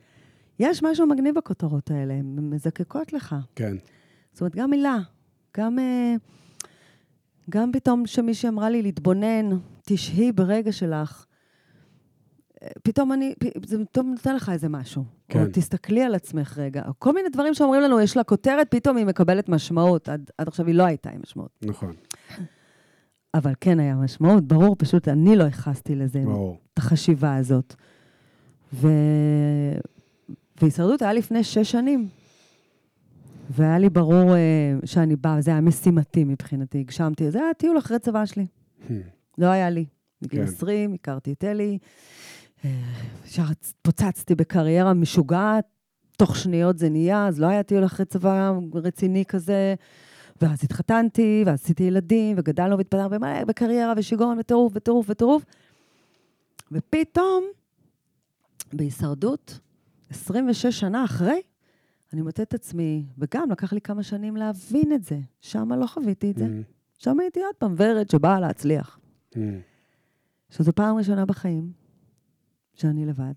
Speaker 2: יש משהו מגניב בכותרות האלה, הן מזקקות לך.
Speaker 1: כן.
Speaker 2: זאת אומרת, גם מילה, גם, אה, גם פתאום שמישהי אמרה לי להתבונן, תשהי ברגע שלך. אה, פתאום אני, זה פתאום נותן לך איזה משהו.
Speaker 1: כן.
Speaker 2: או תסתכלי על עצמך רגע. כל מיני דברים שאומרים לנו, יש לה כותרת, פתאום היא מקבלת משמעות. עד, עד עכשיו היא לא הייתה עם משמעות.
Speaker 1: נכון,
Speaker 2: אבל כן היה משמעות, ברור, פשוט אני לא ייחסתי לזה
Speaker 1: ברור.
Speaker 2: את החשיבה הזאת. ו... והישרדות היה לפני שש שנים. והיה לי ברור אה, שאני באה, זה היה משימתי מבחינתי, הגשמתי. זה היה טיול אחרי צבא שלי.
Speaker 1: Hmm,
Speaker 2: לא היה לי. בגיל
Speaker 1: כן.
Speaker 2: 20, הכרתי את אלי, אה, ישר פוצצתי בקריירה משוגעת, תוך שניות זה נהיה, אז לא היה טיול אחרי צבא רציני כזה. ואז התחתנתי, ואז עשיתי ילדים, וגדלנו והתפתחנו במלא, בקריירה ושיגעון וטירוף וטירוף וטירוף. ופתאום, בהישרדות, 26 שנה אחרי, אני מוצאת את עצמי, וגם לקח לי כמה שנים להבין את זה. שם לא חוויתי את זה.
Speaker 1: hmm,
Speaker 2: שם הייתי עוד פעם ורד שבאה להצליח.
Speaker 1: hmm.
Speaker 2: שזו פעם ראשונה בחיים שאני לבד.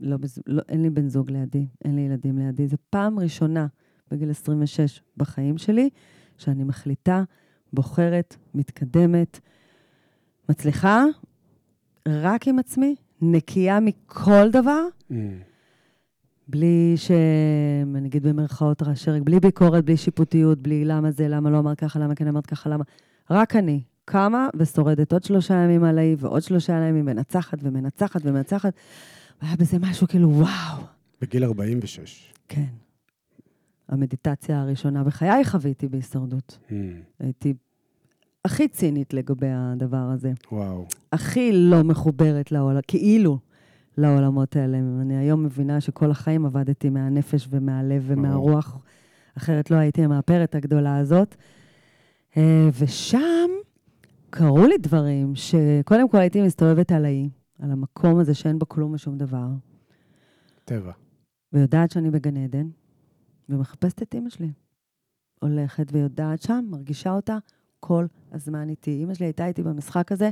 Speaker 2: לא, לא, אין לי בן זוג לידי, אין לי ילדים לידי. זו פעם ראשונה בגיל 26 בחיים שלי שאני מחליטה, בוחרת, מתקדמת, מצליחה רק עם עצמי, נקייה מכל דבר,
Speaker 1: Hmm,
Speaker 2: בלי ש... אני אגיד במרכאות רעשי רגע, בלי ביקורת, בלי שיפוטיות, בלי למה זה, למה לא אמרת ככה, למה כן אמרת ככה, למה... רק אני קמה ושורדת עוד שלושה ימים עליי, ועוד שלושה ימים מנצחת ומנצחת ומנצחת. והיה בזה משהו כאילו, וואו.
Speaker 1: בגיל 46.
Speaker 2: כן. המדיטציה הראשונה בחיי חוויתי בהישרדות.
Speaker 1: Hmm,
Speaker 2: הייתי הכי צינית לגבי הדבר הזה.
Speaker 1: וואו.
Speaker 2: הכי לא מחוברת לעולם, כאילו לעולמות האלה. אני היום מבינה שכל החיים עבדתי מהנפש ומהלב ומהרוח, אחרת לא הייתי המאפרת הגדולה הזאת. אה, ושם קרו לי דברים שקודם כל הייתי מסתובבת על האי, על המקום הזה שאין בו כלום ושום דבר,
Speaker 1: טבע.
Speaker 2: ויודעת שאני בגן עדן, ומחפשת את אימא שלי. הולכת ויודעת שם, מרגישה אותה כל הזמן איתי. אימא שלי הייתה איתי במשחק הזה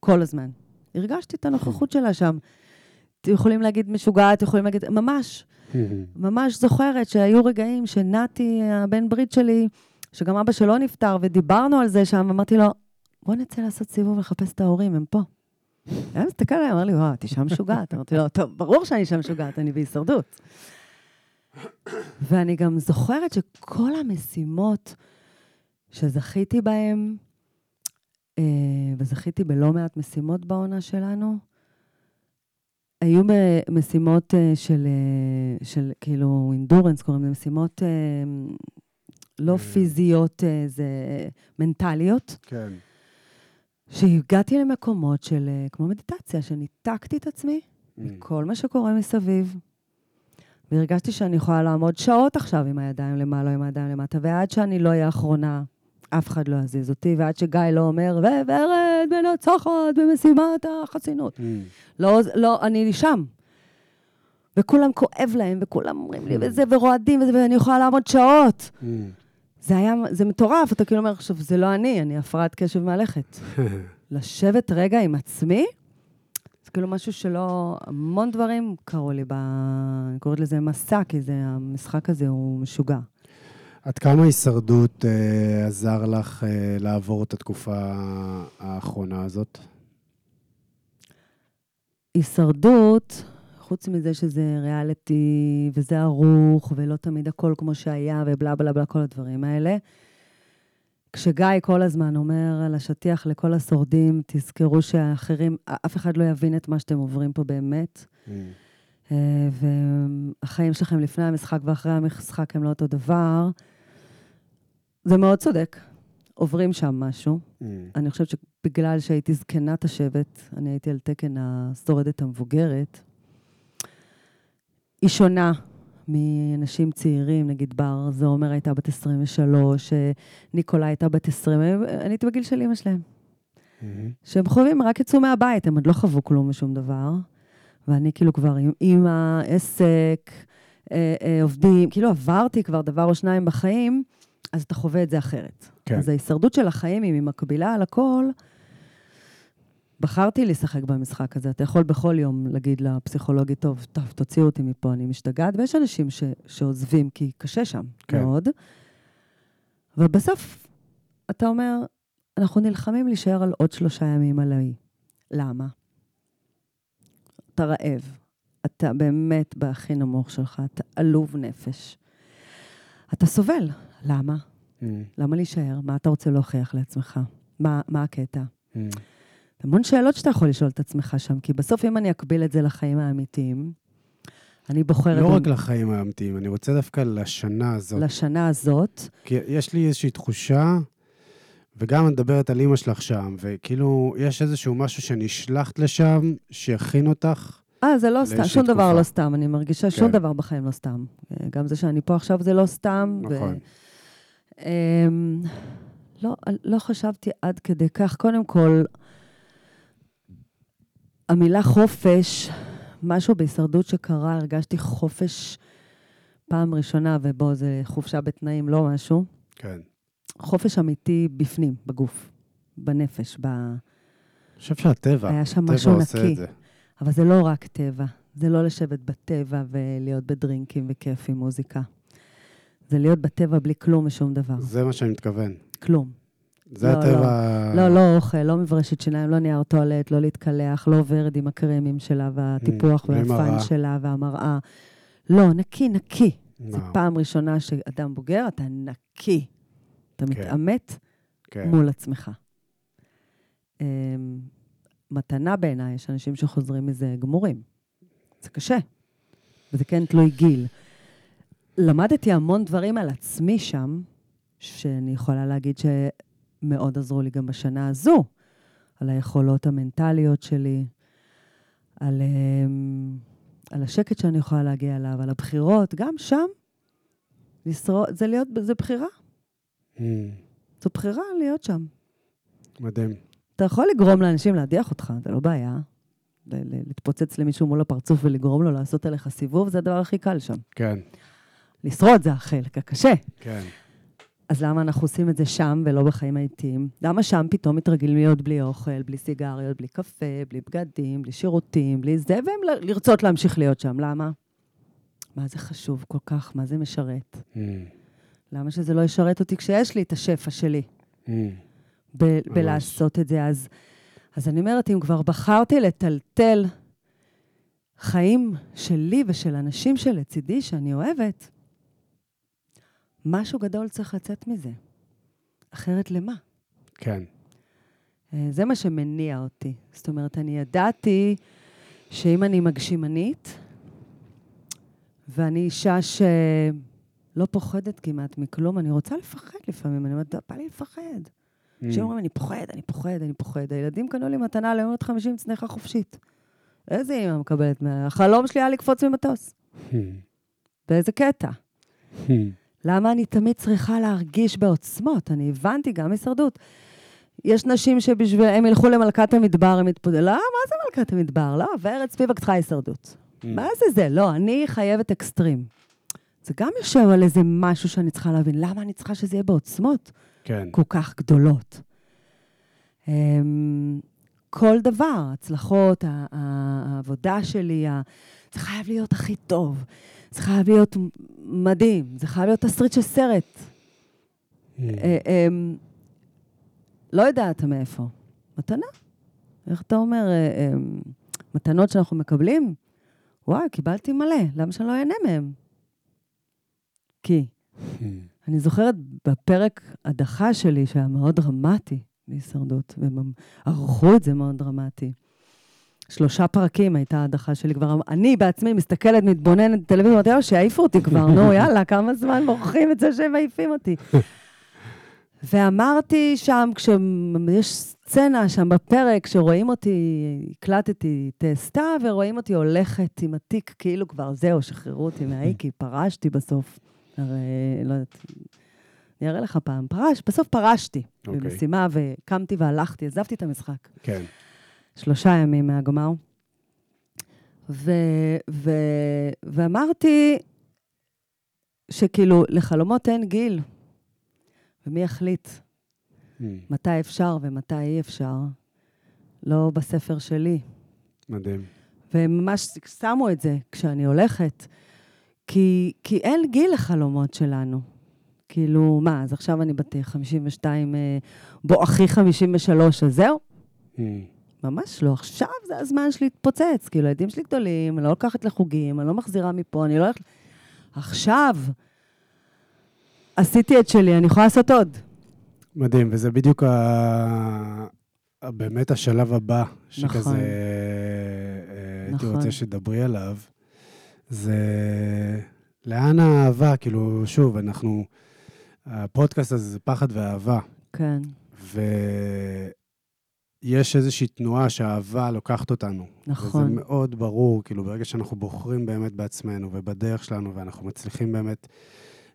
Speaker 2: כל הזמן. הרגשתי את הנוכחות *laughs* שלה שם. יכולים להגיד משוגעת, יכולים להגיד, ממש, ממש זוכרת שהיו רגעים שנתי, הבן ברית שלי, שגם אבא שלו נפטר, ודיברנו על זה שם, אמרתי לו, בוא נצא לעשות סיבוב ולחפש את ההורים, הם פה. היה מסתכל עליי, אמר לי, וואו, את אישה משוגעת. אמרתי לו, טוב, ברור שאני אישה משוגעת, אני בהישרדות. ואני גם זוכרת שכל המשימות שזכיתי בהן, אה, וזכיתי בלא מעט משימות בעונה שלנו, היו משימות אה, של, אה, של כאילו אינדורנס, קוראים לזה משימות לא פיזיות, זה מנטליות.
Speaker 1: כן.
Speaker 2: שהגעתי למקומות של, כמו מדיטציה, שניתקתי את עצמי מכל מה שקורה מסביב, והרגשתי שאני יכולה לעמוד שעות עכשיו עם הידיים למעלה, עם הידיים למטה, ועד שאני לא אהיה אחרונה, אף אחד לא יזיז אותי, ועד שגיא לא אומר, וורד מנצחת במשימת החסינות. Mm. לא, לא, אני שם. וכולם כואב להם, וכולם אומרים לי, mm. וזה, ורועדים, וזה, ואני יכולה לעמוד שעות. Mm. זה היה, זה מטורף, אתה כאילו אומר, עכשיו, זה לא אני, אני הפרעת קשב מהלכת. *laughs* לשבת רגע עם עצמי, זה כאילו משהו שלא... המון דברים קרו לי ב... אני קוראת לזה מסע, כי זה, המשחק הזה הוא משוגע.
Speaker 1: עד כמה הישרדות אה, עזר לך אה, לעבור את התקופה האחרונה הזאת?
Speaker 2: הישרדות, חוץ מזה שזה ריאליטי, וזה ערוך, ולא תמיד הכל כמו שהיה, ובלה בלה בלה, כל הדברים האלה, כשגיא כל הזמן אומר על השטיח לכל השורדים, תזכרו שהאחרים, אף אחד לא יבין את מה שאתם עוברים פה באמת. Mm. אה, והחיים שלכם לפני המשחק ואחרי המשחק הם לא אותו דבר. זה מאוד צודק. עוברים שם משהו. Mm. אני חושבת שבגלל שהייתי זקנת השבט, אני הייתי על תקן השורדת המבוגרת, היא שונה מאנשים צעירים, נגיד בר זומר הייתה בת 23, ניקולה הייתה בת 20, אני הייתי בגיל של אימא שלהם. Mm-hmm. שהם חווים, רק יצאו מהבית, הם עוד לא חוו כלום ושום דבר. ואני כאילו כבר עם אימא, עסק, אה, אה, עובדים, כאילו עברתי כבר דבר או שניים בחיים, אז אתה חווה את זה אחרת. כן. אז ההישרדות של החיים, אם היא מקבילה על הכל, בחרתי לשחק במשחק הזה. אתה יכול בכל יום להגיד לפסיכולוגית, טוב, טוב, תוציאו אותי מפה, אני משתגעת, ויש אנשים ש, שעוזבים כי קשה שם כן. מאוד. ובסוף אתה אומר, אנחנו נלחמים להישאר על עוד שלושה ימים על האי. למה? אתה רעב, אתה באמת בהכי נמוך שלך, אתה עלוב נפש. אתה סובל. למה? Mm. למה להישאר? מה אתה רוצה להוכיח לעצמך? מה, מה הקטע? Mm. המון שאלות שאתה יכול לשאול את עצמך שם, כי בסוף אם אני אקביל את זה לחיים האמיתיים, אני בוחרת...
Speaker 1: לא רק לחיים האמיתיים, אני רוצה דווקא לשנה הזאת.
Speaker 2: לשנה הזאת.
Speaker 1: כי יש לי איזושהי תחושה, וגם את מדברת על אימא שלך שם, וכאילו, יש איזשהו משהו שנשלחת לשם, שיכין אותך.
Speaker 2: אה, זה לא סתם, שום תקופה. דבר לא סתם, אני מרגישה כן. שום דבר בחיים לא סתם. גם זה שאני פה עכשיו זה לא סתם.
Speaker 1: נכון. ו...
Speaker 2: אמ, לא, לא חשבתי עד כדי כך. קודם כל, המילה חופש, משהו בהישרדות שקרה, הרגשתי חופש פעם ראשונה, ובוא, זה חופשה בתנאים, לא משהו.
Speaker 1: כן.
Speaker 2: חופש אמיתי בפנים, בגוף, בנפש, ב...
Speaker 1: אני חושב שהטבע,
Speaker 2: היה שם משהו נקי. אבל זה לא רק טבע, זה לא לשבת בטבע ולהיות בדרינקים וכיף עם מוזיקה. זה להיות בטבע בלי כלום ושום דבר.
Speaker 1: זה מה שאני מתכוון.
Speaker 2: כלום.
Speaker 1: זה לא, הטבע...
Speaker 2: לא, לא, לא אוכל, לא מברשת שיניים, לא נייר טואלט, לא להתקלח, לא עוברת עם הקרמים שלה והטיפוח mm, והפן שלה והמראה. לא, נקי, נקי. No. זו פעם ראשונה שאדם בוגר, אתה נקי. אתה כן. מתעמת כן. מול עצמך. Um, מתנה בעיניי, יש אנשים שחוזרים מזה גמורים. זה קשה, וזה כן תלוי גיל. למדתי המון דברים על עצמי שם, שאני יכולה להגיד מאוד עזרו לי גם בשנה הזו, על היכולות המנטליות שלי, על, אמ, על השקט שאני יכולה להגיע אליו, על הבחירות, גם שם, לשרוד, זה להיות, זה בחירה.
Speaker 1: Mm,
Speaker 2: זו בחירה להיות שם.
Speaker 1: מדהים.
Speaker 2: אתה יכול לגרום לאנשים להדיח אותך, זה לא בעיה. להתפוצץ למישהו מול הפרצוף ולגרום לו לעשות עליך סיבוב, זה הדבר הכי קל שם.
Speaker 1: כן,
Speaker 2: לשרוד זה החלק הקשה.
Speaker 1: כן.
Speaker 2: אז למה אנחנו עושים את זה שם ולא בחיים האיטיים? למה שם פתאום מתרגלים להיות בלי אוכל, בלי סיגריות, בלי קפה, בלי בגדים, בלי שירותים, בלי זה, והם לרצות להמשיך להיות שם? למה? מה זה חשוב כל כך? מה זה משרת?
Speaker 1: Mm,
Speaker 2: למה שזה לא ישרת אותי כשיש לי את השפע שלי?
Speaker 1: mm,
Speaker 2: ב-. בלעשות את זה. אז, אז אני אומרת, אם כבר בחרתי לטלטל חיים שלי ושל אנשים שלצידי, שאני אוהבת, משהו גדול צריך לצאת מזה. אחרת למה?
Speaker 1: כן.
Speaker 2: אה, זה מה שמניע אותי. זאת אומרת, אני ידעתי שאם אני מגשימנית, ואני אישה שלא פוחדת כמעט מכלום, אני רוצה לפחד לפעמים. אני אומרת, בא לי לפחד.
Speaker 1: Mm,
Speaker 2: אנשים אומרים, אני פוחד, אני פוחד, אני פוחד. הילדים קנו לי מתנה ליום 50 צניחה חופשית. איזה אימא מקבלת? מה- החלום שלי היה לקפוץ ממטוס.
Speaker 1: mm,
Speaker 2: באיזה קטע? למה אני תמיד צריכה להרגיש בעוצמות? אני הבנתי, גם הישרדות. יש נשים שבשביל, הם ילכו למלכת המדבר, הם יתפודדו. לא, מה זה מלכת המדבר? לא, וארץ סביב צריכה הישרדות.
Speaker 1: mm.
Speaker 2: מה זה זה? לא, אני חייבת אקסטרים. זה גם יושב על איזה משהו שאני צריכה להבין. למה אני צריכה שזה יהיה בעוצמות
Speaker 1: כן.
Speaker 2: כל כך גדולות? אמ, כל דבר, הצלחות, העבודה שלי, זה חייב להיות הכי טוב. זה חייב להיות מדהים. זה חייב להיות תסריט של סרט.
Speaker 1: Mm,
Speaker 2: אה, אמ, לא יודעת מאיפה. מתנה. איך אתה אומר? אה, אמ, מתנות שאנחנו מקבלים? וואי, קיבלתי מלא, למה שאני לא אהנה מהם? כי אני זוכרת בפרק הדחה שלי, שהיה מאוד דרמטי בהישרדות, והם ערכו את זה מאוד דרמטי. שלושה פרקים הייתה ההדחה שלי כבר. אני בעצמי מסתכלת, מתבוננת בטלוויזיה, אמרתי, יאללה, שיעיפו אותי כבר, נו, *laughs* יאללה, כמה זמן מורחים את זה שהם מעיפים אותי. *laughs* ואמרתי שם, כשיש סצנה שם בפרק, שרואים אותי, הקלטתי סתיו, ורואים אותי הולכת עם התיק, כאילו כבר זהו, שחררו אותי מהאי, כי פרשתי בסוף. הרי, לא יודעת, אני אראה לך פעם. פרש, בסוף פרשתי
Speaker 1: אוקיי.
Speaker 2: במשימה, וקמתי והלכתי, עזבתי את המשחק.
Speaker 1: כן.
Speaker 2: שלושה ימים מהגמר. ו, ו, ואמרתי שכאילו, לחלומות אין גיל, ומי יחליט
Speaker 1: Mm,
Speaker 2: מתי אפשר ומתי אי אפשר? לא בספר שלי.
Speaker 1: מדהים.
Speaker 2: והם ממש שמו את זה כשאני הולכת, כי, כי אין גיל לחלומות שלנו. כאילו, מה, אז עכשיו אני בת 52, אה, בואכי 53, אז זהו?
Speaker 1: Mm,
Speaker 2: ממש לא. עכשיו זה הזמן שלי להתפוצץ. כאילו, הילדים שלי גדולים, אני לא לוקחת לחוגים, אני לא מחזירה מפה, אני לא הולכת... עכשיו עשיתי את שלי, אני יכולה לעשות עוד.
Speaker 1: מדהים, וזה בדיוק ה... באמת השלב הבא, שכזה
Speaker 2: נכון.
Speaker 1: אה, הייתי
Speaker 2: נכון.
Speaker 1: רוצה שתדברי עליו, זה לאן האהבה, כאילו, שוב, אנחנו, הפודקאסט הזה זה פחד ואהבה,
Speaker 2: כן,
Speaker 1: ויש איזושהי תנועה שהאהבה לוקחת אותנו.
Speaker 2: נכון.
Speaker 1: וזה מאוד ברור, כאילו, ברגע שאנחנו בוחרים באמת בעצמנו ובדרך שלנו, ואנחנו מצליחים באמת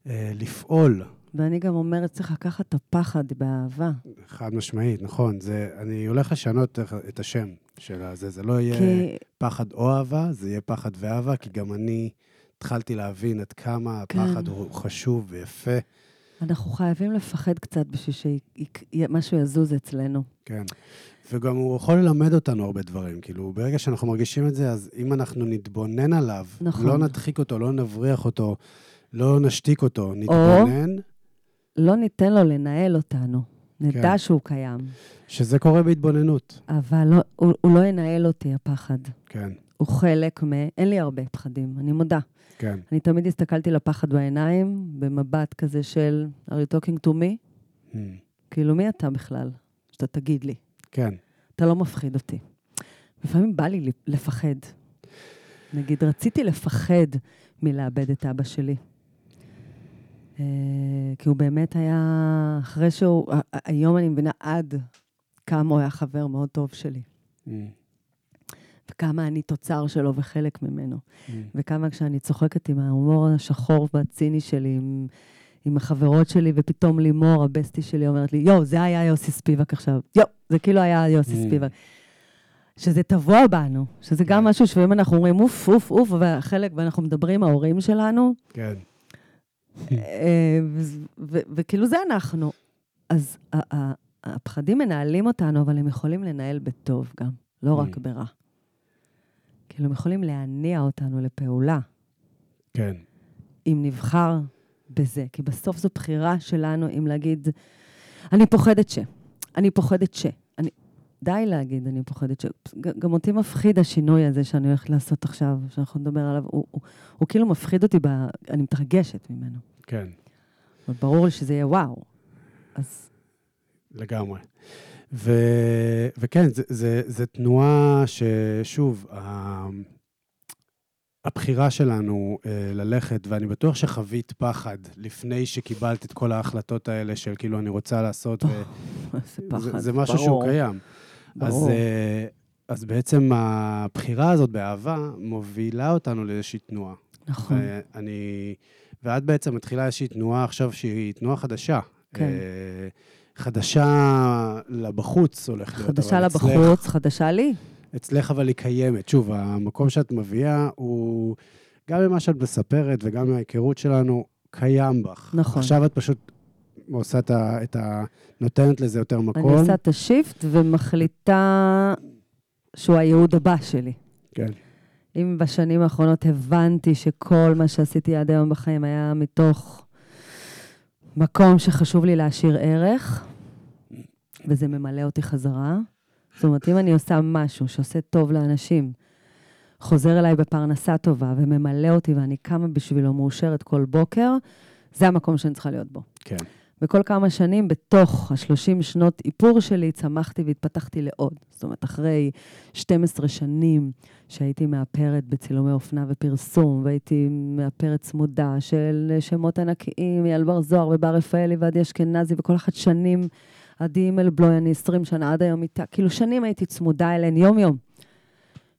Speaker 1: אה, לפעול
Speaker 2: ואני גם אומרת, צריך לקחת את הפחד באהבה.
Speaker 1: חד משמעית, נכון. זה, אני הולך לשנות את השם של הזה. זה לא יהיה
Speaker 2: כי
Speaker 1: פחד או אהבה, זה יהיה פחד ואהבה, כי גם אני התחלתי להבין עד כמה הפחד
Speaker 2: כן.
Speaker 1: הוא חשוב ויפה.
Speaker 2: אנחנו חייבים לפחד קצת בשביל שמשהו יזוז אצלנו.
Speaker 1: כן. וגם הוא יכול ללמד אותנו הרבה דברים. כאילו, ברגע שאנחנו מרגישים את זה, אז אם אנחנו נתבונן עליו,
Speaker 2: נכון.
Speaker 1: לא נדחיק אותו, לא נבריח אותו, לא נשתיק אותו, נתבונן,
Speaker 2: לא ניתן לו לנהל אותנו. נדע
Speaker 1: כן.
Speaker 2: שהוא קיים.
Speaker 1: שזה קורה בהתבוננות.
Speaker 2: אבל לא, הוא, הוא לא ינהל אותי, הפחד.
Speaker 1: כן,
Speaker 2: הוא חלק מ... אין לי הרבה פחדים, אני מודה.
Speaker 1: כן.
Speaker 2: אני תמיד הסתכלתי לפחד בעיניים, במבט כזה של, are you talking to me?
Speaker 1: Hmm.
Speaker 2: כאילו, מי אתה בכלל? שאתה תגיד לי.
Speaker 1: כן.
Speaker 2: אתה לא מפחיד אותי. לפעמים בא לי לפחד. נגיד, רציתי לפחד מלאבד את אבא שלי. אה, כי הוא באמת היה, אחרי שהוא, היום אני מבינה עד כמה הוא היה חבר מאוד טוב שלי,
Speaker 1: Mm,
Speaker 2: וכמה אני תוצר שלו וחלק ממנו,
Speaker 1: mm,
Speaker 2: וכמה כשאני צוחקת עם ההומור השחור והציני שלי, עם, עם החברות שלי, ופתאום לימור, הבסטי שלי, אומרת לי, יואו, זה היה יוסי ספיבק עכשיו. יואו, זה כאילו היה יוסי
Speaker 1: Mm.
Speaker 2: ספיבק. שזה טבוע בנו, שזה גם
Speaker 1: כן.
Speaker 2: משהו שלפעמים אנחנו אומרים אוף, אוף, אוף, וחלק, ואנחנו מדברים ההורים שלנו,
Speaker 1: כן.
Speaker 2: אה, וכאילו זה אנחנו. אז הפחדים מנהלים אותנו, אבל הם יכולים לנהל בטוב גם, לא רק
Speaker 1: ממ.
Speaker 2: ברע. כאילו, הם יכולים להניע אותנו לפעולה,
Speaker 1: כן.
Speaker 2: אם נבחר בזה. כי בסוף זו בחירה שלנו אם להגיד, אני פוחדת ש, אני פוחדת ש. אני... די להגיד, אני פוחדת ש... גם אותי מפחיד השינוי הזה שאני הולכת לעשות עכשיו, שאנחנו נדבר עליו. הוא, הוא, הוא כאילו מפחיד אותי, ב... אני מתרגשת ממנו.
Speaker 1: כן.
Speaker 2: אבל ברור לי שזה יהיה וואו. אז
Speaker 1: לגמרי. ו... וכן, זה, זה, זה תנועה ששוב. הבחירה שלנו אה, ללכת, ואני בטוח שחווית פחד לפני שקיבלת את כל ההחלטות האלה של כאילו אני רוצה לעשות,
Speaker 2: איזה פחד.
Speaker 1: זה, זה משהו
Speaker 2: ברור,
Speaker 1: שהוא קיים. אז,
Speaker 2: ברור.
Speaker 1: אה, אז בעצם הבחירה הזאת באהבה מובילה אותנו לאיזושהי תנועה.
Speaker 2: נכון.
Speaker 1: ואני... ואת בעצם מתחילה איזושהי תנועה עכשיו שהיא תנועה חדשה.
Speaker 2: כן.
Speaker 1: אה, חדשה לבחוץ הולך להיות.
Speaker 2: חדשה
Speaker 1: אבל אצלך-
Speaker 2: לבחוץ, חדשה לי.
Speaker 1: אצלך אבל היא קיימת. שוב, המקום שאת מביאה הוא, גם ממה שאת מספרת וגם מההיכרות שלנו, קיים בך.
Speaker 2: נכון.
Speaker 1: עכשיו את פשוט עושה את ה... את ה נותנת לזה יותר מקום.
Speaker 2: אני עושה את השיפט ומחליטה שהוא הייעוד הבא שלי.
Speaker 1: כן.
Speaker 2: אם בשנים האחרונות הבנתי שכל מה שעשיתי עד היום בחיים היה מתוך מקום שחשוב לי להשאיר ערך, וזה ממלא אותי חזרה. זאת אומרת, אם אני עושה משהו שעושה טוב לאנשים, חוזר אליי בפרנסה טובה וממלא אותי ואני קמה בשבילו מאושרת כל בוקר, זה המקום שאני צריכה להיות בו.
Speaker 1: כן.
Speaker 2: וכל כמה שנים, בתוך ה-30 שנות איפור שלי, צמחתי והתפתחתי לעוד. זאת אומרת, אחרי 12 שנים שהייתי מאפרת בצילומי אופנה ופרסום, והייתי מאפרת צמודה של שמות ענקיים, אייל בר זוהר ובר רפאלי ועדי אשכנזי, וכל אחת שנים, עדי מלבלוי, אני 20 שנה, עד היום איתה, כאילו שנים הייתי צמודה אליהן יום-יום.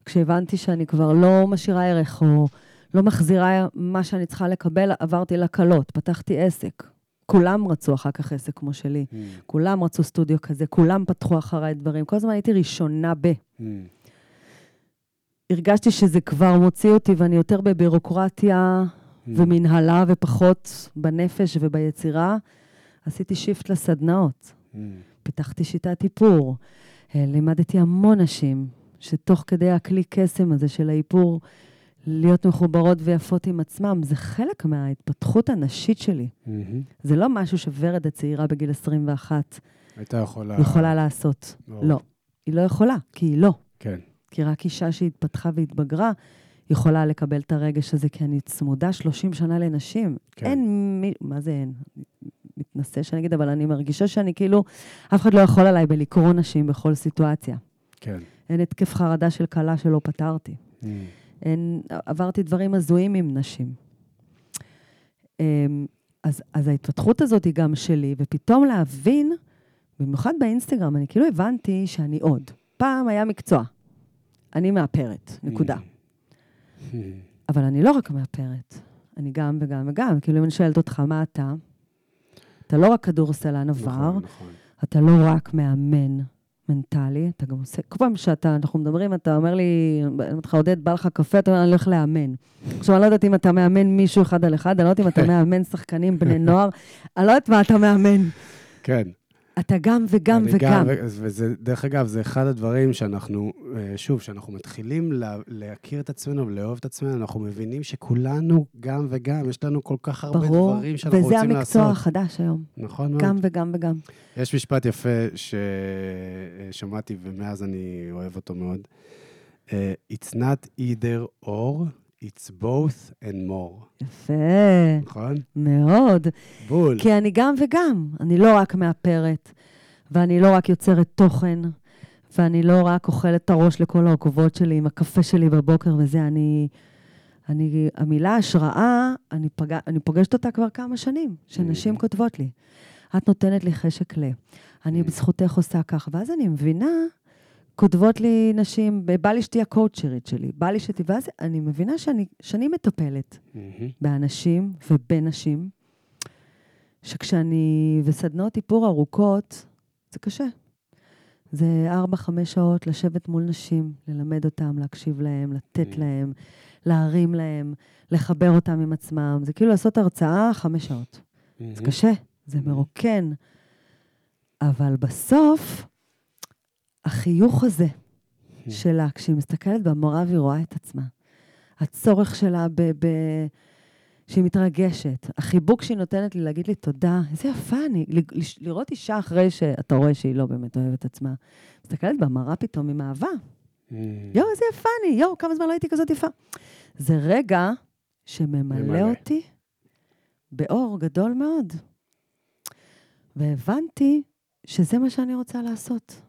Speaker 2: כשהבנתי שאני כבר לא משאירה ערך, או לא מחזירה מה שאני צריכה לקבל, עברתי לקלות, פתחתי עסק. כולם רצו אחר כך עסק כמו שלי.
Speaker 1: Mm,
Speaker 2: כולם רצו סטודיו כזה, כולם פתחו אחריי דברים. כל הזמן הייתי ראשונה ב...
Speaker 1: mm,
Speaker 2: הרגשתי שזה כבר מוציא אותי ואני יותר בבירוקרטיה
Speaker 1: mm.
Speaker 2: ומנהלה ופחות בנפש וביצירה. עשיתי שיפט לסדנאות,
Speaker 1: Mm,
Speaker 2: פיתחתי שיטת איפור, אה, לימדתי המון נשים, שתוך כדי הכלי קסם הזה של האיפור, להיות מחוברות ויפות עם עצמם, זה חלק מההתפתחות הנשית שלי.
Speaker 1: מהמם.
Speaker 2: זה לא משהו שוורד הצעירה בגיל 21
Speaker 1: הייתה יכולה...
Speaker 2: יכולה לעשות.
Speaker 1: ברור.
Speaker 2: לא. היא לא יכולה, כי היא לא.
Speaker 1: כן.
Speaker 2: כי רק אישה שהתפתחה והתבגרה יכולה לקבל את הרגש הזה, כי אני צמודה 30 שנה לנשים.
Speaker 1: כן.
Speaker 2: אין מי... מה זה אין? מתנשא שאני אגיד, אבל אני מרגישה שאני כאילו, אף אחד לא יכול עליי בלקרוא נשים בכל סיטואציה.
Speaker 1: כן.
Speaker 2: אין התקף חרדה של כלה שלא פתרתי.
Speaker 1: Mm,
Speaker 2: אין, עברתי דברים הזויים עם נשים. אמ, אז, אז ההתפתחות הזאת היא גם שלי, ופתאום להבין, במיוחד באינסטגרם, אני כאילו הבנתי שאני עוד. פעם היה מקצוע. אני מאפרת, נקודה.
Speaker 1: mm,
Speaker 2: אבל אני לא רק מאפרת, אני גם וגם וגם. כאילו, אם אני שואלת אותך, מה אתה? אתה לא רק כדורסלן עבר,
Speaker 1: נכון, נכון.
Speaker 2: אתה לא רק מאמן מנטלי, אתה גם עושה... כל פעם שאתה, אנחנו מדברים, אתה אומר לי, אני אומרת לך, עודד, בא לך קפה, אתה אומר, אני הולך לאמן. עכשיו, אני לא יודעת אם אתה מאמן מישהו אחד על אחד, אני לא יודעת אם אתה מאמן שחקנים, בני נוער, אני לא יודעת מה אתה מאמן.
Speaker 1: כן.
Speaker 2: אתה גם וגם וגם.
Speaker 1: ו- וזה, דרך אגב, זה אחד הדברים שאנחנו, אה, שוב, שאנחנו מתחילים לה, להכיר את עצמנו ולאהוב את עצמנו, אנחנו מבינים שכולנו גם וגם, יש לנו כל כך הרבה
Speaker 2: ברור,
Speaker 1: דברים שאנחנו
Speaker 2: וזה
Speaker 1: רוצים
Speaker 2: המקצוע
Speaker 1: לעשות.
Speaker 2: החדש היום.
Speaker 1: נכון מאוד.
Speaker 2: גם וגם וגם.
Speaker 1: יש משפט יפה ששמעתי, ומאז אני אוהב אותו מאוד. אה, It's not either or, it's both and more.
Speaker 2: יפה,
Speaker 1: נכון?
Speaker 2: מאוד.
Speaker 1: בול.
Speaker 2: כי אני גם וגם. אני לא רק מאפרת, ואני לא רק יוצרת תוכן, ואני לא רק אוכלת את הראש לכל העוקבות שלי עם הקפה שלי בבוקר וזה, אני... אני, המילה השראה, אני, פג, אני פוגשת אותה כבר כמה שנים, שנשים
Speaker 1: Mm.
Speaker 2: כותבות לי. את נותנת לי חשק ל... אני
Speaker 1: Mm.
Speaker 2: בזכותך עושה כך. ואז אני מבינה, כותבות לי נשים, בא לי שתהיה הקואוצ'רית שלי, בא לי שתהיה... ואז אני מבינה שאני, שאני מטפלת
Speaker 1: מהמם.
Speaker 2: באנשים ובנשים, שכשאני... וסדנאות איפור ארוכות, זה קשה. זה ארבע, חמש שעות לשבת מול נשים, ללמד אותם, להקשיב להם, לתת
Speaker 1: Mm.
Speaker 2: להם, להרים להם, לחבר אותם עם עצמם. זה כאילו לעשות הרצאה חמש שעות. זה
Speaker 1: מהמם.
Speaker 2: קשה, זה. מרוקן. אבל בסוף, החיוך הזה
Speaker 1: Mm.
Speaker 2: שלה, כשהיא מסתכלת במראה והיא רואה את עצמה, הצורך שלה ב... ב- שהיא מתרגשת, החיבוק שהיא נותנת לי להגיד לי תודה, איזה יפה אני, ל- לש- לראות אישה אחרי שאתה רואה שהיא לא באמת אוהבת עצמה, מסתכלת במראה פתאום עם אהבה,
Speaker 1: מהמם.
Speaker 2: יואו, איזה יפה אני, יואו, כמה זמן לא הייתי כזאת יפה. זה רגע שממלא
Speaker 1: ממלא.
Speaker 2: אותי באור גדול מאוד. והבנתי שזה מה שאני רוצה לעשות.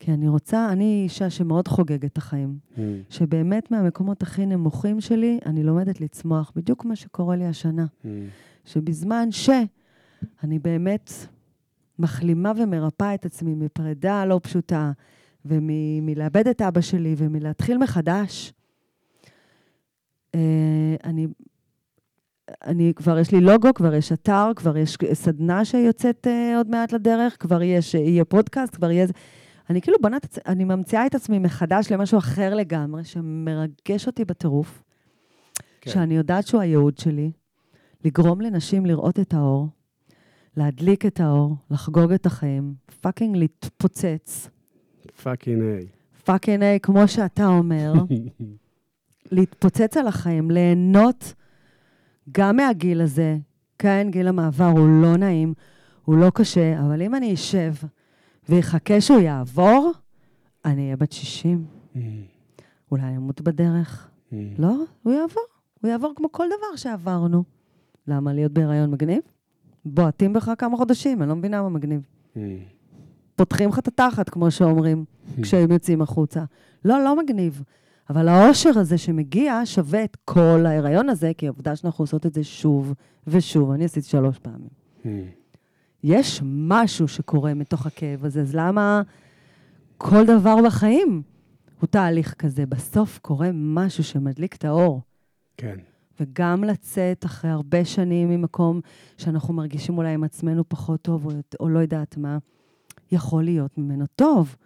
Speaker 2: כי אני רוצה, אני אישה שמאוד חוגגת את החיים.
Speaker 1: מהמם.
Speaker 2: שבאמת מהמקומות הכי נמוכים שלי, אני לומדת לצמוח. בדיוק מה שקורה לי השנה.
Speaker 1: מהמם.
Speaker 2: שבזמן שאני באמת מחלימה ומרפאה את עצמי מפרידה לא פשוטה, ומלאבד את אבא שלי ומלהתחיל מחדש, אה, אני, אני, כבר יש לי לוגו, כבר יש אתר, כבר יש סדנה שיוצאת אה, עוד מעט לדרך, כבר יש, יהיה פודקאסט, כבר יהיה... אני כאילו בונה אני ממציאה את עצמי מחדש למשהו אחר לגמרי, שמרגש אותי בטירוף,
Speaker 1: כן.
Speaker 2: שאני יודעת שהוא הייעוד שלי, לגרום לנשים לראות את האור, להדליק את האור, לחגוג את החיים, fucking להתפוצץ,
Speaker 1: fucking A.
Speaker 2: fucking A, כמו שאתה אומר, *laughs* להתפוצץ על החיים, ליהנות גם מהגיל הזה. כן, גיל המעבר הוא לא נעים, הוא לא קשה, אבל אם אני אשב ויחכה שהוא יעבור, אני אהיה בת 60.
Speaker 1: מהמם.
Speaker 2: אולי אני אמות בדרך.
Speaker 1: מהמם.
Speaker 2: לא, הוא יעבור. הוא יעבור כמו כל דבר שעברנו. למה להיות בהיריון מגניב? בועטים בך כמה חודשים, אני לא מבינה מה מגניב.
Speaker 1: מהמם.
Speaker 2: פותחים לך את התחת, כמו שאומרים, כשהם יוצאים החוצה. לא, לא מגניב. אבל האושר הזה שמגיע שווה את כל ההיריון הזה, כי העובדה שאנחנו עושות את זה שוב ושוב. אני עשיתי שלוש פעמים. יש משהו שקורה מתוך הכאב הזה, אז למה כל דבר בחיים הוא תהליך כזה? בסוף קורה משהו שמדליק את האור.
Speaker 1: כן.
Speaker 2: וגם לצאת אחרי הרבה שנים ממקום שאנחנו מרגישים אולי עם עצמנו פחות טוב, או, או לא יודעת מה, יכול להיות ממנו טוב.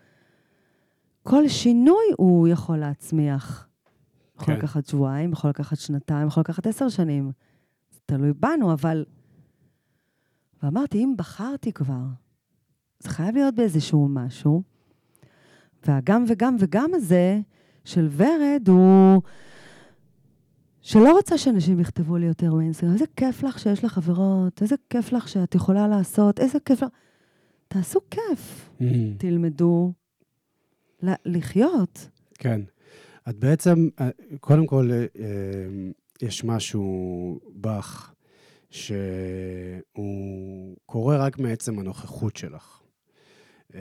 Speaker 2: כל שינוי הוא יכול להצמיח. יכול
Speaker 1: כן.
Speaker 2: לקחת שבועיים, יכול לקחת שנתיים, יכול לקחת עשר שנים. זה תלוי בנו, אבל... ואמרתי, אם בחרתי כבר, זה חייב להיות באיזשהו משהו. והגם וגם וגם הזה של ורד הוא שלא רוצה שאנשים יכתבו לי יותר באינסטגרם, איזה כיף לך שיש לך חברות, איזה כיף לך שאת יכולה לעשות, איזה כיף לך... תעשו כיף,
Speaker 1: מהמם.
Speaker 2: תלמדו לחיות.
Speaker 1: כן. את בעצם, אה, קודם כל, אה, אה, יש משהו בך שהוא קורה רק מעצם הנוכחות שלך. אה,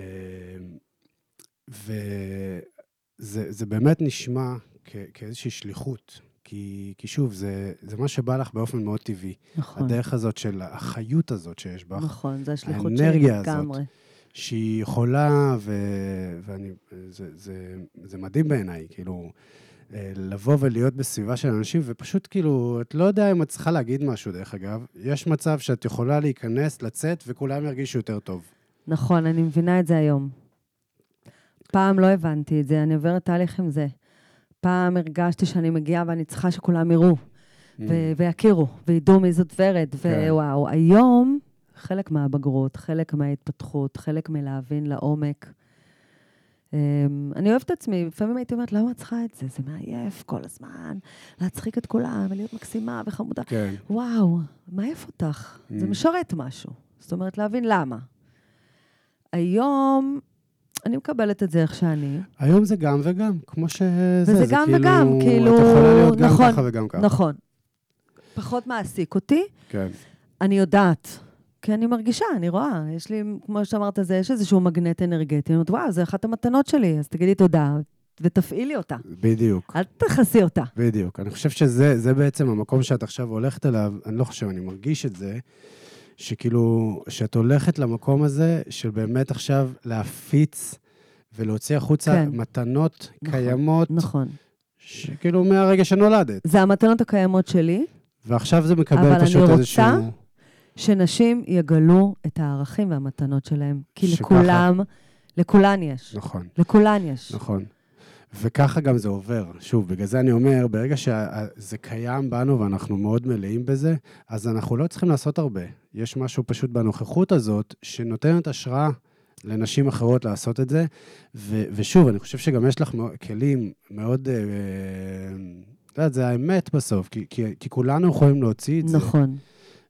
Speaker 1: וזה זה באמת נשמע כ- כאיזושהי שליחות. כי, כי שוב, זה, זה מה שבא לך באופן מאוד טבעי.
Speaker 2: נכון,
Speaker 1: הדרך הזאת של החיות הזאת שיש בך,
Speaker 2: נכון, זו השליחות שלי
Speaker 1: האנרגיה הזאת.
Speaker 2: לגמרי.
Speaker 1: שהיא יכולה, ו... ואני... זה, זה, זה מדהים בעיניי, כאילו, לבוא ולהיות בסביבה של אנשים, ופשוט כאילו, את לא יודע אם את צריכה להגיד משהו, דרך אגב, יש מצב שאת יכולה להיכנס, לצאת, וכולם ירגישו יותר טוב.
Speaker 2: נכון, אני מבינה את זה היום. פעם לא הבנתי את זה, אני עוברת תהליך עם זה. פעם הרגשתי שאני מגיעה ואני צריכה שכולם יראו, ו- ויכירו, וידעו מי זאת ורד,
Speaker 1: כן.
Speaker 2: ווואו. היום, חלק מהבגרות, חלק מההתפתחות, חלק מלהבין לעומק. Um, אני אוהבת את עצמי, לפעמים הייתי אומרת, למה את צריכה את זה? זה מעייף כל הזמן, להצחיק את כולם, ולהיות מקסימה וחמודה.
Speaker 1: כן.
Speaker 2: וואו, מעייף אותך. זה
Speaker 1: Mm.
Speaker 2: משרת משהו. זאת אומרת, להבין למה. היום, אני מקבלת את זה איך שאני.
Speaker 1: היום זה גם וגם, כמו שזה.
Speaker 2: וזה
Speaker 1: זה
Speaker 2: גם
Speaker 1: כאילו,
Speaker 2: וגם, כאילו,
Speaker 1: את יכולה להיות גם
Speaker 2: נכון,
Speaker 1: ככה וגם ככה.
Speaker 2: נכון. פחות מעסיק אותי,
Speaker 1: כן.
Speaker 2: אני יודעת. כי אני מרגישה, אני רואה, יש לי, כמו שאמרת, זה, יש איזשהו מגנט אנרגטי. אני אומרת, וואו, זה אחת המתנות שלי, אז תגידי תודה, ותפעילי אותה.
Speaker 1: בדיוק,
Speaker 2: אל תכסי אותה.
Speaker 1: בדיוק. אני חושב שזה זה בעצם המקום שאת עכשיו הולכת אליו, אני לא חושב, אני מרגיש את זה, שכאילו, שאת הולכת למקום הזה של באמת עכשיו להפיץ ולהוציא החוצה
Speaker 2: כן.
Speaker 1: מתנות
Speaker 2: נכון,
Speaker 1: קיימות,
Speaker 2: נכון.
Speaker 1: שכאילו מהרגע שנולדת.
Speaker 2: זה המתנות הקיימות שלי,
Speaker 1: ועכשיו זה מקבל
Speaker 2: אבל אני
Speaker 1: פשוט
Speaker 2: רוצה
Speaker 1: איזשהו...
Speaker 2: שנשים יגלו את הערכים והמתנות שלהם. כי
Speaker 1: שככה.
Speaker 2: לכולם, לכולן יש.
Speaker 1: נכון.
Speaker 2: לכולן יש.
Speaker 1: נכון. וככה גם זה עובר. שוב, בגלל זה אני אומר, ברגע שזה קיים בנו ואנחנו מאוד מלאים בזה, אז אנחנו לא צריכים לעשות הרבה. יש משהו פשוט בנוכחות הזאת שנותנת השראה לנשים אחרות לעשות את זה. ו- ושוב, אני חושב שגם יש לך כלים מאוד... אה, את יודעת, זה האמת בסוף, כי, כי, כי כולנו יכולים להוציא את זה.
Speaker 2: נכון.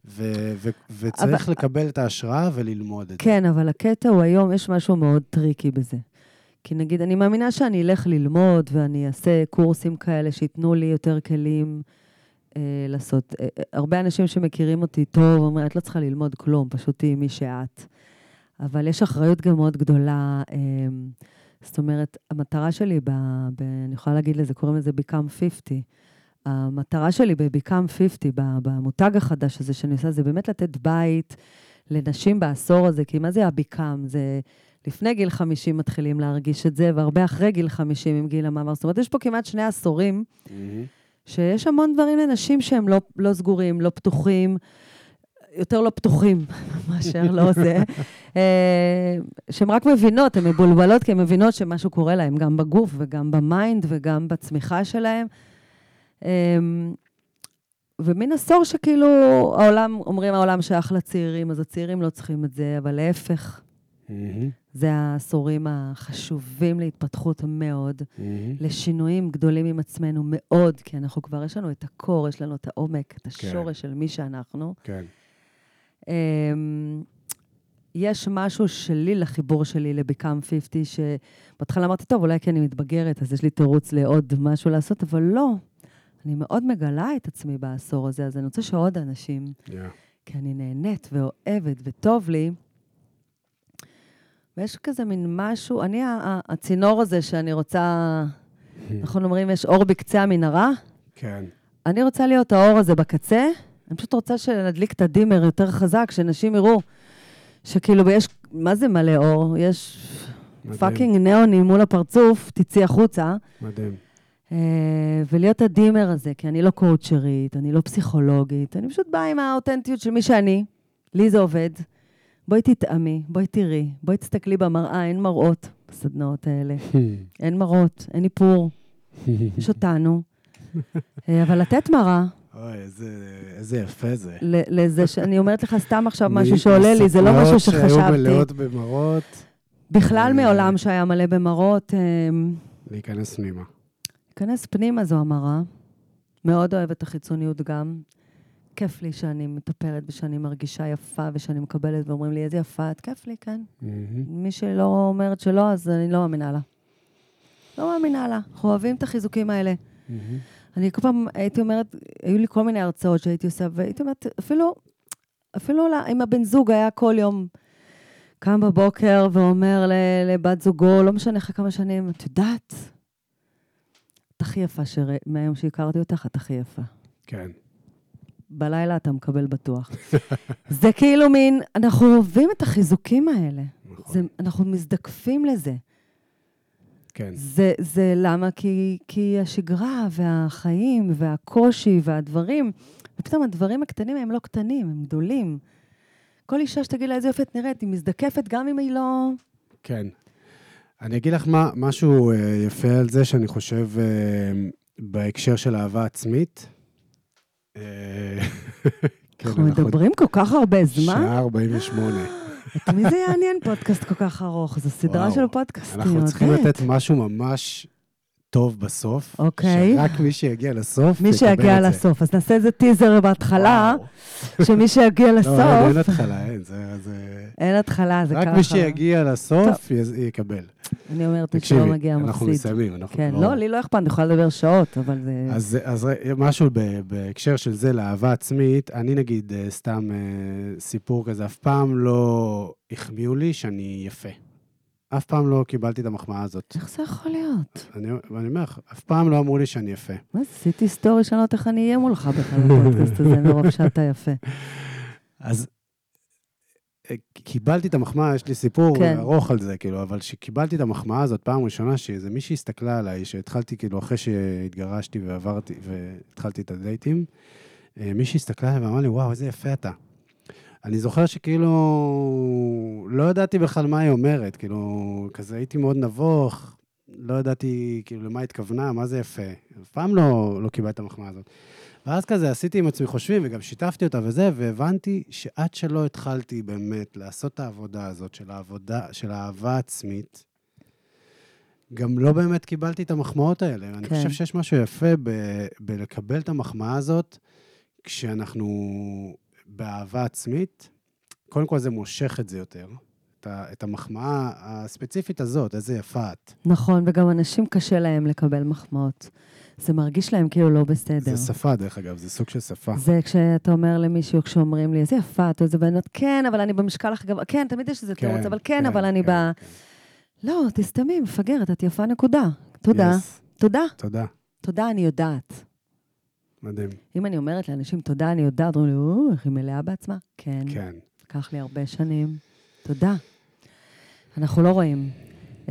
Speaker 1: ו- ו- וצריך
Speaker 2: אבל-
Speaker 1: לקבל את ההשראה וללמוד את זה.
Speaker 2: כן, אבל הקטע הוא היום, יש משהו מאוד טריקי בזה. כי נגיד, אני מאמינה שאני אלך ללמוד ואני אעשה קורסים כאלה שייתנו לי יותר כלים אה, לעשות. אה, אה, הרבה אנשים שמכירים אותי טוב אומרים, את לא צריכה ללמוד כלום, פשוט תהיי מי שאת. אבל יש אחריות גם מאוד גדולה. אה, זאת אומרת, המטרה שלי, ב, ב, אני יכולה להגיד לזה, קוראים לזה Become 50. המטרה שלי ב-Become 50, ב- במותג החדש הזה שאני עושה, זה באמת לתת בית לנשים בעשור הזה, כי מה זה ה-Become? זה לפני גיל 50 מתחילים להרגיש את זה, והרבה אחרי גיל 50 עם גיל המעבר. זאת אומרת, יש פה כמעט שני עשורים,
Speaker 1: מהמם.
Speaker 2: שיש המון דברים לנשים שהם לא, לא סגורים, לא פתוחים, יותר לא פתוחים *laughs* מאשר לא זה, אה, שהן רק מבינות, הן מבולבלות, כי הן מבינות שמשהו קורה להן, גם בגוף וגם ב mind וגם בצמיחה שלהן. אה, ומין עשור שכאילו העולם, אומרים העולם שייך לצעירים, אז הצעירים לא צריכים את זה, אבל להפך,
Speaker 1: מהמם.
Speaker 2: זה העשורים החשובים להתפתחות מאוד.
Speaker 1: מהמם.
Speaker 2: לשינויים גדולים עם עצמנו מאוד, כי אנחנו כבר, יש לנו את הקור, יש לנו את העומק, את
Speaker 1: כן.
Speaker 2: השורש של מי שאנחנו.
Speaker 1: כן.
Speaker 2: אמ, יש משהו שלי לחיבור שלי ל-Become 50, שבהתחלה אמרתי, טוב, אולי כי אני מתבגרת, אז יש לי תירוץ לעוד משהו לעשות, אבל לא. אני מאוד מגלה את עצמי בעשור הזה, אז אני רוצה שעוד אנשים,
Speaker 1: Yeah.
Speaker 2: כי אני נהנית ואוהבת וטוב לי. ויש כזה מין משהו, אני הצינור הזה שאני רוצה, אנחנו אומרים, יש אור בקצה המנהרה,
Speaker 1: כן.
Speaker 2: אני רוצה להיות האור הזה בקצה, אני פשוט רוצה שנדליק את הדימר יותר חזק, שאנשים יראו שכאילו יש, מה זה מלא אור? יש. Fucking ניאונים מול הפרצוף, תצאי החוצה.
Speaker 1: מדהים.
Speaker 2: אה, ולהיות הדימר הזה, כי אני לא קואוצ'רית, אני לא פסיכולוגית, אני פשוט באה עם האותנטיות של מי שאני. לי זה עובד. בואי תטעמי, בואי תראי, בואי תסתכלי במראה, אין מראות בסדנאות האלה. *laughs* אין מראות, אין איפור, יש אותנו. אה, אבל לתת מראה
Speaker 1: אוי, איזה, איזה יפה זה.
Speaker 2: לזה שאני אומרת לך סתם עכשיו משהו שעולה לי, זה לא משהו
Speaker 1: סוכנויות שהיו
Speaker 2: שחשבתי.
Speaker 1: מלאות במראות,
Speaker 2: בכלל
Speaker 1: אה,
Speaker 2: מעולם שהיה מלא במראות,
Speaker 1: להיכנס פנימה.
Speaker 2: להיכנס פנימה זו המראה. מאוד אוהבת את החיצוניות גם. כיף לי שאני מטפלת ושאני מרגישה יפה ושאני מקבלת ואומרים לי, איזה יפה את, כיף לי, כן.
Speaker 1: מהמם.
Speaker 2: מי שלא אומרת שלא, אז אני לא מאמינה לה. לא מאמינה לה. אנחנו אוהבים את החיזוקים האלה.
Speaker 1: מהמם.
Speaker 2: אני כל פעם הייתי אומרת, היו לי כל מיני הרצאות שהייתי עושה, והייתי אומרת, אפילו, אפילו לה- אם הבן זוג היה כל יום קם בבוקר ואומר לבת זוגו, לא משנה אחרי כמה שנים, את יודעת, את הכי יפה שרא... מהיום שהכרתי אותך, את הכי יפה.
Speaker 1: כן.
Speaker 2: בלילה אתה מקבל בטוח. *laughs* זה כאילו מין, אנחנו אוהבים את החיזוקים האלה.
Speaker 1: נכון.
Speaker 2: זה, אנחנו מזדקפים לזה.
Speaker 1: כן.
Speaker 2: זה, זה למה? כי, כי השגרה והחיים והקושי והדברים, ופתאום הדברים הקטנים הם לא קטנים, הם גדולים. כל אישה שתגיד לה איזה יופי את נראית, היא מזדקפת גם אם היא לא...
Speaker 1: כן. אני אגיד לך מה, משהו אה, יפה על זה, שאני חושב אה, בהקשר של אהבה עצמית. אה, *laughs* כן,
Speaker 2: אנחנו מדברים כל כך הרבה זמן?
Speaker 1: שעה 48. *gasps*
Speaker 2: את מי זה יעניין פודקאסט כל כך ארוך? זו סדרה. של פודקאסטים,
Speaker 1: אנחנו צריכים. לתת משהו ממש טוב בסוף.
Speaker 2: אוקיי.
Speaker 1: שרק מי שיגיע לסוף
Speaker 2: מי שיגיע. לסוף. אז נעשה איזה טיזר בהתחלה. שמי שיגיע
Speaker 1: לא, אין- אין
Speaker 2: לסוף...
Speaker 1: התחלה, אין. זה...
Speaker 2: אין התחלה, זה
Speaker 1: רק
Speaker 2: ככה.
Speaker 1: מי שיגיע לסוף יקבל.
Speaker 2: אני אומרת, מי
Speaker 1: תקשיבי,
Speaker 2: שלא מגיע
Speaker 1: אנחנו
Speaker 2: מפסיד.
Speaker 1: מסיימים. אנחנו
Speaker 2: כן,
Speaker 1: כבר-
Speaker 2: לא, לי לא אכפת, אני יכולה לדבר שעות, אבל זה...
Speaker 1: אז, משהו בהקשר של זה, לאהבה עצמית, אני נגיד, אה, סתם אה, סיפור כזה, אף פעם לא החמיאו לי שאני יפה. אף פעם לא קיבלתי את המחמאה הזאת.
Speaker 2: איך זה יכול להיות?
Speaker 1: אני, אומר לך, אף פעם לא אמרו לי שאני יפה.
Speaker 2: מה זה, עשיתי סטורי שאני לא יודעת איך אני אהיה מולך בכלל בפודקאסט הזה, *laughs* מרוב שאתה יפה.
Speaker 1: אז אה, קיבלתי את המחמאה, יש לי סיפור
Speaker 2: כן.
Speaker 1: ארוך על זה, כאילו, אבל כשקיבלתי את המחמאה הזאת פעם ראשונה, שאיזה מישהי הסתכלה עליי, שהתחלתי, כאילו, אחרי שהתגרשתי ועברתי, והתחלתי את הדייטים, אה, מישהי הסתכלה עליי ואמרה לי, וואו, איזה יפה אתה. אני זוכר שכאילו, לא ידעתי בכלל מה היא אומרת, כאילו, כזה הייתי מאוד נבוך, לא ידעתי כאילו למה התכוונה, מה זה יפה. אף פעם לא, לא קיבלתי את המחמאה הזאת. ואז כזה עשיתי עם עצמי חושבים, וגם שיתפתי אותה וזה, והבנתי שעד שלא התחלתי באמת לעשות את העבודה הזאת של העבודה, של האהבה עצמית, גם לא באמת קיבלתי את המחמאות האלה. כן. אני. חושב שיש משהו יפה ב- בלקבל את המחמאה הזאת, כשאנחנו באהבה עצמית. קודם כל זה מושך את זה יותר, את, ה- את המחמאה הספציפית הזאת, איזה יפה את.
Speaker 2: נכון, וגם אנשים קשה להם לקבל מחמאות. זה מרגיש להם כאילו לא בסדר.
Speaker 1: זה שפה, דרך אגב, זה סוג של שפה.
Speaker 2: זה כשאתה אומר למישהו, כשאומרים לי, איזה יפה, את איזה בנות, כן, אבל אני במשקל הכי גבוה, כן, תמיד יש איזה תירוץ, אבל כן, אבל אני ב...
Speaker 1: כן.
Speaker 2: לא, תסתמי, מפגרת, את יפה, נקודה. תודה.
Speaker 1: Yes,
Speaker 2: תודה.
Speaker 1: תודה,
Speaker 2: תודה, אני יודעת.
Speaker 1: מדהים.
Speaker 2: אם אני אומרת לאנשים, תודה, אני יודעת, אומרים לי, או, איך היא מלאה בעצמה? כן.
Speaker 1: כן.
Speaker 2: לקח לי הרבה שנים. תודה. אנחנו לא רואים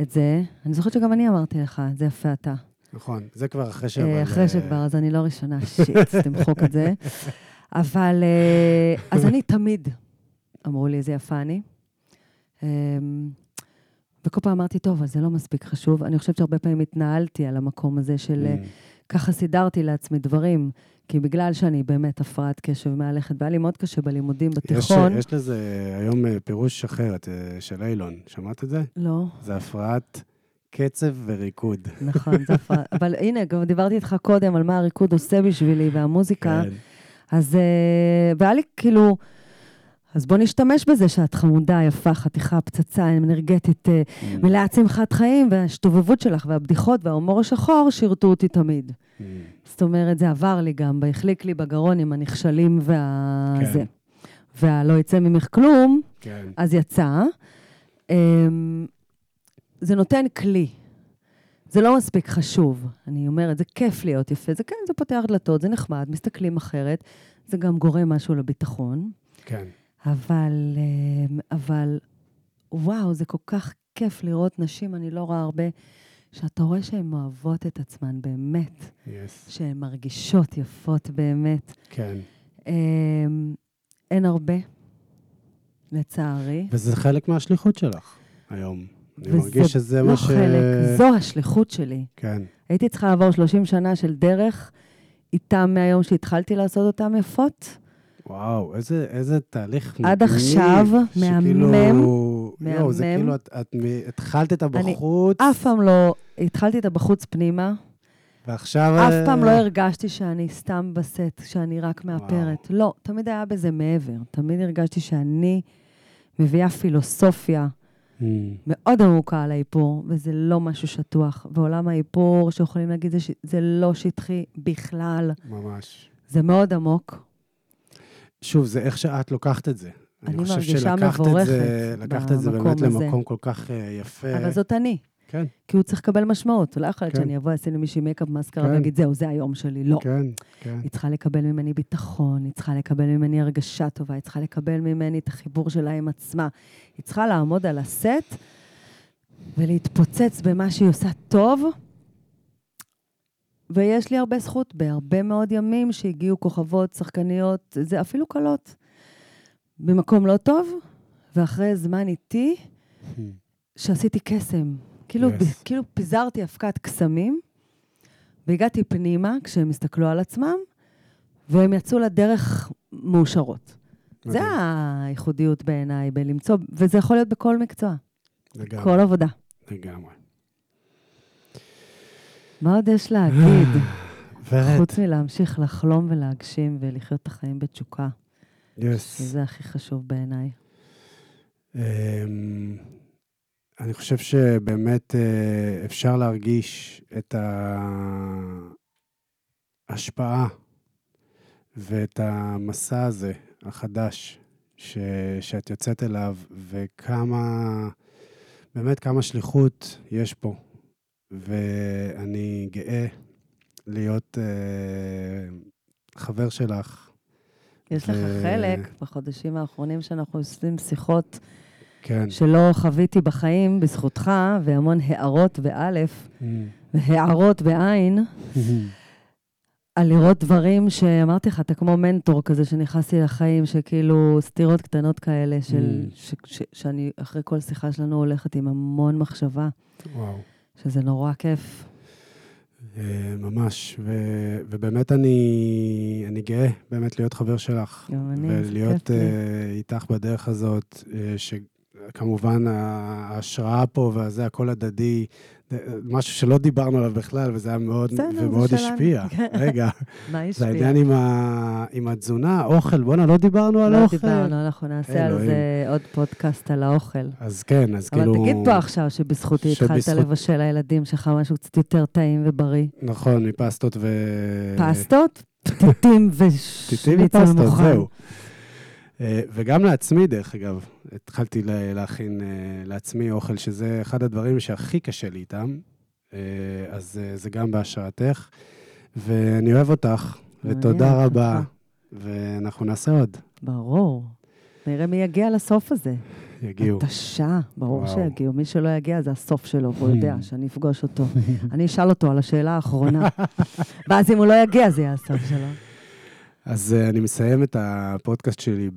Speaker 2: את זה. אני זוכרת שגם אני אמרתי לך, זה יפה אתה.
Speaker 1: נכון, זה כבר אחרי ש...
Speaker 2: אה, אחרי
Speaker 1: אה,
Speaker 2: שכבר, אז אני לא ראשונה, שיט, *laughs* תמחוק את זה. אבל, אה, אז אני תמיד, אמרו לי, איזה יפה אני. אמ, וכל פעם אמרתי, טוב, אבל זה לא מספיק חשוב. אני חושבת שהרבה פעמים התנהלתי על המקום הזה של...
Speaker 1: mm,
Speaker 2: ככה סידרתי לעצמי דברים, כי בגלל שאני באמת הפרעת קשב מהלכת, והיה לי מאוד קשה בלימודים
Speaker 1: יש,
Speaker 2: בתיכון.
Speaker 1: יש לזה היום אה, פירוש אחר אה, של אילון, שמעת את זה?
Speaker 2: לא,
Speaker 1: זה הפרעת קצב וריקוד. *laughs*
Speaker 2: נכון, זה הפרעה. אבל הנה, גם דיברתי איתך קודם על מה הריקוד עושה בשבילי, והמוזיקה.
Speaker 1: כן.
Speaker 2: אז, אה, והיה לי כאילו, אז בוא נשתמש בזה שאת חמודה, יפה, חתיכה, פצצה, אנרגטית, אה,
Speaker 1: Mm,
Speaker 2: מלאת שמחת חיים, וההשתובבות שלך, והבדיחות, וההומור השחור שירתו אותי תמיד.
Speaker 1: mm,
Speaker 2: זאת אומרת, זה עבר לי גם, והחליק לי בגרון עם הנכשלים וה...
Speaker 1: כן.
Speaker 2: זה. והלא יצא ממך כלום,
Speaker 1: כן.
Speaker 2: אז יצא. אמ, זה נותן כלי. זה לא מספיק חשוב. אני אומרת, זה כיף להיות יפה, זה כן, זה פותח דלתות, זה נחמד, מסתכלים אחרת, זה גם גורם משהו לביטחון.
Speaker 1: כן.
Speaker 2: אבל, אמ, אבל, וואו, זה כל כך כיף לראות נשים, אני לא רואה הרבה, שאתה רואה שהן אוהבות את עצמן באמת,
Speaker 1: יס.
Speaker 2: שהן מרגישות יפות באמת.
Speaker 1: כן.
Speaker 2: אמ, אין הרבה, לצערי.
Speaker 1: וזה חלק מהשליחות שלך היום. אני מרגיש שזה
Speaker 2: לא
Speaker 1: מה ש...
Speaker 2: חלק, זו השליחות שלי.
Speaker 1: כן.
Speaker 2: הייתי צריכה לעבור 30 שנה של דרך איתם מהיום שהתחלתי לעשות אותם יפות.
Speaker 1: וואו, איזה, איזה תהליך
Speaker 2: עד
Speaker 1: מגניב,
Speaker 2: עכשיו,
Speaker 1: שכאילו...
Speaker 2: מהמם,
Speaker 1: יואו, זה
Speaker 2: מהמם.
Speaker 1: כאילו, את, את התחלת את הבחוץ,
Speaker 2: אף פעם לא, התחלתי את הבחוץ פנימה,
Speaker 1: ועכשיו...
Speaker 2: אף
Speaker 1: אה,
Speaker 2: פעם לא הרגשתי שאני סתם בסט, שאני רק מאפרת. לא, תמיד היה בזה מעבר. תמיד הרגשתי שאני מביאה פילוסופיה
Speaker 1: Mm,
Speaker 2: מאוד עמוקה על האיפור, וזה לא משהו שטוח. ועולם האיפור, שיכולים להגיד, זה. זה לא שטחי בכלל.
Speaker 1: ממש.
Speaker 2: זה מאוד עמוק.
Speaker 1: שוב, זה איך שאת לוקחת את זה.
Speaker 2: אני
Speaker 1: חושב
Speaker 2: מרגישה
Speaker 1: שלקחת את
Speaker 2: מבורכת
Speaker 1: זה, לקחת את זה
Speaker 2: במקום
Speaker 1: באמת
Speaker 2: הזה.
Speaker 1: למקום כל כך אה, יפה.
Speaker 2: אבל זאת אני.
Speaker 1: כן,
Speaker 2: כי הוא צריך לקבל משמעות. לא יכול להיות
Speaker 1: כן.
Speaker 2: שאני אבוא, אעשה למישהי מייקאפ מסקרה
Speaker 1: כן.
Speaker 2: ואגיד, זהו, זה היום שלי. לא.
Speaker 1: כן, כן.
Speaker 2: היא צריכה לקבל ממני ביטחון, היא צריכה לקבל ממני הרגשה טובה, היא צריכה לקבל ממני את החיבור שלה עם עצמה. היא צריכה לעמוד על הסט ולהתפוצץ במה שהיא עושה טוב. ויש לי הרבה זכות בהרבה מאוד ימים שהגיעו כוכבות, שחקניות, זה אפילו קלות, במקום לא טוב, ואחרי זמן איטי, שעשיתי קסם. כאילו,
Speaker 1: Yes.
Speaker 2: yes. כאילו פיזרתי אבקת קסמים, והגעתי פנימה כשהם הסתכלו על עצמם, והם יצאו לדרך מאושרות. זה
Speaker 1: מדהים.
Speaker 2: הייחודיות בעיניי, בלמצוא, וזה יכול להיות בכל מקצוע,
Speaker 1: לגמרי,
Speaker 2: כל עבודה.
Speaker 1: לגמרי.
Speaker 2: מה עוד יש להגיד? *sighs*
Speaker 1: ורד,
Speaker 2: חוץ מלהמשיך לחלום ולהגשים ולחיות את החיים בתשוקה,
Speaker 1: יס.
Speaker 2: שזה הכי חשוב בעיניי.
Speaker 1: אמ, אני חושב שבאמת אה, אפשר להרגיש את ההשפעה ואת המסע הזה, החדש, ש, שאת יוצאת אליו, וכמה באמת כמה שליחות יש פה, ואני גאה להיות אה, חבר שלך.
Speaker 2: יש לך
Speaker 1: ו-
Speaker 2: חלק בחודשים האחרונים שאנחנו עושים שיחות
Speaker 1: כן.
Speaker 2: שלא חוויתי בחיים בזכותך, והמון הערות באלף והערות בעין, *laughs* על לראות דברים שאמרתי לך, אתה כמו מנטור כזה שנכנסתי לחיים, שכאילו סתירות קטנות כאלה, של,
Speaker 1: Mm.
Speaker 2: ש, ש, שאני אחרי כל שיחה שלנו הולכת עם המון מחשבה,
Speaker 1: וואו.
Speaker 2: שזה נורא כיף.
Speaker 1: אה, ממש, ו- ובאמת אני, אני גאה באמת להיות חבר שלך.
Speaker 2: גם אני, זה
Speaker 1: ולהיות
Speaker 2: כיף לי.
Speaker 1: אה, איתך בדרך הזאת, אה, שכמובן ההשראה פה והזה, הכל הדדי, משהו שלא דיברנו עליו בכלל, וזה היה מאוד,
Speaker 2: בסדר, זה
Speaker 1: ומאוד. השפיע. *laughs*
Speaker 2: כן.
Speaker 1: רגע,
Speaker 2: מה
Speaker 1: זה
Speaker 2: השפיע?
Speaker 1: העניין עם, ה, עם התזונה, אוכל, בואנה, לא דיברנו על
Speaker 2: לא
Speaker 1: אוכל.
Speaker 2: דיברנו, אנחנו נעשה על. זה עוד פודקאסט על האוכל.
Speaker 1: אז כן, אז
Speaker 2: אבל
Speaker 1: כאילו...
Speaker 2: תגיד פה עכשיו שבזכותי התחלת לבשל לילדים שלך משהו קצת יותר טעים ובריא.
Speaker 1: נכון, מפסטות ו...
Speaker 2: פסטות,
Speaker 1: טיטים *laughs*
Speaker 2: ושניצל
Speaker 1: ופסטות,
Speaker 2: מוכן.
Speaker 1: זהו. אה, וגם לעצמי, דרך אגב, התחלתי לה- להכין אה, לעצמי אוכל, שזה אחד הדברים שהכי קשה לי איתם, אה, אז זה גם בהשראתך. ואני אוהב אותך, ותודה רבה. ואנחנו נעשה עוד.
Speaker 2: ברור. נראה מי יגיע לסוף הזה.
Speaker 1: יגיעו.
Speaker 2: התשה, ברור
Speaker 1: וואו.
Speaker 2: שיגיעו. מי שלא יגיע זה הסוף שלו, והוא יודע שאני אפגוש אותו. אני אשאל אותו על השאלה האחרונה. *laughs* ואז אם הוא לא יגיע, זה יהיה הסוף שלו.
Speaker 1: אז אה, אני מסיים את הפודקאסט שלי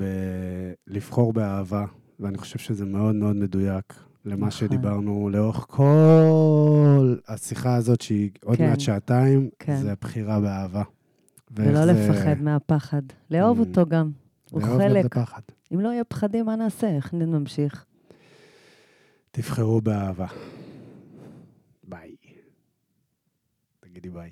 Speaker 1: בלבחור באהבה, ואני חושב שזה מאוד מאוד מדויק למה
Speaker 2: נכון.
Speaker 1: שדיברנו לאורך כל השיחה הזאת, שהיא עוד
Speaker 2: כן.
Speaker 1: מעט שעתיים,
Speaker 2: כן.
Speaker 1: זה הבחירה באהבה.
Speaker 2: ולא
Speaker 1: זה-
Speaker 2: לפחד מהפחד. לאהוב
Speaker 1: Mm.
Speaker 2: אותו גם. הוא
Speaker 1: לאהוב גם את
Speaker 2: חלק.
Speaker 1: הפחד.
Speaker 2: אם לא יהיה פחדים, מה נעשה? איך נמשיך?
Speaker 1: תבחרו באהבה. ביי. תגידי ביי.